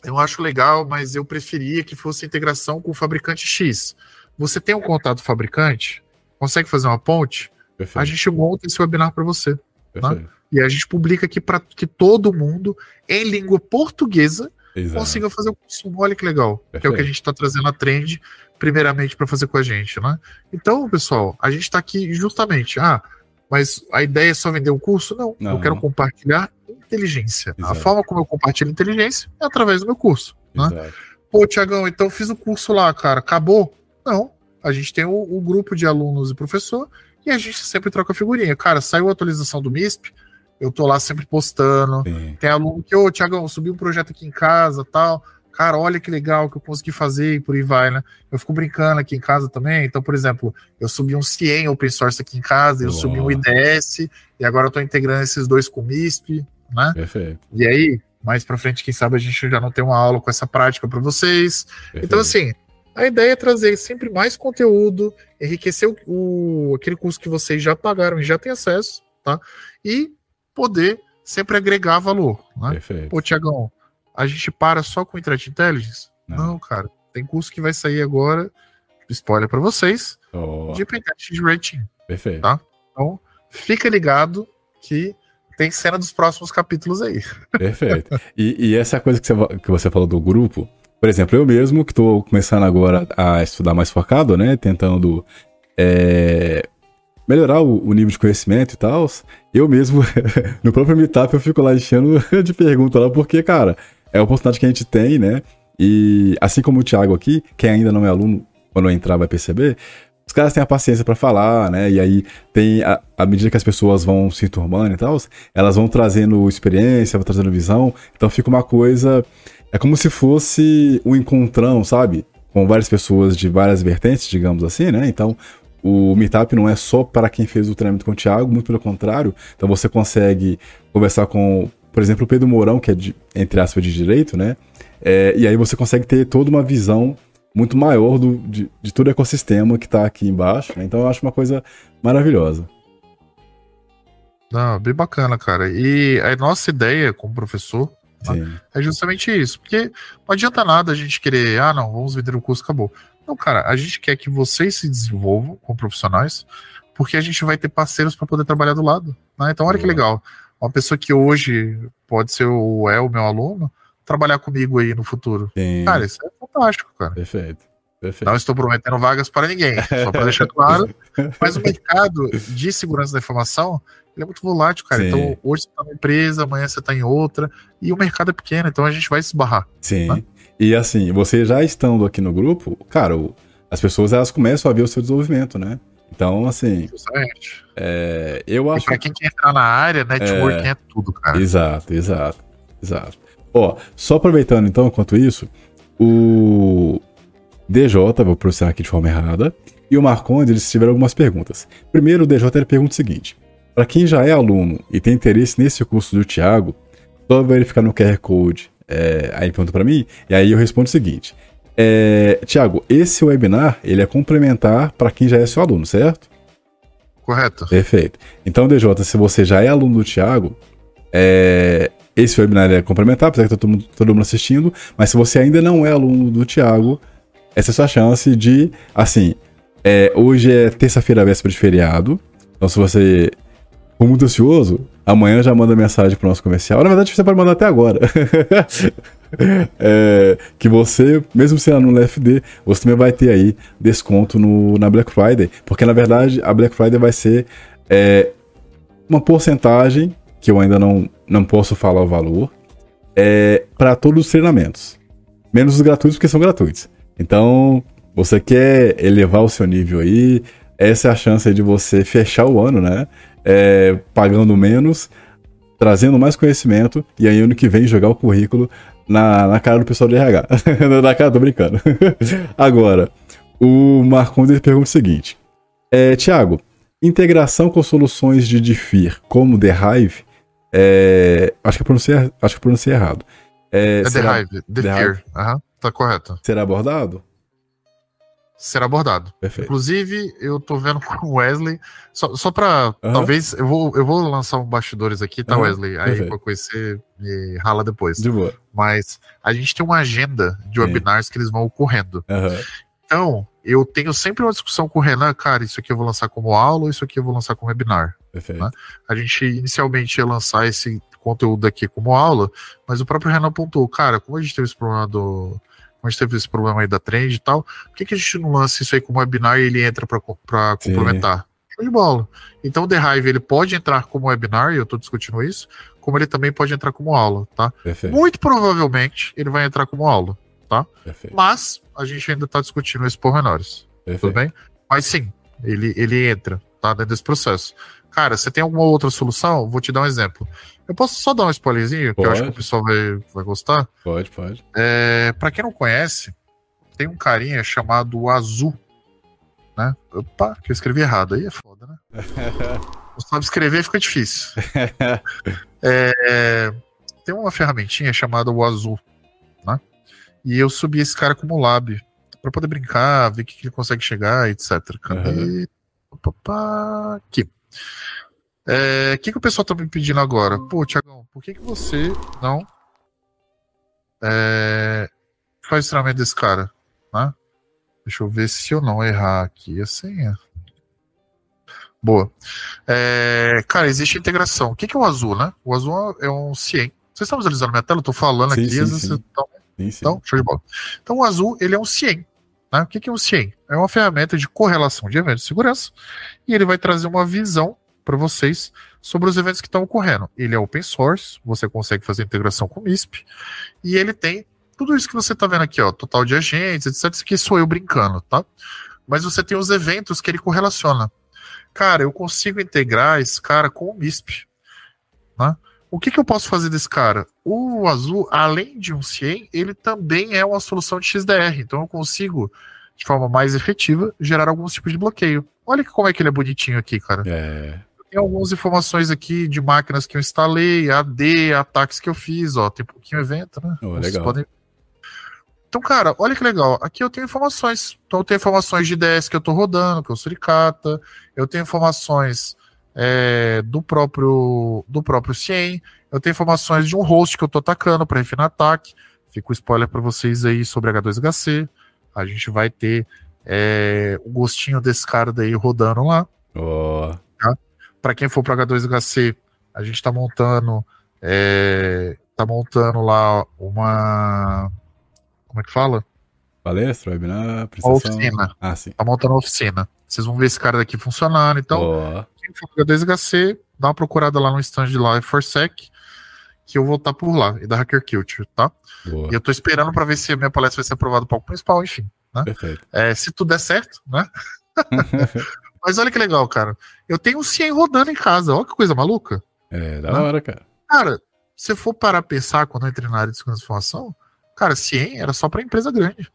eu acho legal, mas eu preferia que fosse integração com o fabricante X. Você tem um contato fabricante? Consegue fazer uma ponte? Perfeito. A gente monta esse webinar para você. Né? E a gente publica aqui para que todo mundo, em língua portuguesa, Exato. consiga fazer o curso. Olha que legal. Perfeito. Que é o que a gente está trazendo a trend, primeiramente, para fazer com a gente. Né? Então, pessoal, a gente está aqui justamente. Ah, mas a ideia é só vender um curso? Não. Não. Eu quero compartilhar inteligência. Exato. A forma como eu compartilho inteligência é através do meu curso. Né? Pô, Tiagão, então eu fiz o curso lá, cara. Acabou? Não. A gente tem o, o grupo de alunos e professor e a gente sempre troca figurinha. Cara, saiu a atualização do MISP, eu tô lá sempre postando. Sim. Tem aluno que, ô, Tiagão, subi um projeto aqui em casa tal. Cara, olha que legal que eu consegui fazer e por aí vai, né? Eu fico brincando aqui em casa também. Então, por exemplo, eu subi um CIEM open source aqui em casa, eu subi um IDS, e agora eu tô integrando esses dois com o MISP, né? Perfeito. E aí, mais pra frente, quem sabe a gente já não tem uma aula com essa prática para vocês. Perfeito. Então, assim, a ideia é trazer sempre mais conteúdo, enriquecer o, o, aquele curso que vocês já pagaram e já têm acesso, tá? E poder sempre agregar valor. Né? Perfeito. Pô, Tiagão, a gente para só com Internet Intelligence? Não. Não, cara. Tem curso que vai sair agora, spoiler para vocês, oh. de Pentest de Rating. Perfeito. Tá? Então, fica ligado que tem cena dos próximos capítulos aí. Perfeito. E, e essa coisa que você, que você falou do grupo, por exemplo, eu mesmo, que estou começando agora a estudar mais focado, né? Tentando é, melhorar o, o, nível de conhecimento e tal. Eu mesmo, [laughs] no próprio Meetup, eu fico lá enchendo [laughs] de perguntas lá, porque, cara, é a oportunidade que a gente tem, né? E assim como o Thiago aqui, quem ainda não é aluno, quando entrar vai perceber, os caras têm a paciência para falar, né? E aí tem, a, à medida que as pessoas vão se turmando e tal, elas vão trazendo experiência, vão trazendo visão, então fica uma coisa é como se fosse um encontrão, sabe? Com várias pessoas de várias vertentes, digamos assim, né? Então, o Meetup não é só para quem fez o treinamento com o Thiago, muito pelo contrário. Então, você consegue conversar com, por exemplo, o Pedro Mourão, que é, de, entre aspas, de direito, né? É, e aí você consegue ter toda uma visão muito maior do, de, de todo o ecossistema que está aqui embaixo. Né? Então, eu acho uma coisa maravilhosa. Não, bem bacana, cara. E a nossa ideia como professor Tá? É justamente isso. Porque não adianta nada a gente querer, ah, não, vamos vender o curso, acabou. Não, cara, a gente quer que vocês se desenvolvam como profissionais, porque a gente vai ter parceiros para poder trabalhar do lado. Né? Então, olha que legal. Uma pessoa que hoje pode ser o é o meu aluno, trabalhar comigo aí no futuro. Sim. Cara, isso é fantástico, cara. Perfeito. Perfeito. Não estou prometendo vagas para ninguém, só para deixar claro. [laughs] Mas o mercado de segurança da informação ele é muito volátil, cara. Sim. Então, hoje você tá numa empresa, amanhã você tá em outra, e o mercado é pequeno, então a gente vai se barrar. Sim. Né? E assim, você já estando aqui no grupo, cara, as pessoas elas começam a ver o seu desenvolvimento, né? Então, assim. Exatamente. É, eu acho. E pra quem quer entrar na área, networking é, é tudo, cara. Exato, exato, exato. Ó, só aproveitando então, enquanto isso, o DJ, vou pronunciar aqui de forma errada, e o Marcondes, eles tiveram algumas perguntas. Primeiro, o DJ ele pergunta o seguinte: para quem já é aluno e tem interesse nesse curso do Thiago, só verificar no QR Code. É, aí pergunta para mim, e aí eu respondo o seguinte: é, Tiago, esse webinar ele é complementar para quem já é seu aluno, certo? Correto. Perfeito. Então, DJ, se você já é aluno do Thiago, é, esse webinar é complementar, apesar que tá todo mundo, todo mundo assistindo, mas se você ainda não é aluno do Thiago, essa é a sua chance de, assim, é, hoje é terça-feira, véspera de feriado, então se você for muito ansioso, amanhã já manda mensagem pro nosso comercial. Na verdade, você pode mandar até agora. [laughs] é, que você, mesmo sendo no LFD, você também vai ter aí desconto no, na Black Friday. Porque na verdade a Black Friday vai ser é, uma porcentagem, que eu ainda não, não posso falar o valor, é, para todos os treinamentos. menos os gratuitos, porque são gratuitos. Então, você quer elevar o seu nível aí, essa é a chance de você fechar o ano, né? É, pagando menos, trazendo mais conhecimento, e aí ano que vem jogar o currículo na, na cara do pessoal de RH. [laughs] na cara, tô brincando. [laughs] Agora, o Marcondes pergunta o seguinte: é, Tiago, integração com soluções de DeFi, como The Hive, é, acho, que pronunciei, acho que pronunciei errado. É, é será, The Hive, The, The Fear, Uhum, tá correto. Será abordado? Será abordado. Perfeito. Inclusive, eu tô vendo [laughs] com o Wesley, só, só pra, uhum. talvez, eu vou, eu vou lançar um bastidores aqui, tá, uhum. Wesley? Aí Perfeito. pra conhecer, me rala depois. De boa. Mas a gente tem uma agenda de webinars que eles vão ocorrendo. Então, eu tenho sempre uma discussão com o Renan, cara, isso aqui eu vou lançar como aula, isso aqui eu vou lançar como webinar. Perfeito. Né? A gente inicialmente ia lançar esse conteúdo aqui como aula, mas o próprio Renan apontou, cara, como a gente teve esse problema do. Como a gente teve esse problema aí da trend e tal, por que, que a gente não lança isso aí como webinar e ele entra para complementar? Show de bola. Então o The Hive ele pode entrar como webinar, e eu estou discutindo isso, como ele também pode entrar como aula, tá? Perfeito. Muito provavelmente ele vai entrar como aula, tá? Perfeito. Mas a gente ainda está discutindo isso por menores. Tudo bem? Mas sim, ele, ele entra, tá? Dentro desse processo. Cara, você tem alguma outra solução? Vou te dar um exemplo. Eu posso só dar um spoilerzinho, pode. que eu acho que o pessoal vai, vai gostar? Pode, pode. É, pra quem não conhece, tem um carinha chamado Azul. Né? Opa, que eu escrevi errado. Aí é foda, né? [laughs] não sabe escrever, fica difícil. [laughs] é, tem uma ferramentinha chamada o Azul. Né? E eu subi esse cara como lab. Pra poder brincar, ver o que, que ele consegue chegar, etc. Uhum. E... Opa, aqui. O é, que, que o pessoal tá me pedindo agora? Pô, Tiagão, por que, que você não é, faz o treinamento desse cara? Né? Deixa eu ver se eu não errar aqui a senha. Boa. É, cara, existe integração. O que, que é o azul, né? O azul é um CIEM. Vocês estão visualizando minha tela? Eu tô falando sim, aqui. Sim, sim. Estão... Então, show de bola. Então, o azul, ele é um CIEM. Né? O que, é um CIEM? É uma ferramenta de correlação de eventos de segurança e ele vai trazer uma visão para vocês sobre os eventos que estão ocorrendo. Ele é open source, você consegue fazer integração com o MISP, e ele tem tudo isso que você está vendo aqui, ó, total de agentes, etc. Isso aqui sou eu brincando, tá? Mas você tem os eventos que ele correlaciona. Cara, eu consigo integrar esse cara com o MISP. Né? O que, que eu posso fazer desse cara? O Azul, além de um CIEM, ele também é uma solução de XDR. Então eu consigo, de forma mais efetiva, gerar alguns tipos de bloqueio. Olha como é que ele é bonitinho aqui, cara. É. Tem algumas informações aqui de máquinas que eu instalei, AD, ataques que eu fiz, ó. Tem pouquinho evento, né? Oh, legal. Podem... Então, cara, olha que legal. Aqui eu tenho informações. Então, eu tenho informações de IDS que eu tô rodando, que é o Suricata. Eu tenho informações é, do próprio do próprio CIEM. Eu tenho informações de um host que eu tô atacando para refinar ataque. Fica o spoiler para vocês aí sobre H2HC. A gente vai ter é, o gostinho desse cara daí rodando lá. Oh. Para quem for para H2HC, a gente está montando é, tá montando lá uma como é que fala? Palestra, webinar, prestação. Oficina. Ah, sim. Tá montando uma oficina. Vocês vão ver esse cara daqui funcionando. Então, oh. quem for para H2HC, dá uma procurada lá no stand de lá Forsec, que eu vou estar por lá, e da Hacker Culture, tá? Boa. E eu tô esperando para ver se a minha palestra vai ser aprovada para o principal, enfim. Né? Perfeito. É, se tudo der certo, né? [laughs] Mas olha que legal, cara. Eu tenho um CIEM rodando em casa. Olha que coisa maluca. É, da né? hora, cara. Cara, se for parar a pensar quando eu entrei na área de informação, cara, CIEM era só para empresa grande.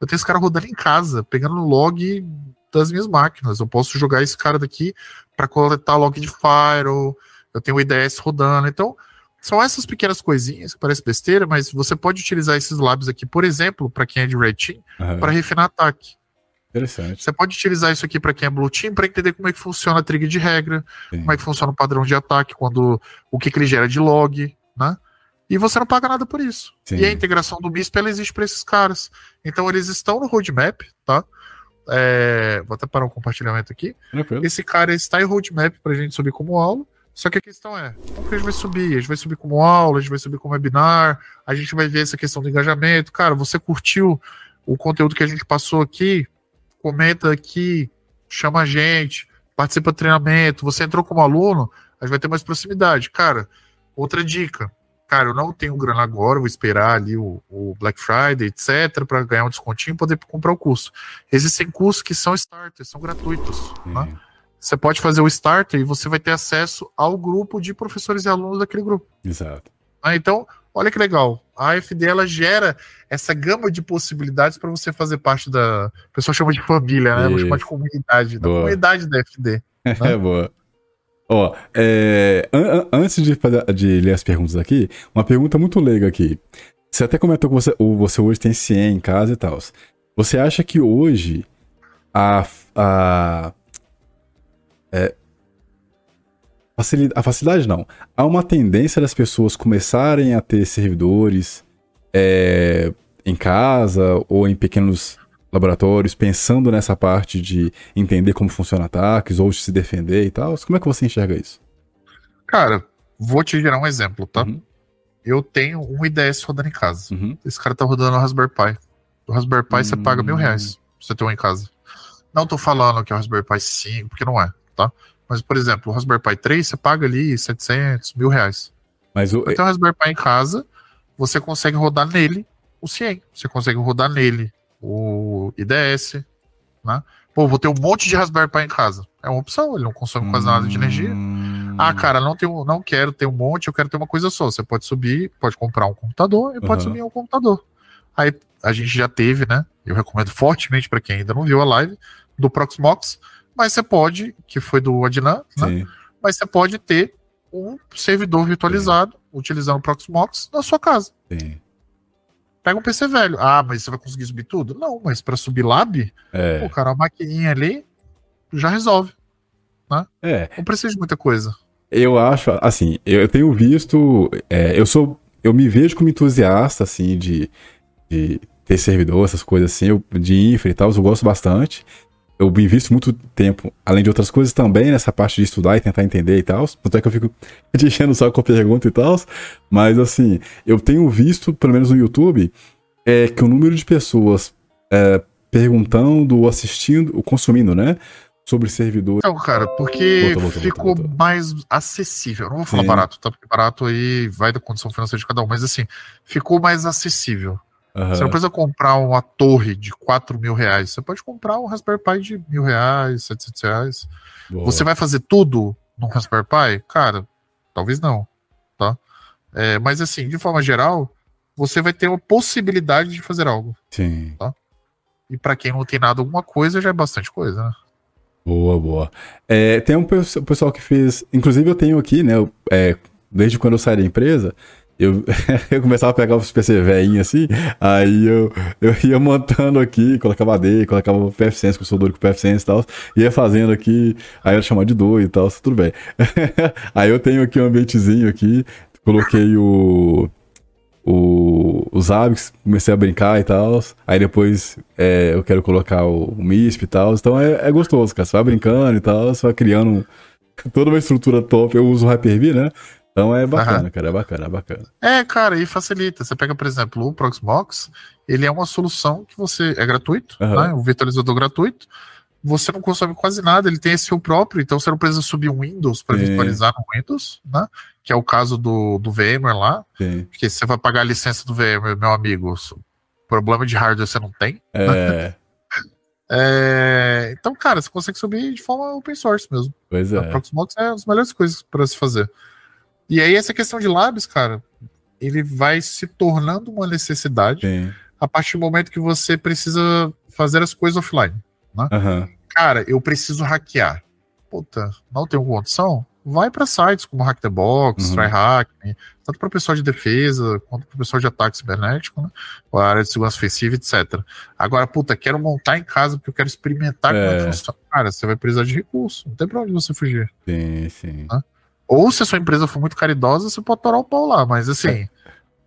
Eu tenho esse cara rodando em casa, pegando log das minhas máquinas. Eu posso jogar esse cara daqui para coletar log de firewall. Eu tenho o IDS rodando. Então, são essas pequenas coisinhas que parece besteira, mas você pode utilizar esses labs aqui, por exemplo, para quem é de Red Team, uhum. para refinar ataque. Interessante. Você pode utilizar isso aqui para quem é Blue Team para entender como é que funciona a trigger de regra, Sim. como é que funciona o padrão de ataque, quando o que, que ele gera de log, né? E você não paga nada por isso. Sim. E a integração do MISP ela existe para esses caras. Então eles estão no roadmap, tá? É... Vou até parar o compartilhamento aqui. Tranquilo. Esse cara está em roadmap para a gente subir como aula. Só que a questão é, como que a gente vai subir? A gente vai subir como aula, a gente vai subir como webinar, a gente vai ver essa questão do engajamento. Cara, você curtiu o conteúdo que a gente passou aqui? Comenta aqui, chama a gente, participa do treinamento. Você entrou como aluno, a gente vai ter mais proximidade. Cara, outra dica, cara, eu não tenho grana agora, vou esperar ali o, o Black Friday, etc, para ganhar um descontinho e poder comprar o curso. Existem cursos que são starters, são gratuitos, né? Você pode fazer o starter e você vai ter acesso ao grupo de professores e alunos daquele grupo. Exato. Ah, então, olha que legal. A AFD ela gera essa gama de possibilidades para você fazer parte da. O pessoal chama de família, né? Vou chamar de comunidade. Da boa. comunidade da AFD. [laughs] Né? É boa. Ó, é, an antes de, de ler as perguntas aqui, uma pergunta muito leiga aqui. Você até comentou que você, você hoje tem CIEM em casa e tal. Você acha que hoje a, a, é, facilidade, a facilidade não. Há uma tendência das pessoas começarem a ter servidores é, em casa ou em pequenos laboratórios, pensando nessa parte de entender como funciona ataques ou de se defender e tal. Como é que você enxerga isso? Cara, vou te gerar um exemplo, tá? Uhum. Eu tenho um IDS rodando em casa. Uhum. Esse cara tá rodando o Raspberry Pi. O Raspberry Pi uhum. você paga mil reais pra você ter um em casa. Não tô falando que é o Raspberry Pi 5, porque não é tá? Mas, por exemplo, o Raspberry Pi 3, você paga ali 700, mil reais. Mas o... O Raspberry Pi em casa, você consegue rodar nele o CIEM. Você consegue rodar nele o IDS, né? Pô, vou ter um monte de Raspberry Pi em casa. É uma opção, ele não consome quase nada de energia. Hum... Ah, cara, não, tenho, não quero ter um monte, eu quero ter uma coisa só. Você pode subir, pode comprar um computador e uhum. pode subir um computador. Aí a gente já teve, né? Eu recomendo fortemente para quem ainda não viu a live do Proxmox, mas você pode, que foi do Adnan, né? Mas você pode ter um servidor virtualizado Sim. utilizando o Proxmox na sua casa. Sim. Pega um PC velho. Ah, mas você vai conseguir subir tudo? Não, mas para subir lab, é. o cara, a maquininha ali já resolve. Né? É. Não precisa de muita coisa. Eu acho, assim, eu tenho visto, é, eu sou, eu me vejo como entusiasta, assim, de, de ter servidor, essas coisas assim, eu, de infra e tal, eu gosto bastante eu invisto muito tempo, além de outras coisas também, nessa parte de estudar e tentar entender e tal. Tanto é que eu fico [laughs] te enchendo só com a pergunta e tal. Mas assim, eu tenho visto, pelo menos no YouTube, é, que o número de pessoas é, perguntando ou assistindo, ou consumindo, né? Sobre servidores. Não, cara, porque volta, volta, ficou volta, mais acessível. Eu não vou falar Sim. barato, tá? Porque barato aí vai da condição financeira de cada um, mas assim, ficou mais acessível. Uhum. Você não precisa comprar uma torre de 4 mil reais. Você pode comprar um Raspberry Pi de mil reais, 700 reais. Boa. Você vai fazer tudo num Raspberry Pi? Cara, talvez não. Tá? É, mas assim, de forma geral, você vai ter uma possibilidade de fazer algo. Sim. Tá? E para quem não tem nada, alguma coisa já é bastante coisa, né? Boa, boa. É, tem um pessoal que fez. Inclusive, eu tenho aqui, né? É, desde quando eu saí da empresa, eu, [laughs] eu começava a pegar os PC velhinhos assim, aí eu, eu ia montando aqui, colocava AD, colocava PFSense, com o soldador com o PFSense e tal, ia fazendo aqui, aí eu chamava de doido e tal, tudo bem. [laughs] aí eu tenho aqui um ambientezinho aqui, coloquei o, o, os hábitos, comecei a brincar e tal. Aí depois é, eu quero colocar o, o MISP e tal. Então é, é, gostoso, cara. Você vai brincando e tal, você vai criando toda uma estrutura top. Eu uso o Hyper-V, né? Então é bacana, uhum. cara, é bacana, é bacana. É, cara, e facilita. Você pega, por exemplo, o Proxmox, ele é uma solução que você. É gratuito, uhum. né? Um virtualizador gratuito. Você não consome quase nada, ele tem esse seu próprio, então você não precisa subir um Windows para virtualizar no Windows, né? Que é o caso do, do VMware lá. Sim. Porque você vai pagar a licença do VMware, meu amigo, problema de hardware você não tem. É. [laughs] é, então, cara, você consegue subir de forma open source mesmo. Pois é. O Proxmox é uma das melhores coisas para se fazer. E aí, essa questão de labs, cara, ele vai se tornando uma necessidade Sim. a partir do momento que você precisa fazer as coisas offline. Né? Uhum. Cara, eu preciso hackear. Puta, não tenho condição? Vai para sites como Hack the Box, uhum. TryHack, tanto para o pessoal de defesa quanto para o pessoal de ataque cibernético, né? a área de segurança ofensiva, etc. Agora, puta, quero montar em casa porque eu quero experimentar é. como é funciona. Cara, você vai precisar de recurso, não tem para onde você fugir. Sim, sim. Né? Ou se a sua empresa for muito caridosa, você pode torar o pau lá, mas assim. [laughs]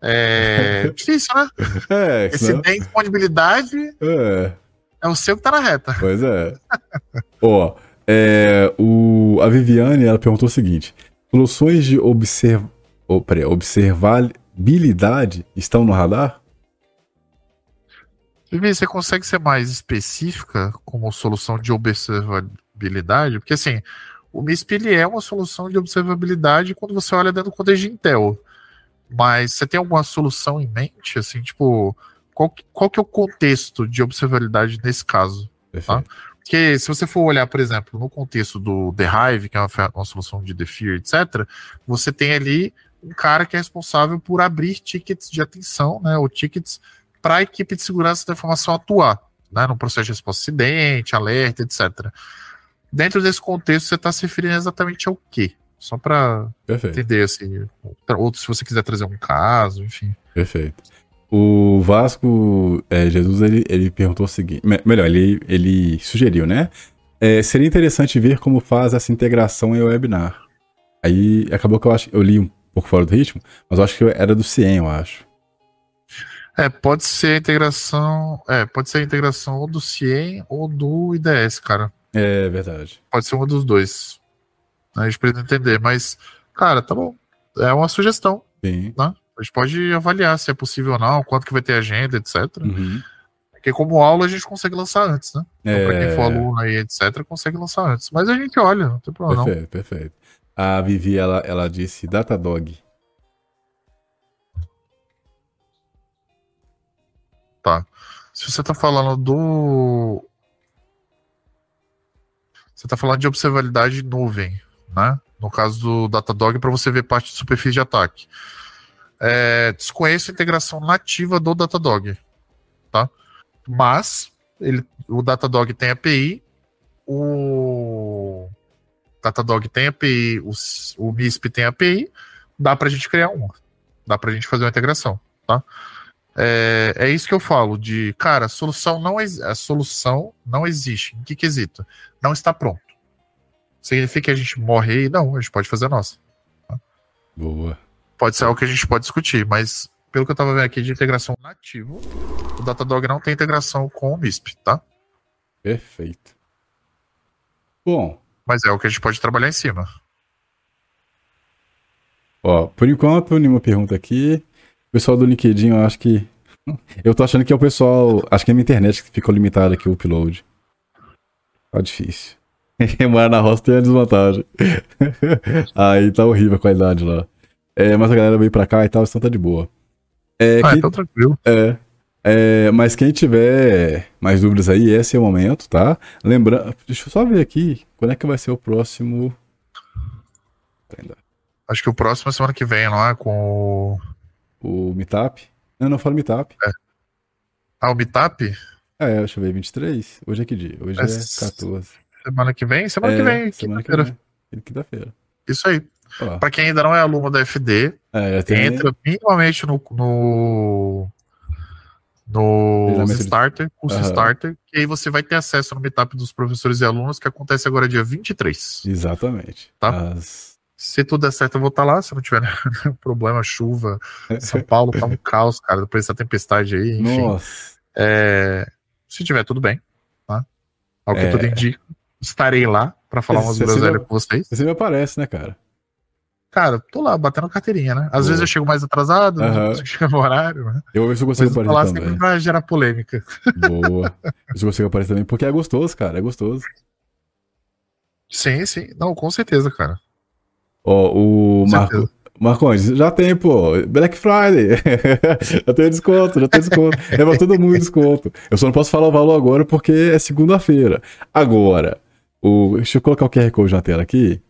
É difícil, né? É, Esse tem disponibilidade é. é o seu que tá na reta. Pois é. Ó, é, o, a Viviane ela perguntou o seguinte: soluções de observ, oh, peraí, observabilidade estão no radar? Vivi, você consegue ser mais específica como solução de observabilidade? Porque assim, o MISP ele é uma solução de observabilidade quando você olha dentro do contexto de Intel. Mas você tem alguma solução em mente? Assim, tipo, qual, que- qual que é o contexto de observabilidade nesse caso? Perfeito. Porque se você for olhar, por exemplo, no contexto do The Hive, que é uma, uma solução de Defear, etc., você tem ali um cara que é responsável por abrir tickets de atenção, né, ou tickets para a equipe de segurança da informação atuar, né, no processo de resposta a acidente, alerta, etc. Dentro desse contexto, você está se referindo exatamente ao quê? Só para entender, assim, pra- ou se você quiser trazer um caso, enfim. Perfeito. O Vasco é, Jesus ele, ele perguntou o seguinte: me- melhor, ele, ele sugeriu, né? É, seria interessante ver como faz essa integração em webinar. Aí acabou que eu acho eu li um pouco fora do ritmo, mas eu acho que era do CIEM, eu acho. É, pode ser a integração, é, pode ser a integração ou do CIEM ou do IDS, cara. É verdade. Pode ser um dos dois. A gente precisa entender, mas, cara, tá bom. É uma sugestão. Sim. A gente pode avaliar se é possível ou não, quanto que vai ter agenda, etc. Uhum. Porque como aula a gente consegue lançar antes, né? Então, pra quem É, for aluno aí, etc., consegue lançar antes. Mas a gente olha, não tem problema não. perfeito, perfeito. A Vivi, ela, ela disse Datadog. Se você tá falando do. Você tá falando de observabilidade em nuvem, né? No caso do Datadog, para você ver parte de superfície de ataque. É, desconheço a integração nativa do Datadog, tá? Mas ele, o Datadog tem API, o Datadog tem API, o, o MISP tem API, dá pra gente criar uma. Dá pra gente fazer uma integração, tá? É, é isso que eu falo de, cara, a solução não, a solução não existe. Em que quesito? Não está pronto. Significa que a gente morre aí? Não, a gente pode fazer a nossa. Boa. Pode ser algo que a gente pode discutir, mas pelo que eu tava vendo aqui de integração nativo, o Datadog não tem integração com o MISP, tá? Perfeito. Bom, Mas é o que a gente pode trabalhar em cima. Ó, por enquanto, nenhuma pergunta aqui. O pessoal do LinkedIn, eu acho que. Eu tô achando que é o pessoal. Acho que é a minha internet que ficou limitada aqui o upload. Tá difícil. [laughs] Morar na roça tem a desvantagem. [laughs] Aí tá horrível a qualidade lá. É, mas a galera veio pra cá e tal, então tá de boa. É, Ah, quem- então tranquilo. é, é, mas quem tiver mais dúvidas aí, esse é o momento, tá? Lembrando. Deixa eu só ver aqui. Quando é que vai ser o próximo. Acho que o próximo é semana que vem, não é? Com o. O Meetup? Não, não falo Meetup. Ah, o Meetup? É, eu ver, 23? Hoje é que dia? Hoje é, É 14. Semana que vem? Semana É, que vem, semana quinta-feira. vem. Quinta-feira. Isso aí. Ó, Pra quem ainda não é aluno da FD, é, tem... entra minimamente no, no, no Starter, curso Aham. Starter, que aí você vai ter acesso no Meetup dos professores e alunos, que acontece agora dia 23. Exatamente. Tá. As- Se tudo der certo, eu vou estar lá. Se não tiver nenhum [laughs] problema, chuva. São Paulo tá um caos, cara, depois dessa tempestade aí, enfim. Nossa. É, se tiver tudo bem, tá? Ao que É. tudo indica, estarei lá pra falar umas você groselhas com vocês. Você me aparece, né, cara? Cara, tô lá batendo carteirinha, né? Às Boa. vezes eu chego mais atrasado, né? [laughs] chego no horário, né? Eu vou ver se eu consigo aparecer sempre também. pra gerar polêmica. [laughs] Boa. Se eu consigo aparecer também, porque é gostoso, cara. É gostoso. Sim, sim. Não, com certeza, cara. Ó, o Marco. Marcões, já tem, pô. Black Friday. [laughs] já tem desconto, já tem desconto. Pra todo mundo desconto. Eu só não posso falar o valor agora porque é segunda-feira. Agora, o... deixa eu colocar o QR Code na tela aqui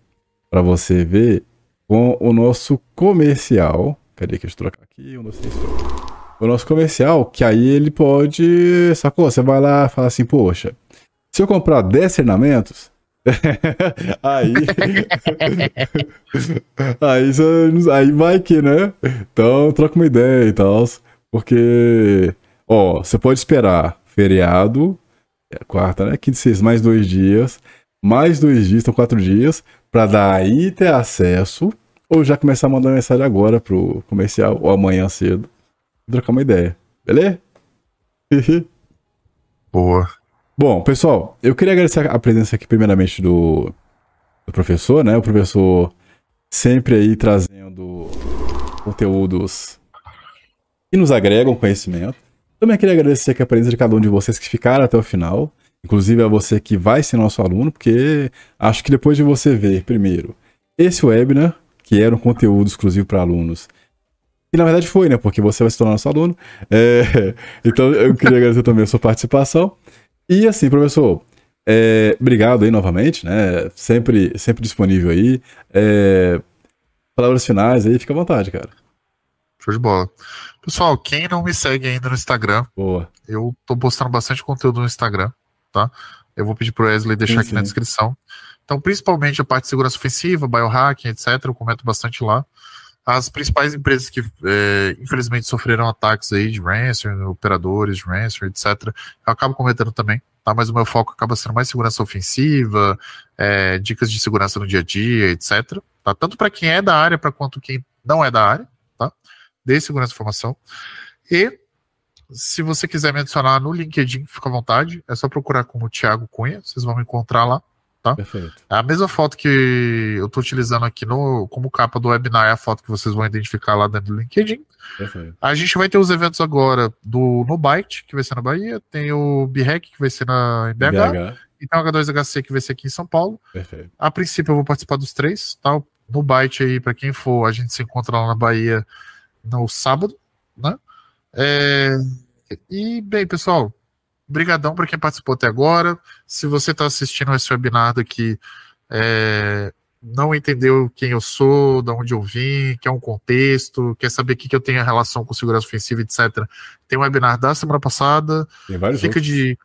pra você ver com o nosso comercial. Cadê que eu trocar aqui? Um, dois, três, quatro. O nosso comercial, que aí ele pode. Sacou? Você vai lá e fala assim, poxa, se eu comprar 10 treinamentos. [laughs] aí. aí, aí vai que, né? Então troca uma ideia e tal. Porque, ó, você pode esperar feriado, é, quarta, né? Quinta e sexta, mais dois dias. Mais dois dias, então quatro dias, pra daí ter acesso. Ou já começar a mandar mensagem agora pro comercial, ou amanhã cedo. Trocar uma ideia. Beleza? [laughs] Boa. Bom, pessoal, eu queria agradecer a presença aqui, primeiramente, do, do professor, né? O professor sempre aí trazendo conteúdos que nos agregam conhecimento. Também queria agradecer aqui a presença de cada um de vocês que ficaram até o final, inclusive a você que vai ser nosso aluno, porque acho que depois de você ver, primeiro, esse webinar, que era um conteúdo exclusivo para alunos, E na verdade foi, né? Porque você vai se tornar nosso aluno. É, [laughs] então eu queria agradecer também a sua participação. E assim, professor, é, obrigado aí novamente, né? Sempre, sempre disponível aí. É, palavras finais aí, fica à vontade, cara. Show de bola. Pessoal, quem não me segue ainda no Instagram, Boa. eu tô postando bastante conteúdo no Instagram, tá? Eu vou pedir pro Wesley deixar sim, aqui sim. na descrição. Então, principalmente a parte de segurança ofensiva, biohacking, etc., eu comento bastante lá. As principais empresas que, é, infelizmente, sofreram ataques aí de ransomware, operadores de ransomware, etc., eu acabo comentando também, tá? Mas o meu foco acaba sendo mais segurança ofensiva, é, dicas de segurança no dia a dia, etc., tá? Tanto para quem é da área, para quanto quem não é da área, tá? De segurança de informação. E se você quiser me adicionar no LinkedIn, fica à vontade. É só procurar como Thiago Cunha, vocês vão me encontrar lá tá? Perfeito. É a mesma foto que eu estou utilizando aqui no, como capa do webinar, é a foto que vocês vão identificar lá dentro do LinkedIn. Perfeito. A gente vai ter os eventos agora do no Byte, que vai ser na Bahia, tem o BREC, que vai ser na em BH, BH. e tem o H2HC, que vai ser aqui em São Paulo. Perfeito. A princípio eu vou participar dos três, tá? No Byte aí, para quem for, a gente se encontra lá na Bahia no sábado, né? É... E, bem, pessoal, Brigadão para quem participou até agora. Se você está assistindo esse webinar aqui, é, não entendeu quem eu sou, de onde eu vim, quer um contexto, quer saber o que, que eu tenho em relação com segurança ofensiva, etc. Tem um webinar da semana passada. Tem vários fica outros. de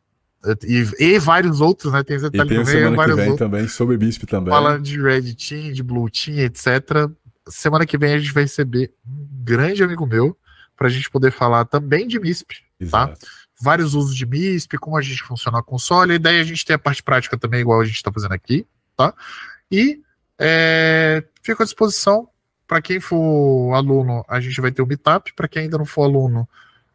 e, e, vários outros, né? Tem esse detalhe e tem também, semana que vem outros. também sobre BISP também. Falando de Red Team, de Blue Team, etc. Semana que vem a gente vai receber um grande amigo meu para a gente poder falar também de MISP, tá? Exato. tá? Vários usos de MISP, como a gente funciona a console, e daí a gente tem a parte prática também, igual a gente está fazendo aqui, tá? E é, fico à disposição para quem for aluno, a gente vai ter o Meetup, para quem ainda não for aluno,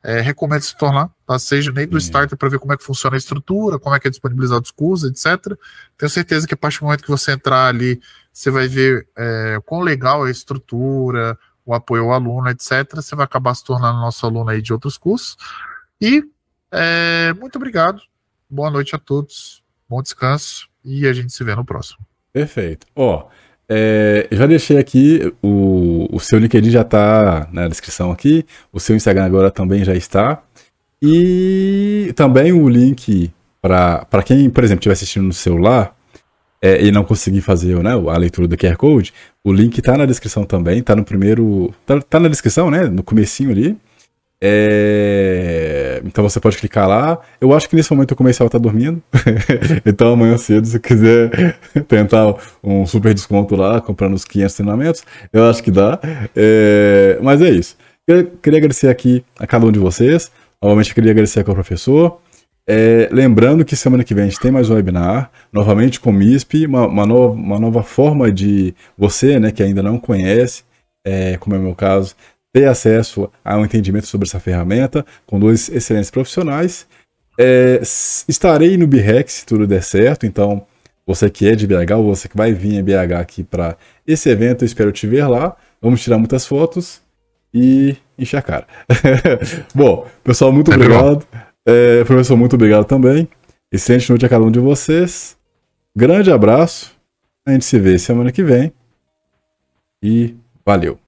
é, recomendo se tornar, tá? seja nem do starter para ver como é que funciona a estrutura, como é que é disponibilizado os cursos, etc. Tenho certeza que a partir do momento que você entrar ali, você vai ver é, quão legal é a estrutura, o apoio ao aluno, etc. Você vai acabar se tornando nosso aluno aí de outros cursos. E é, muito obrigado. Boa noite a todos. Bom descanso e a gente se vê no próximo. Perfeito. Ó, é, já deixei aqui o, o seu LinkedIn já está na descrição aqui. O seu Instagram agora também já está. E também o link para quem, por exemplo, estiver assistindo no celular é, e não conseguir fazer né, a leitura do QR Code, o link está na descrição também, está no primeiro. Tá, tá, na descrição, né? No comecinho ali. É... Então você pode clicar lá. Eu acho que nesse momento o comercial tá dormindo. [laughs] então amanhã cedo, se quiser [laughs] tentar um super desconto lá, comprando os 500 treinamentos, eu acho que dá. É... Mas é isso. Eu queria agradecer aqui a cada um de vocês. Novamente, queria agradecer aqui ao professor. É, lembrando que semana que vem a gente tem mais um webinar, novamente com o MISP, uma, uma, nova, uma nova forma de você, né, que ainda não conhece, é, como é o meu caso, ter acesso a um entendimento sobre essa ferramenta com dois excelentes profissionais. É, estarei no BREX se tudo der certo, então você que é de BH ou você que vai vir em BH aqui para esse evento, eu espero te ver lá. Vamos tirar muitas fotos e encher a cara. [laughs] Bom, pessoal, muito é obrigado. É, professor, muito obrigado também. Excelente noite a cada um de vocês. Grande abraço. A gente se vê semana que vem. E valeu.